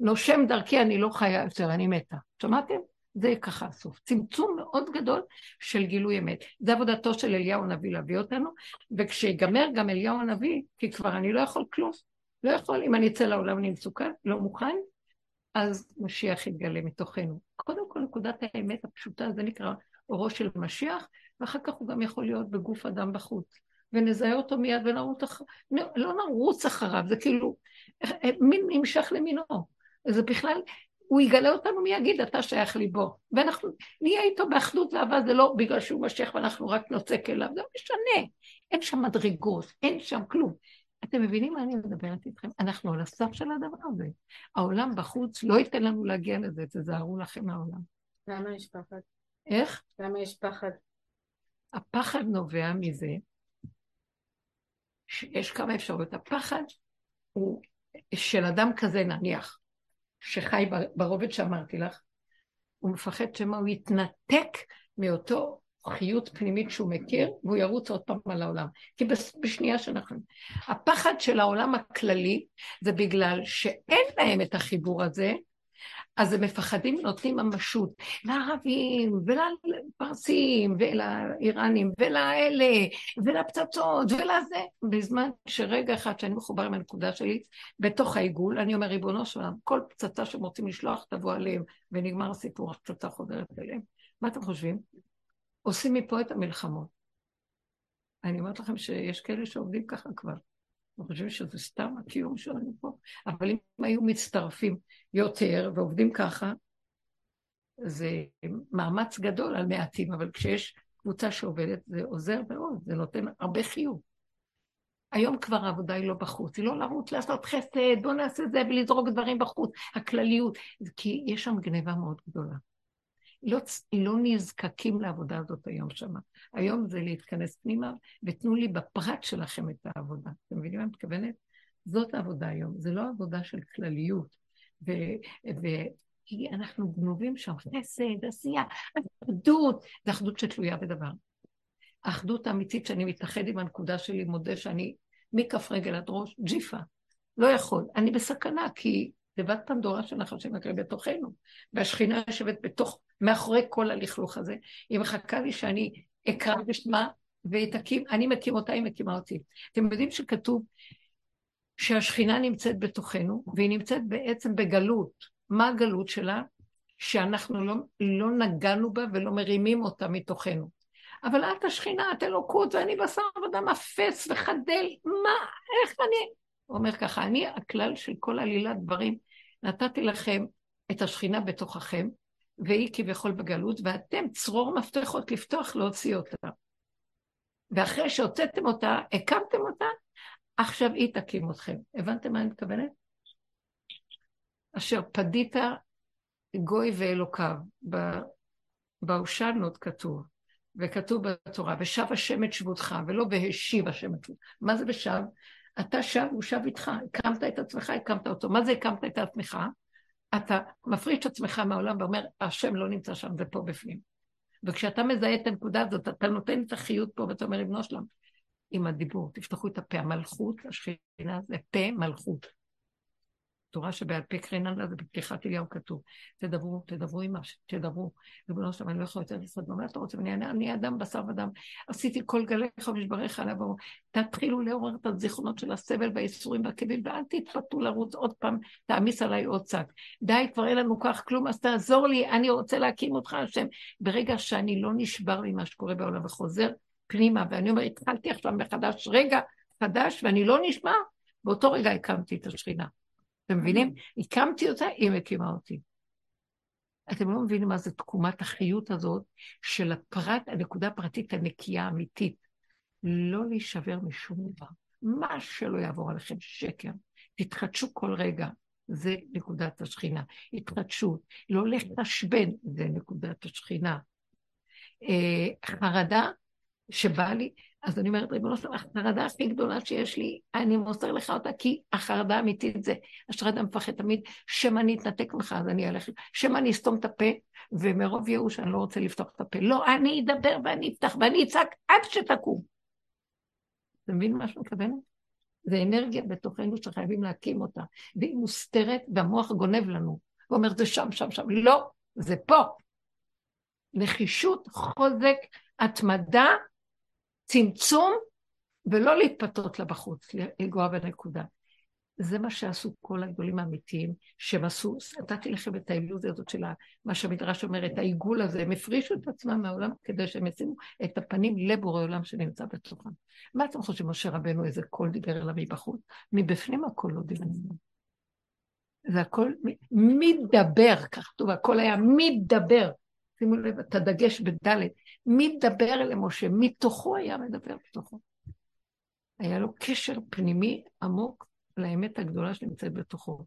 נושם דרכי, אני לא חיה יותר, אני מתה. שמעתם? זה ככה הסוף. צמצום מאוד גדול של גילוי אמת. זה עבודתו של אליהו הנביא להביא אותנו, וכשיגמר גם אליהו הנביא, כי כבר אני לא יכול כלום. לא יכול, אם אני אצא לעולם אני מסוכן, לא מוכן, אז משיח יתגלה מתוכנו. קודם כל, נקודת האמת הפשוטה, זה נקרא אורו של משיח, ואחר כך הוא גם יכול להיות בגוף אדם בחוץ. ונזהה אותו מיד ונרוץ אחריו, לא נרוץ אחריו, זה כאילו, מין נמשך למינו. זה בכלל, הוא יגלה אותנו מי יגיד, אתה שייך לי בו. ואנחנו נהיה איתו באחדות ואהבה, זה לא בגלל שהוא משך ואנחנו רק נוצק אליו, זה משנה. אין שם מדרגות, אין שם כלום. אתם מבינים מה אני מדברת איתכם? אנחנו על הסף של הדבר הזה. העולם בחוץ לא ייתן לנו להגיע לזה, תזהרו לכם מהעולם. למה יש פחד? איך? למה יש פחד? הפחד נובע מזה שיש כמה אפשרויות. הפחד הוא של אדם כזה, נניח, שחי ברובד שאמרתי לך, הוא מפחד שמא הוא יתנתק מאותו חיות פנימית שהוא מכיר, והוא ירוץ עוד פעם על העולם. כי בשנייה שאנחנו... הפחד של העולם הכללי זה בגלל שאין להם את החיבור הזה, אז הם מפחדים ונותנים ממשות לערבים ולפרסים ולאיראנים ולאלה ולפצצות ולזה, בזמן שרגע אחד שאני מחובר עם הנקודה שלי, בתוך העיגול, אני אומר, ריבונו של עולם, כל פצצה שהם רוצים לשלוח תבוא עליהם, ונגמר הסיפור, הפצצה חוזרת אליהם. מה אתם חושבים? עושים מפה את המלחמות. אני אומרת לכם שיש כאלה שעובדים ככה כבר. אני חושבים שזה סתם הקיום שלנו פה. אבל אם היו מצטרפים יותר ועובדים ככה, זה מאמץ גדול על מעטים, אבל כשיש קבוצה שעובדת, זה עוזר מאוד, זה נותן הרבה חיוב. היום כבר העבודה היא לא בחוץ, היא לא לרוץ לעשות חסד, בוא נעשה זה ולזרוק דברים בחוץ, הכלליות, כי יש שם גניבה מאוד גדולה. לא, לא נזקקים לעבודה הזאת היום שמה. היום זה להתכנס פנימה, ותנו לי בפרט שלכם את העבודה. אתם מבינים מה אני מתכוונת? זאת העבודה היום, זה לא עבודה של כלליות. ו... ו... כי אנחנו גנובים שם, חסד, עשייה, אחדות, זה אחדות שתלויה בדבר. האחדות האמיתית שאני מתאחד עם הנקודה שלי, מודה שאני מכף רגל עד ראש, ג'יפה. לא יכול. אני בסכנה, כי תיבת פנדורה של נחשים מקרה בתוכנו, והשכינה יושבת בתוך, מאחורי כל הלכלוך הזה. היא מחכה לי שאני אקרא בשמה ותקים, אני מקים אותה, היא מקימה אותי. אתם יודעים שכתוב שהשכינה נמצאת בתוכנו, והיא נמצאת בעצם בגלות. מה הגלות שלה? שאנחנו לא, לא נגענו בה ולא מרימים אותה מתוכנו. אבל את השכינה, את אלוקות, ואני בשר ודם אפס וחדל, מה, איך אני... הוא אומר ככה, אני הכלל של כל עלילת דברים, נתתי לכם את השכינה בתוככם, והיא כביכול בגלות, ואתם צרור מפתחות לפתוח, להוציא אותה. ואחרי שהוצאתם אותה, הקמתם אותה, עכשיו היא תקים אתכם. הבנתם מה אני מתכוונת? אשר פדית גוי ואלוקיו. בהושענות כתוב, וכתוב בתורה, ושב השם את שבותך, ולא והשיב השם את שבותך. מה זה ושב? אתה שב, הוא שב איתך, הקמת את עצמך, הקמת אותו. מה זה הקמת את עצמך? אתה מפריד את עצמך מהעולם ואומר, השם לא נמצא שם, זה פה בפנים. וכשאתה מזהה את הנקודה הזאת, אתה נותן את החיות פה ואתה אומר, לבנו שלם, עם הדיבור, תפתחו את הפה, המלכות, השכינה זה פה מלכות. תורה שבעל פה קרינן לה, זה בפתיחת אליהו כתוב. תדברו, תדברו עם מה תדברו. ריבונו שלום, אני לא יכולה יותר לעשות, מה אתה רוצה? אני, אדם בשר ודם. עשיתי כל גלי חמש ברך עליו, תתחילו לעורר את הזיכרונות של הסבל והייסורים והכאבים, ואל תתפתו לרוץ עוד פעם, תעמיס עליי עוד צד. די, כבר אין לנו כך כלום, אז תעזור לי, אני רוצה להקים אותך, השם. ברגע שאני לא נשבר ממה שקורה בעולם וחוזר פנימה, ואני אומר, התחלתי עכשיו מחדש רגע חדש, ואני לא נשמע, באותו רגע הקמתי את השכינה. אתם מבינים? הקמתי אותה, היא מקימה אותי. אתם לא מבינים מה זה תקומת החיות הזאת של הפרט, הנקודה הפרטית הנקייה האמיתית. לא להישבר משום דבר. מה שלא יעבור עליכם שקר. תתחדשו כל רגע, זה נקודת השכינה. התחדשות, לא לחשבן, זה נקודת השכינה. אה, חרדה שבא לי, אז אני אומרת, ריבונו שלום, החרדה הכי גדולה שיש לי, אני מוסר לך אותה, כי החרדה האמיתית זה, אשר אדם מפחד תמיד, שמא אני אתנתק ממך, אז אני אלך, שמא אני אסתום את הפה, ומרוב ייאוש אני לא רוצה לפתוח את הפה. לא, אני אדבר ואני אפתח ואני אצעק עד שתקום. אתה מבין מה שאני מתכוונת? זה אנרגיה בתוכנו שחייבים להקים אותה, והיא מוסתרת והמוח גונב לנו. הוא אומר, זה שם, שם, שם. לא, זה פה. נחישות, חוזק, התמדה, צמצום, ולא להתפתות לה בחוץ, לגוע בנקודה. זה מה שעשו כל הגדולים האמיתיים, שהם עשו, נתתי לכם את האילוזיה הזאת של מה שהמדרש אומר, את העיגול הזה, הם הפרישו את עצמם מהעולם כדי שהם ישימו את הפנים לבורא עולם שנמצא בתוכם. מה אתם חושבים, משה רבנו, איזה קול דיבר אליו מבחוץ? מבפנים הקול לא דיבר אליו. זה הכל מדבר, כך כתוב, הכל היה מדבר. שימו לב את הדגש בדלת, מדבר למשה, מתוכו היה מדבר בתוכו. היה לו קשר פנימי עמוק לאמת הגדולה שנמצאת בתוכו.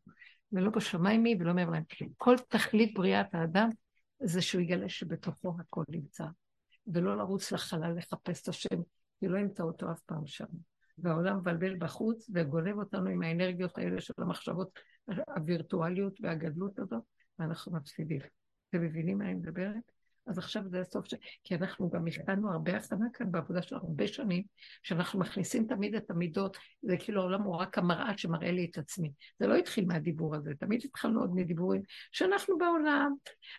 ולא בשמיימי ולא מעבר להם. כל תכלית בריאת האדם זה שהוא יגלה שבתוכו הכל נמצא. ולא לרוץ לחלל לחפש את השם, כי לא ימצא אותו אף פעם שם. והעולם מבלבל בחוץ וגונב אותנו עם האנרגיות האלה של המחשבות הווירטואליות והגדלות הזאת, ואנחנו מפסידים. אתם מבינים מה אני מדברת? אז עכשיו זה הסוף ש... כי אנחנו גם השקענו הרבה הכנה כאן בעבודה של הרבה שנים, שאנחנו מכניסים תמיד את המידות, זה כאילו העולם הוא רק המראה שמראה לי את עצמי. זה לא התחיל מהדיבור הזה, תמיד התחלנו עוד מדיבורים שאנחנו בעולם.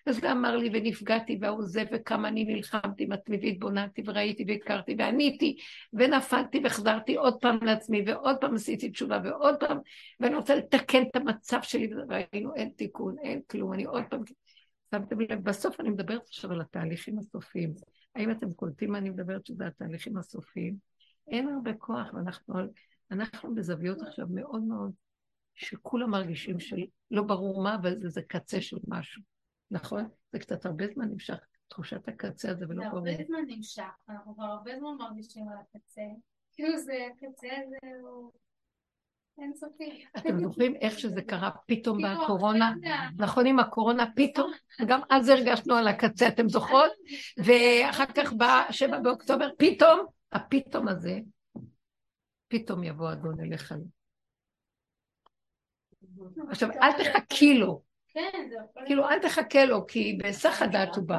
וזה אמר לי ונפגעתי והוא זה וכמה אני נלחמתי, מתמיד התבוננתי וראיתי והכרתי ועניתי ונפלתי וחזרתי עוד פעם לעצמי ועוד פעם עשיתי תשובה ועוד פעם, ואני רוצה לתקן את המצב שלי, וראינו אין תיקון, אין כלום, אני עוד פעם... שמתם לב, בסוף אני מדברת עכשיו על התהליכים הסופיים. האם אתם קולטים מה אני מדברת שזה התהליכים הסופיים? אין הרבה כוח, ואנחנו אנחנו בזוויות עכשיו מאוד מאוד, שכולם מרגישים שלא ברור מה, אבל זה, זה קצה של משהו, נכון? זה קצת הרבה זמן נמשך, תחושת הקצה הזה ולא ברור. זה הרבה זמן נמשך, אנחנו כבר הרבה זמן מרגישים על הקצה. כאילו זה, הקצה הזה הוא... אתם זוכרים איך שזה קרה פתאום בקורונה? נכון, עם הקורונה פתאום, גם אז הרגשנו על הקצה, אתם זוכרות? ואחר כך בשבע באוקטובר, פתאום, הפתאום הזה, פתאום יבוא אדון אליך. עכשיו, אל תחכי לו. כאילו, אל תחכה לו, כי בהיסח הדעת הוא בא.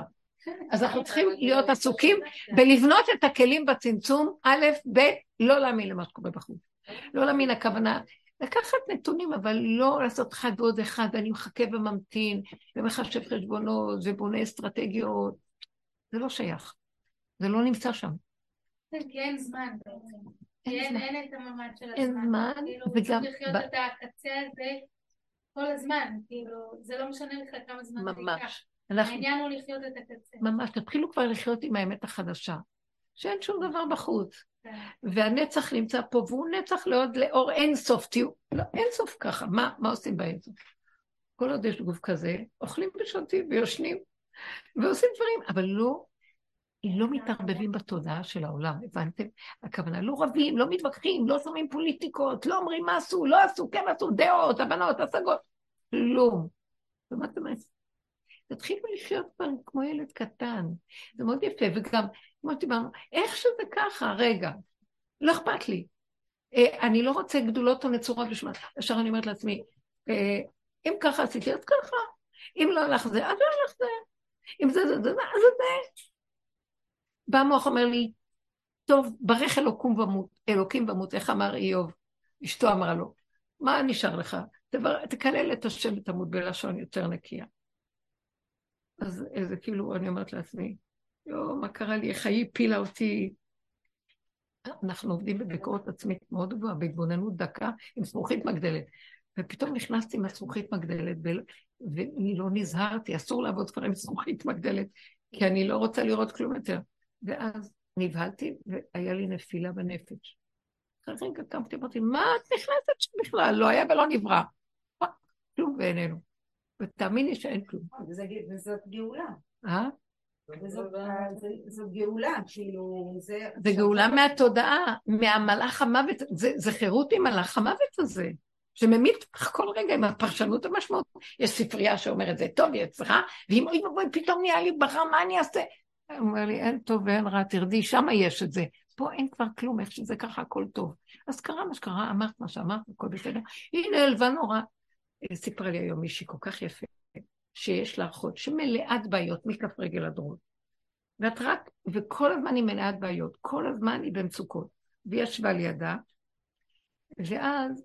אז אנחנו צריכים להיות עסוקים בלבנות את הכלים בצמצום, א', ב', לא להאמין למה שקורה בחוץ. לא להאמין, הכוונה לקחת נתונים, אבל לא לעשות אחד ועוד אחד, אני מחכה וממתין, ומחשב חשבונות, ובונה אסטרטגיות. זה לא שייך. זה לא נמצא שם. כן, כי אין זמן בעצם. אין, אין את הממד של הזמן. אין זמן, כאילו, וגם... צריך לחיות. את הקצה הזה כל הזמן, כאילו, זה לא משנה לך כמה זמן זה ייקח. העניין הוא לחיות את הקצה. ממש, תתחילו כבר לחיות עם האמת החדשה, שאין שום דבר בחוץ. והנצח נמצא פה, והוא נצח לעוד לאור אין סוף, תהיו, לא, אין סוף ככה, מה, מה עושים באין סוף? כל עוד יש גוף כזה, אוכלים ושותים ויושנים ועושים דברים, אבל לא, לא מתערבבים בתודעה של העולם, הבנתם? הכוונה, לא רבים, לא מתווכחים, לא שמים פוליטיקות, לא אומרים מה עשו, לא עשו, כן עשו, דעות, הבנות, השגות, כלום. ומה אומר? תתחילו לחיות כבר כמו ילד קטן, זה מאוד יפה, וגם כמו שדיברנו, איך שזה ככה, רגע, לא אכפת לי. אה, אני לא רוצה גדולות או נצורות בשביל... ישר אני אומרת לעצמי, אה, אם ככה עשיתי, אז ככה. אם לא הלך זה, אז לא הלך זה. אם זה זה זה, אז זה זה. בא המוח אומר לי, טוב, ברך אלוקים ומות, אלוקים ומות, איך אמר איוב? אשתו אמרה לו, מה נשאר לך? תקלל את השם ותמות בלשון יותר נקייה. אז זה כאילו, אני אומרת לעצמי, יואו, מה קרה לי, איך היא הפילה אותי. אנחנו עובדים בביקורת עצמית מאוד גבוהה, בהתבוננות דקה עם זכוכית מגדלת. ופתאום נכנסתי עם הזכוכית מגדלת, ואני לא נזהרתי, אסור לעבוד כבר עם זכוכית מגדלת, כי אני לא רוצה לראות כלום יותר. ואז נבהלתי, והיה לי נפילה בנפש. אחרי רגע קמתי, אמרתי, מה את נכנסת שם בכלל? לא היה ולא נברא. כלום בעינינו. ותאמיני שאין כלום. וזאת גאולה. אה? וזאת גאולה, כאילו, זה... זה גאולה מהתודעה, מהמלאך המוות, זה, זה חירות עם מלאך המוות הזה, שממית כל רגע עם הפרשנות המשמעות. יש ספרייה שאומרת, זה טוב, היא אצלך, ואם אוי ואבוי, פתאום נהיה לי ברע, מה אני אעשה? הוא אומר לי, אין טוב ואין רע, תרדי, שמה יש את זה. פה אין כבר כלום, איך שזה ככה, הכל טוב. אז קרה מה שקרה, אמרת מה שאמרת, הכל בסדר. היא נעלבה נורא. סיפרה לי היום מישהי כל כך יפה, שיש לה אחות שמלאת בעיות מכף רגל עד ראש. ואת רק, וכל הזמן היא מלאת בעיות, כל הזמן היא במצוקות. והיא ישבה לידה, ואז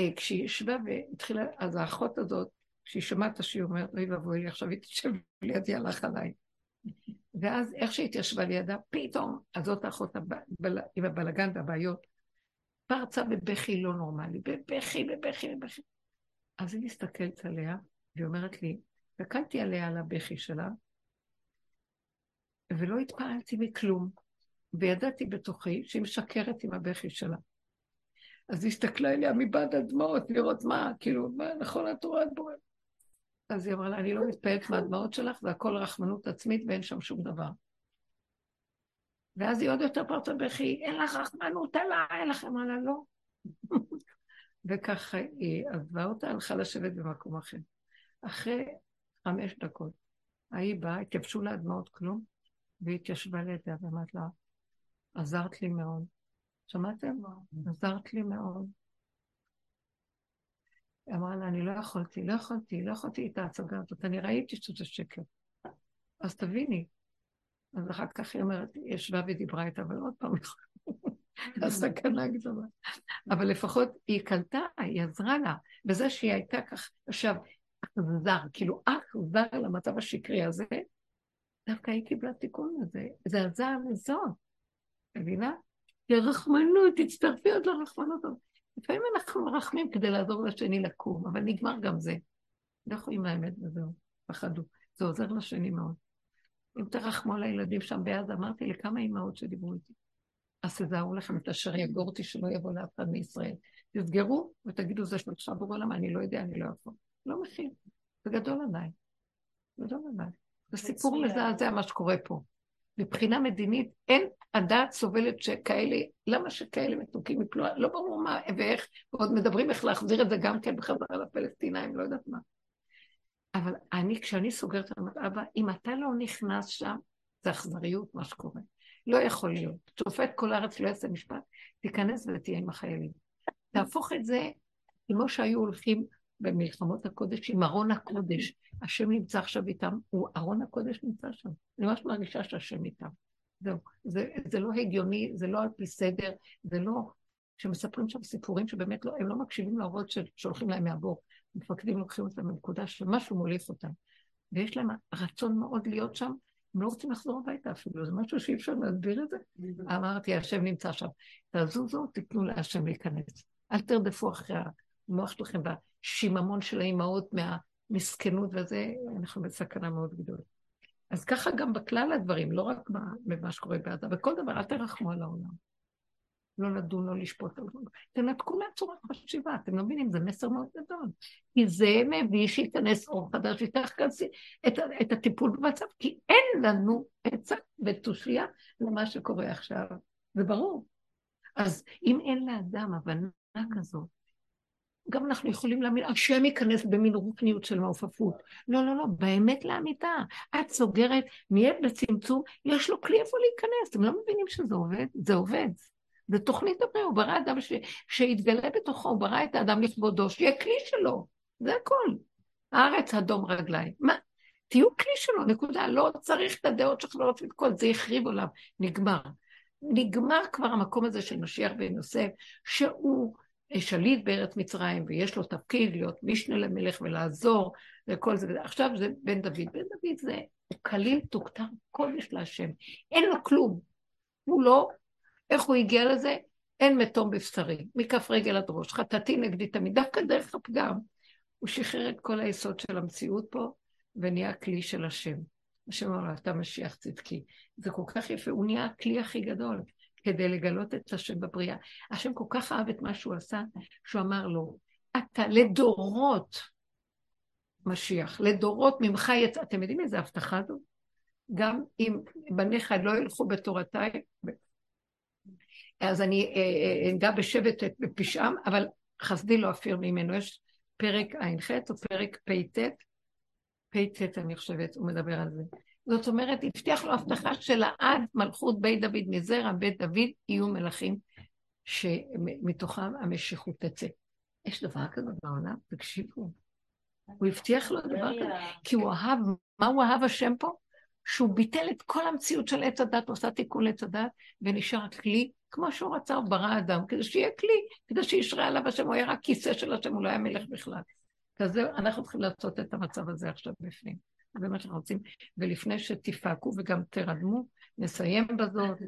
אה, כשהיא ישבה והתחילה, אז האחות הזאת, כשהיא שמעת שהיא אומרת, אוי ואבוי עכשיו היא תשב לידי, הלך עליי. ואז איך שהיא התיישבה לידה, פתאום, אז זאת האחות הבל... עם הבלגן והבעיות, פרצה בבכי לא נורמלי, בבכי, בבכי, בבכי. אז היא מסתכלת עליה, והיא אומרת לי, הסתכלתי עליה על הבכי שלה, ולא התפעלתי מכלום, וידעתי בתוכי שהיא משקרת עם הבכי שלה. אז היא הסתכלה אליה מבעד הדמעות, לראות מה, כאילו, מה נכון התורה את בורא. אז היא אמרה לה, אני לא מתפעלת מהדמעות שלך, זה הכל רחמנות עצמית ואין שם שום דבר. ואז היא עוד יותר פרצה בכי, אין לך רחמנות עליי, אין לך, אמרה לה, לא. וככה היא עזבה אותה, הלכה לשבת במקום אחר. אחרי חמש דקות, ההיא באה, התייבשו לה הדמעות כלום, והיא התיישבה לידה ואמרת לה, עזרת לי מאוד. שמעתם? עזרת לי מאוד. היא אמרה לה, אני לא יכולתי, לא יכולתי, לא יכולתי את ההצגה הזאת, אני ראיתי שזה שקר. אז תביני. אז אחר כך היא אומרת, היא ישבה ודיברה איתה, אבל עוד פעם, הסכנה גדולה. אבל לפחות היא קלטה, היא עזרה לה, בזה שהיא הייתה כך, עכשיו, אכזר, כאילו אכזר למצב השקרי הזה, דווקא היא קיבלה תיקון לזה. זה עזר לזאת, מבינה? כי הרחמנות, תצטרפי עוד לרחמנות. לפעמים אנחנו מרחמים כדי לעזור לשני לקום, אבל נגמר גם זה. לכו עם האמת וזהו, פחדו. זה עוזר לשני מאוד. אם תרחמו על הילדים שם בעזה, אמרתי לכמה אימהות שדיברו איתי, אז תזהרו לכם את אשר יגור אותי שלא יבוא לאף אחד מישראל. תסגרו ותגידו, זה שלך בורא למה, אני לא יודע, אני לא יכול. לא מכין. זה גדול עליי. גדול עליי. זה סיפור מזעזע מה שקורה פה. מבחינה מדינית, אין הדעת סובלת שכאלה, למה שכאלה מתוקים יפלו, לא ברור מה ואיך, ועוד מדברים איך להחזיר את זה גם כן בחזרה לפלסטינאים, לא יודעת מה. אבל אני, כשאני סוגרת את אבא, אם אתה לא נכנס שם, זה אכזריות מה שקורה. לא יכול להיות. שופט כל הארץ לא יעשה משפט, תיכנס ותהיה עם החיילים. תהפוך את זה כמו שהיו הולכים במלחמות הקודש עם ארון הקודש. השם נמצא עכשיו איתם, הוא, ארון הקודש נמצא שם. אני ממש מרגישה שהשם איתם. זהו. זה, זה לא הגיוני, זה לא על פי סדר, זה לא... שמספרים שם סיפורים שבאמת לא, הם לא מקשיבים להורות שהולכים להם מהבור. מפקדים לוקחים אותם לנקודה שמשהו מוליך אותם. ויש להם רצון מאוד להיות שם, הם לא רוצים לחזור הביתה אפילו, זה משהו שאי אפשר להסביר את זה. אמרתי, השם נמצא שם. תזוזו, תיתנו להשם להיכנס. אל תרדפו אחרי המוח שלכם והשיממון של האימהות מהמסכנות וזה, אנחנו בסכנה מאוד גדולה. אז ככה גם בכלל הדברים, לא רק במה שקורה בעזה, בכל דבר, אל תרחמו על העולם. לא לדון, לא לשפוט. תנתקו מהצורת חשיבה, אתם לא מבינים, זה מסר מאוד גדול. כי זה מביא שייכנס אור חדש, ייקח כאן את, את הטיפול במצב, כי אין לנו עצה ותושייה למה שקורה עכשיו. זה ברור. אז אם אין לאדם הבנה כזאת, גם אנחנו יכולים להאמין, השם ייכנס במין רוקניות של מעופפות. לא, לא, לא, באמת לאמיתה. את סוגרת, נהיית בצמצום, יש לו כלי איפה להיכנס. אתם לא מבינים שזה עובד? זה עובד. זה תוכנית הבריאה, הוא ברא אדם ש... שיתגלה בתוכו, הוא ברא את האדם לכבודו, שיהיה כלי שלו, זה הכל. הארץ אדום רגליים. מה? תהיו כלי שלו, נקודה. לא צריך את הדעות שלך, לא רוצים את כל זה, החריב עליו, נגמר. נגמר כבר המקום הזה של משיח בן יוסף, שהוא שליט בארץ מצרים, ויש לו תפקיד להיות משנה למלך ולעזור וכל זה. עכשיו זה בן דוד. בן דוד זה, הוא כליל תוכתר קודש להשם. אין לו כלום. הוא לא איך הוא הגיע לזה? אין מתום בבשרי, מכף רגל עד ראש, חטאתי נגדי תמיד, דווקא דרך הפגם. הוא שחרר את כל היסוד של המציאות פה, ונהיה כלי של השם. השם אמר אתה משיח צדקי. זה כל כך יפה, הוא נהיה הכלי הכי גדול כדי לגלות את השם בבריאה. השם כל כך אהב את מה שהוא עשה, שהוא אמר לו, אתה לדורות משיח, לדורות ממך יצא, אתם יודעים איזה הבטחה זו? גם אם בניך לא ילכו בתורתיי, אז אני אגע אה, אה, בשבט בפשעם, אבל חסדי לא אפיר ממנו. יש פרק ע"ח או פרק פ"ט, פ"ט אני חושבת, הוא מדבר על זה. זאת אומרת, הבטיח לו הבטחה שלעד מלכות בית דוד, מזרע בית דוד, יהיו מלכים שמתוכם המשיכות תצא. יש דבר כזה בעולם? תקשיבו. הוא הבטיח לו דבר כזה, כי הוא אהב, מה הוא אהב השם פה? שהוא ביטל את כל המציאות של עץ הדת, עושה תיקון לעץ הדת, ונשאר כלי כמו שהוא רצה, הוא ברא אדם, כדי שיהיה כלי, כדי שישרה עליו השם, הוא היה רק כיסא של השם, הוא לא היה מלך בכלל. כזה, אנחנו צריכים לעשות את המצב הזה עכשיו בפנים. זה מה שאנחנו רוצים. ולפני שתפעקו וגם תרדמו, נסיים בזאת.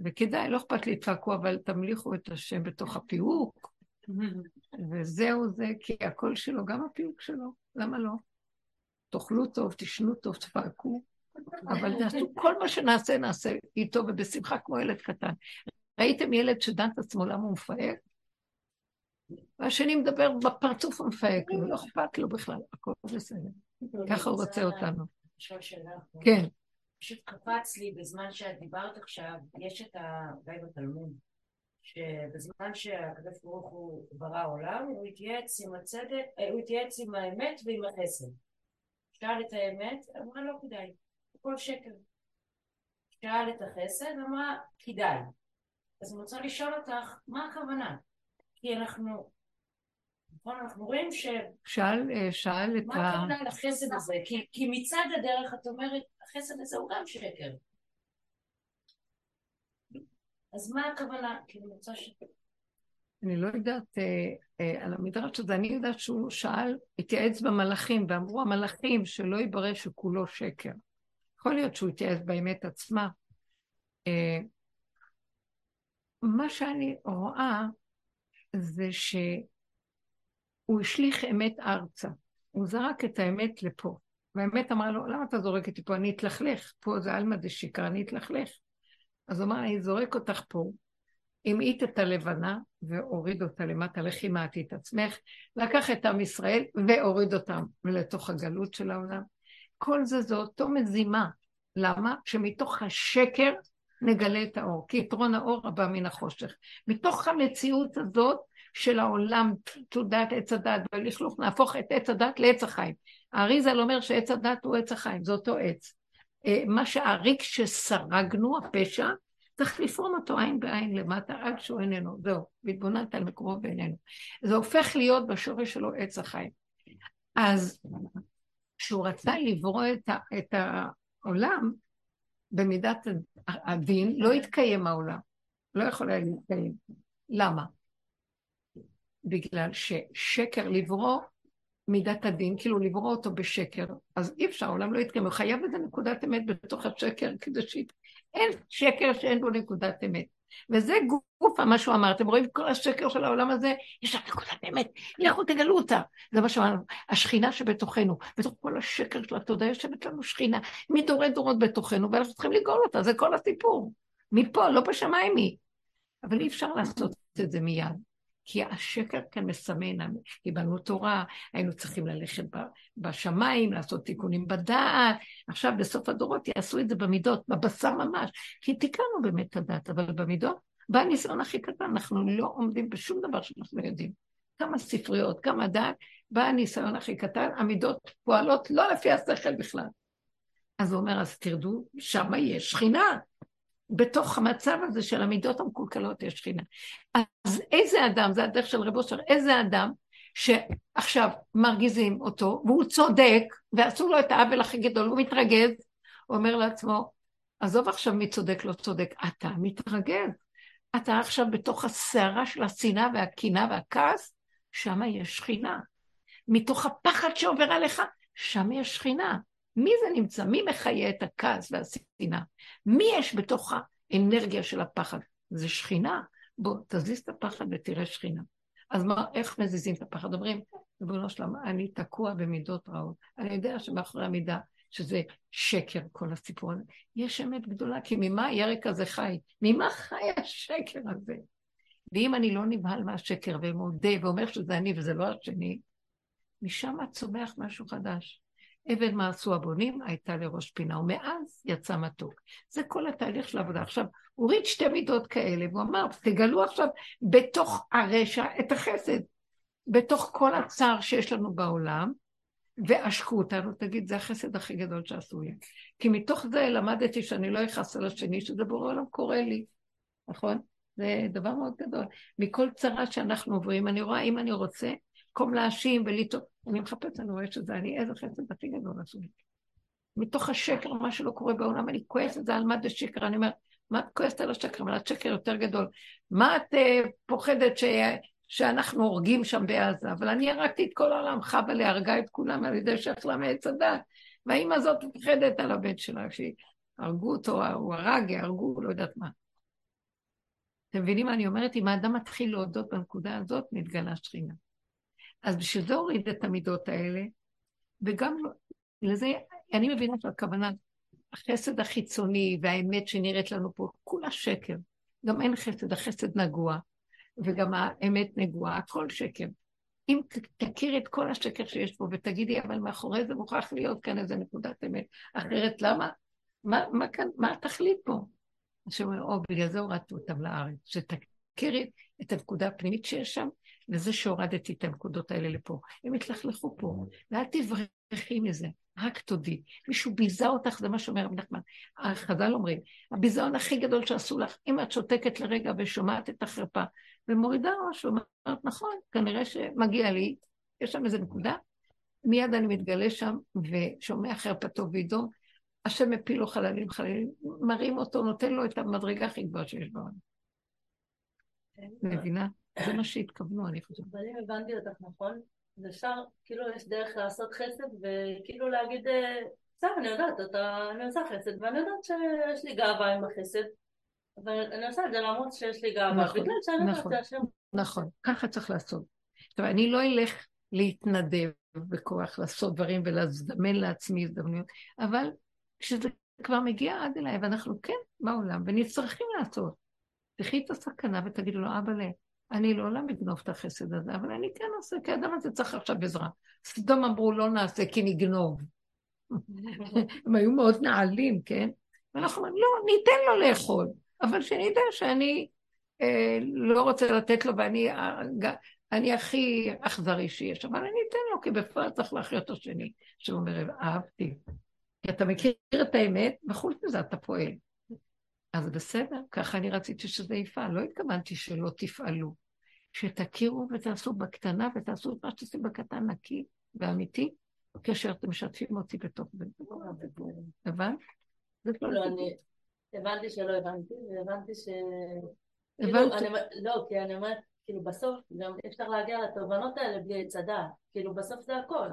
וכדאי, לא אכפת לי, תפעקו, אבל תמליכו את השם בתוך הפיהוק. וזהו זה, כי הקול שלו, גם הפיהוק שלו, למה לא? תאכלו טוב, תשנו טוב, תפעקו, אבל תעשו כל מה שנעשה, נעשה איתו ובשמחה כמו ילד קטן. ראיתם ילד שדן את עצמו למה הוא מפהק? והשני מדבר בפרצוף ומפהק לו, לא אכפת לו בכלל, הכל בסדר. ככה הוא רוצה אותנו. כן, פשוט קפץ לי בזמן שאת דיברת עכשיו, יש את ה... די בתלמוד, שבזמן שהקדוש ברוך הוא ברא עולם, הוא התייעץ עם הצדק, אה, הוא התייעץ עם האמת ועם החסד. שאל את האמת, אמרה לא כדאי, הכל שקר. שאל את החסד, אמרה כדאי. אז אני רוצה לשאול אותך, מה הכוונה? כי אנחנו, נכון, אנחנו רואים ש... שאל, אה, שאל את מה ה... הכוונה לחסד הזה? כי, כי מצד הדרך את אומרת, החסד הזה הוא גם שקר. אז מה הכוונה? כי אני רוצה ש... אני לא יודעת אה, אה, על המדרש הזה, אני יודעת שהוא שאל, התייעץ במלאכים, ואמרו המלאכים שלא יברא שכולו שקר. יכול להיות שהוא התייעץ באמת עצמה. אה, מה שאני רואה זה שהוא השליך אמת ארצה. הוא זרק את האמת לפה. והאמת אמרה לו, למה אתה זורק אותי פה? אני אתלכלך. פה זה עלמא דשיקרא, אני אתלכלך. אז הוא אמר, אני זורק אותך פה, המעיט את הלבנה והוריד אותה למטה, לכי מעטי את עצמך, לקח את עם ישראל והוריד אותם לתוך הגלות של העולם. כל זה זה אותו מזימה. למה? שמתוך השקר נגלה את האור, כי יתרון האור הבא מן החושך. מתוך המציאות הזאת של העולם, תעודת עץ הדת והלכלוך, נהפוך את עץ הדת לעץ החיים. האריזל אומר שעץ הדת הוא עץ החיים, זה אותו עץ. אה, מה שהריק שסרגנו, הפשע, צריך לפרום אותו עין בעין למטה עד שהוא איננו, זהו, והתבוננת על מקומו ואיננו. זה הופך להיות בשורש שלו עץ החיים. אז כשהוא רצה לברוא את, ה, את העולם, במידת הדין, לא התקיים העולם. לא יכול היה להתקיים. למה? בגלל ששקר לברוא מידת הדין, כאילו לברוא אותו בשקר, אז אי אפשר, העולם לא יתקיים, הוא חייב איזה נקודת אמת בתוך השקר כדי ש... אין שקר שאין בו נקודת אמת. וזה גוף מה שהוא אמר, אתם רואים כל השקר של העולם הזה, יש שם נקודת אמת, לכו תגלו אותה. זה מה שאמרנו, השכינה שבתוכנו, בתוך כל השקר של התודעה יושבת לנו שכינה, מדורי דורות בתוכנו, ואנחנו צריכים לגאול אותה, זה כל הסיפור. מפה, לא בשמיים היא. אבל אי אפשר לעשות את זה מיד. כי השקר כאן מסמן, קיבלנו תורה, היינו צריכים ללכת בשמיים, לעשות תיקונים בדעת, עכשיו בסוף הדורות יעשו את זה במידות, בבשר ממש, כי תיקנו באמת את הדעת, אבל במידות, בניסיון הכי קטן, אנחנו לא עומדים בשום דבר שאנחנו יודעים. כמה ספריות, כמה דעת, בניסיון הכי קטן, המידות פועלות לא לפי השכל בכלל. אז הוא אומר, אז תרדו, שם יש שכינה. בתוך המצב הזה של המידות המקולקלות יש שכינה. אז איזה אדם, זה הדרך של רב אושר, איזה אדם שעכשיו מרגיזים אותו, והוא צודק, ועשו לו את העוול הכי גדול, הוא מתרגז, הוא אומר לעצמו, עזוב עכשיו מי צודק לא צודק, אתה מתרגז. אתה עכשיו בתוך הסערה של השנאה והקינה והכעס, שם יש שכינה. מתוך הפחד שעובר עליך, שם יש שכינה. מי זה נמצא? מי מחיה את הכעס והשנאה? מי יש בתוך האנרגיה של הפחד? זה שכינה. בוא, תזיז את הפחד ותראה שכינה. אז מה, איך מזיזים את הפחד? אומרים, ריבונו שלמה, אני תקוע במידות רעות. אני יודע שמאחורי המידה, שזה שקר, כל הסיפור הזה, יש אמת גדולה, כי ממה הירק הזה חי? ממה חי השקר הזה? ואם אני לא נבהל מהשקר ומודה ואומר שזה אני וזה לא השני, משם צומח משהו חדש. אבן מה עשו הבונים הייתה לראש פינה, ומאז יצא מתוק. זה כל התהליך של העבודה. עכשיו, הוא הוריד שתי מידות כאלה, והוא אמר, תגלו עכשיו בתוך הרשע את החסד. בתוך כל הצער שיש לנו בעולם, ועשקו אותנו, תגיד, זה החסד הכי גדול שעשו לי. כי מתוך זה למדתי שאני לא אכעס על השני, שזה בורא עולם קורה לי, נכון? זה דבר מאוד גדול. מכל צרה שאנחנו עוברים, אני רואה, אם אני רוצה, במקום להאשים ולטעות, אני מחפש, אני רואה שזה אני, איזה חסד הכי גדול עשו לי. מתוך השקר, מה שלא קורה בעולם, אני כועסת זה על מה זה שקר, אני אומרת, מה את כועסת על השקר? אבל השקר יותר גדול. מה את uh, פוחדת ש... שאנחנו הורגים שם בעזה? אבל אני הרגתי את כל העולם, חבלה הרגה את כולם על ידי שאכלה מעץ הדת. והאימא הזאת מפחדת על הבן שלה, שהרגו אותו, הוא הרג, יהרגו, לא יודעת מה. אתם מבינים מה אני אומרת? אם האדם מתחיל להודות בנקודה הזאת, מתגלה שכינה. אז בשביל זה הוריד את המידות האלה, וגם לזה, אני מבינה שהכוונה, החסד החיצוני והאמת שנראית לנו פה, כולה שקר. גם אין חסד, החסד נגוע. וגם האמת נגועה, הכל שקר. אם ת- תכירי את כל השקר שיש פה ותגידי, אבל מאחורי זה מוכרח להיות כאן איזה נקודת אמת. אחרת למה? מה, מה כאן, מה התכלית פה? השם אומר, או, בגלל זה הורדתי אותם לארץ, שתכירי את הנקודה הפנימית שיש שם, וזה שהורדתי את הנקודות האלה לפה. הם יתלכלכו פה, ואל תברחי מזה, רק תודי. מישהו ביזה אותך, זה מה שאומר רב נחמן. החז"ל אומרים, הביזיון הכי גדול שעשו לך, אם את שותקת לרגע ושומעת את החרפה, ומורידה ראש ואומרת, נכון, כנראה שמגיע לי, יש שם איזו נקודה, מיד אני מתגלה שם ושומע חרפתו וידו, השם מפיל לו חללים חללים, מרים אותו, נותן לו את המדרגה הכי גבוהה שיש בעולם. מבינה? זה מה שהתכוונו, אני חושבת. אבל אם הבנתי אותך נכון, אז אפשר, כאילו יש דרך לעשות חסד וכאילו להגיד, אה, בסדר, אני יודעת, אתה, אני עושה חסד ואני יודעת שיש לי גאווה עם החסד, אבל אני עושה את זה למרות שיש לי גאווה, נכון, בגלל שאני יודעת נכון. שהשם... נכון, ככה צריך לעשות. עכשיו, אני לא אלך להתנדב בכוח, לעשות דברים ולזמן לעצמי הזדמנויות, אבל כשזה כבר מגיע עד אליי, ואנחנו כן בעולם, ונצטרכים לעשות. תחי את הסכנה ותגידו לו, אבא, אני לעולם אגנוב את החסד הזה, אבל אני כן עושה, כי האדם הזה צריך עכשיו עזרה. סדום אמרו, לא נעשה כי נגנוב. הם היו מאוד נעלים, כן? ואנחנו אומרים, לא, ניתן לו לאכול, אבל שנדע שאני אה, לא רוצה לתת לו, ואני אה, אני הכי אכזרי שיש, אבל אני אתן לו, כי בפועל צריך להחיות השני. שהוא אומר, אהבתי. כי אתה מכיר את האמת, וחוץ מזה אתה פועל. אז בסדר, ככה אני רציתי שזה יפעל. לא התכוונתי שלא תפעלו. שתכירו ותעשו בקטנה, ותעשו את מה שתעשו בקטן נקי ואמיתי, כאשר אתם משתפים אותי בתוך זה. הבנת? לא. אני הבנתי שלא הבנתי, והבנתי ש... הבנתי. כאילו, אומרת- לא, כי אני אומרת, כאילו בסוף גם אפשר להגיע לתובנות האלה בלי עץ הדעת. כאילו בסוף זה הכל.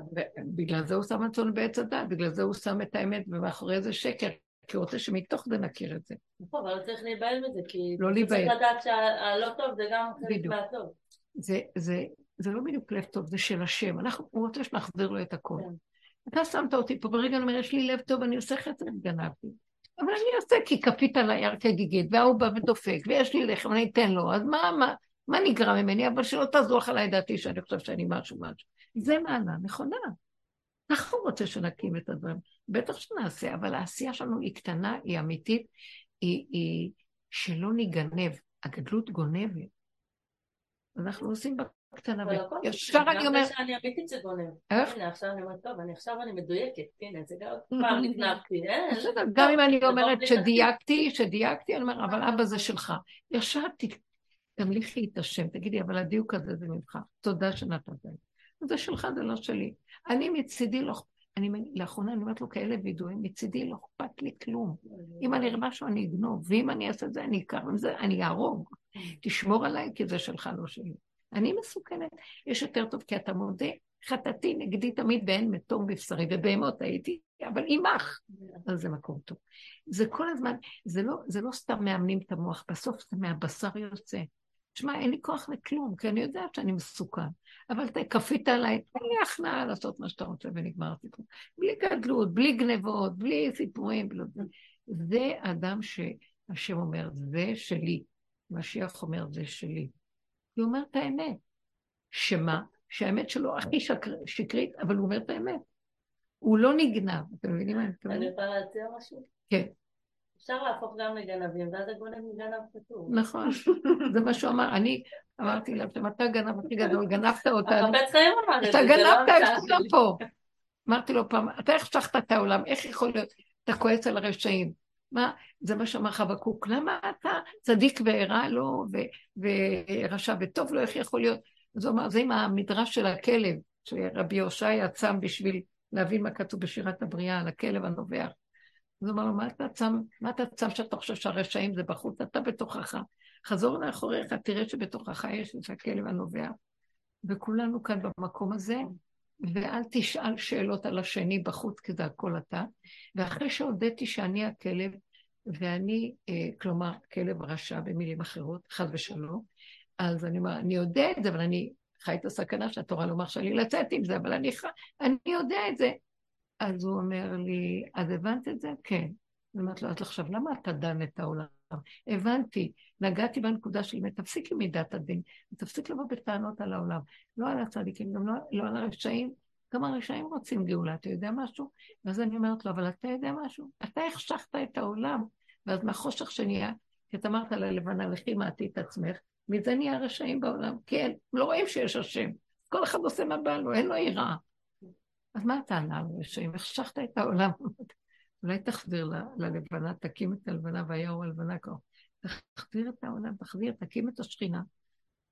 בגלל זה הוא שם רצון בעץ הדת, בגלל זה הוא שם את האמת, ומאחורי זה שקר, כי הוא רוצה שמתוך זה נכיר את זה. נכון, אבל לא צריך להיבהל מזה, כי לא צריך להיבהל. לדעת שהלא טוב זה גם חלק. מהטוב. זה, זה, זה לא בדיוק לב טוב, זה של השם. אנחנו, הוא רוצה שנחזיר לו את הכל. כן. אתה שמת אותי פה, ברגע אני אומר, יש לי לב טוב, אני עושה חסד, גנבתי. אבל אני עושה כי כפית על היער כגיגית, וההוא בא ודופק, ויש לי לחם, אני אתן לו, אז מה, מה, מה נגרע ממני? אבל שלא תזרוח עליי דעתי שאני חושב שאני משהו משהו. זה מעלה נכונה. הוא רוצה שנקים את הדברים. בטח שנעשה, אבל העשייה שלנו היא קטנה, היא אמיתית, היא, היא שלא ניגנב. הגדלות גונבת. אנחנו עושים בקטנה, וישר אני גם אומרת, זה שאני אמיתית זה גונב. איך? הנה, עכשיו אני אומרת, טוב, אני עכשיו אני מדויקת, הנה, זה גם פעם נגנבתי, אה? גם אם אני אומרת לא בלי שדייקתי, שדייקתי, אני אומר, אבל אבא זה שלך. ישר תמליכי את השם, תגידי, אבל הדיוק הזה זה ממך. תודה שנתת לי. זה שלך, זה לא שלי. אני מצידי לא... אני, לאחרונה אני אומרת לו כאלה וידועים, מצידי לא אכפת לי כלום. אם אני אראה משהו אני אגנוב, ואם אני אעשה את זה אני אקח, עם זה אני אהרוג. תשמור עליי כי זה שלך, לא שלי. אני מסוכנת. יש יותר טוב כי אתה מודה, חטאתי נגדי תמיד ואין מתום בבשרי, ובהמות הייתי, אבל עמך. אז זה מקום טוב. זה כל הזמן, זה לא, זה לא סתם מאמנים את המוח, בסוף זה מהבשר יוצא. תשמע, אין לי כוח לכלום, כי אני יודעת שאני מסוכן. אבל אתה כפית עליי, תן לי הכנעה לעשות מה שאתה רוצה ונגמר הסיפור. בלי גדלות, בלי גנבות, בלי סיפורים. בלי... זה אדם שהשם אומר, זה שלי. משיח אומר, זה שלי. הוא אומר את האמת. שמה? שהאמת שלו הכי שקר... שקרית, אבל הוא אומר את האמת. הוא לא נגנב. אתם מבינים מה אני אני מתכוונת? יכולה להציע משהו? כן. אפשר להפוך גם לגנבים, ואז הגונב מגנב פטור. נכון, זה מה שהוא אמר. אני אמרתי לה, אתה הגנב הכי גדול, גנבת אותנו. החפץ חיים אמר את זה, אתה לא גנבת את כולם. פה. אמרתי לו פעם, אתה החשכת את העולם, איך יכול להיות? אתה כועס על הרשעים. מה, זה מה שאמר חבקוק, למה אתה צדיק ורע לו ו- ורשע וטוב לו, איך יכול להיות? אז הוא אמר, זה עם המדרש של הכלב, שרבי הושעיה צם בשביל להבין מה כתוב בשירת הבריאה על הכלב הנובח. אז הוא אמר לו, מה אתה צם, מה אתה צם שאתה חושב שהרשעים זה בחוץ? אתה בתוכך. חזור לאחוריך, תראה שבתוכך יש את הכלב הנובח. וכולנו כאן במקום הזה, ואל תשאל שאלות על השני בחוץ, כי זה הכל אתה. ואחרי שהודיתי שאני הכלב, ואני, אה, כלומר, כלב רשע במילים אחרות, חס ושלום, אז אני אומר, אני יודע את זה, אבל אני חי את הסכנה שהתורה לא מרשה לי לצאת עם זה, אבל אני. אני יודע את זה. אז הוא אומר לי, אז הבנת את זה? כן. אני אומרת לו, אז עכשיו, למה אתה דן את העולם? הבנתי, נגעתי בנקודה של אמת, תפסיק עם מידת הדין, ותפסיק לבוא בטענות על העולם. לא על הצדיקים, גם לא, לא על הרשעים, גם הרשעים רוצים גאולה, אתה יודע משהו? ואז אני אומרת לו, אבל אתה יודע משהו? אתה החשכת את העולם, ואז מהחושך שנהיה, כי את אמרת ללבנה, לכי מעטי את עצמך, מזה נהיה רשעים בעולם, אין, לא רואים שיש השם. כל אחד עושה מה בא לו, אין לו יראה. אז מה הטענה על רשעים? החשכת את העולם. אולי תחזיר ללבנה, תקים את הלבנה והיה אור הלבנה כבר. תחזיר את העולם, תחזיר, תקים את השכינה,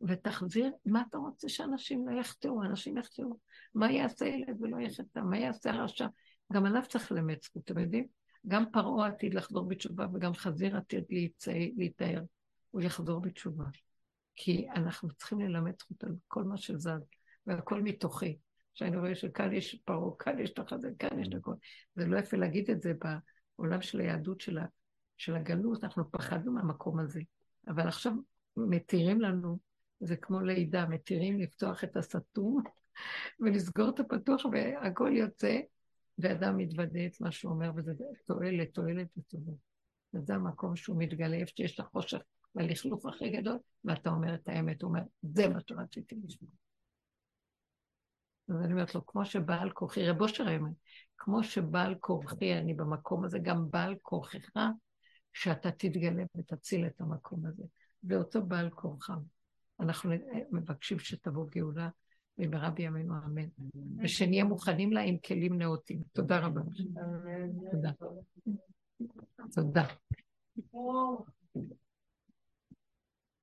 ותחזיר, מה אתה רוצה שאנשים לא יחטאו? אנשים יחטאו. מה יעשה ילד ולא יחטא? מה יעשה הרשע? גם עליו צריך ללמד אתם יודעים? גם פרעה עתיד לחזור בתשובה וגם חזיר עתיד להתאר. הוא יחזור בתשובה. כי אנחנו צריכים ללמד זכות על כל מה שזז, והכל מתוכי. שאני רואה שכאן יש פרעה, כאן יש את החזה, כאן יש את הכל. זה לא יפה להגיד את זה בעולם של היהדות של, ה, של הגלות, אנחנו פחדנו מהמקום הזה. אבל עכשיו מתירים לנו, זה כמו לידה, מתירים לפתוח את הסתום ולסגור את הפתוח והכל יוצא, ואדם מתוודה את מה שהוא אומר, וזה תועלת, תועלת וטובה. וזה המקום שהוא מתגלה, איפה שיש את החושך והלכלוך הכי גדול, ואתה אומר את האמת, הוא אומר, זה מה שרציתי לשמוע. אז אני אומרת לו, כמו שבעל כורחי, רב אושר אומר, כמו שבעל כורחי אני במקום הזה, גם בעל כורחך, שאתה תתגלה ותציל את המקום הזה. ואותו בעל כורחם. אנחנו מבקשים שתבוא גאולה במהרה בימינו אמן. ושנהיה מוכנים לה עם כלים נאותים. תודה רבה. תודה. תודה.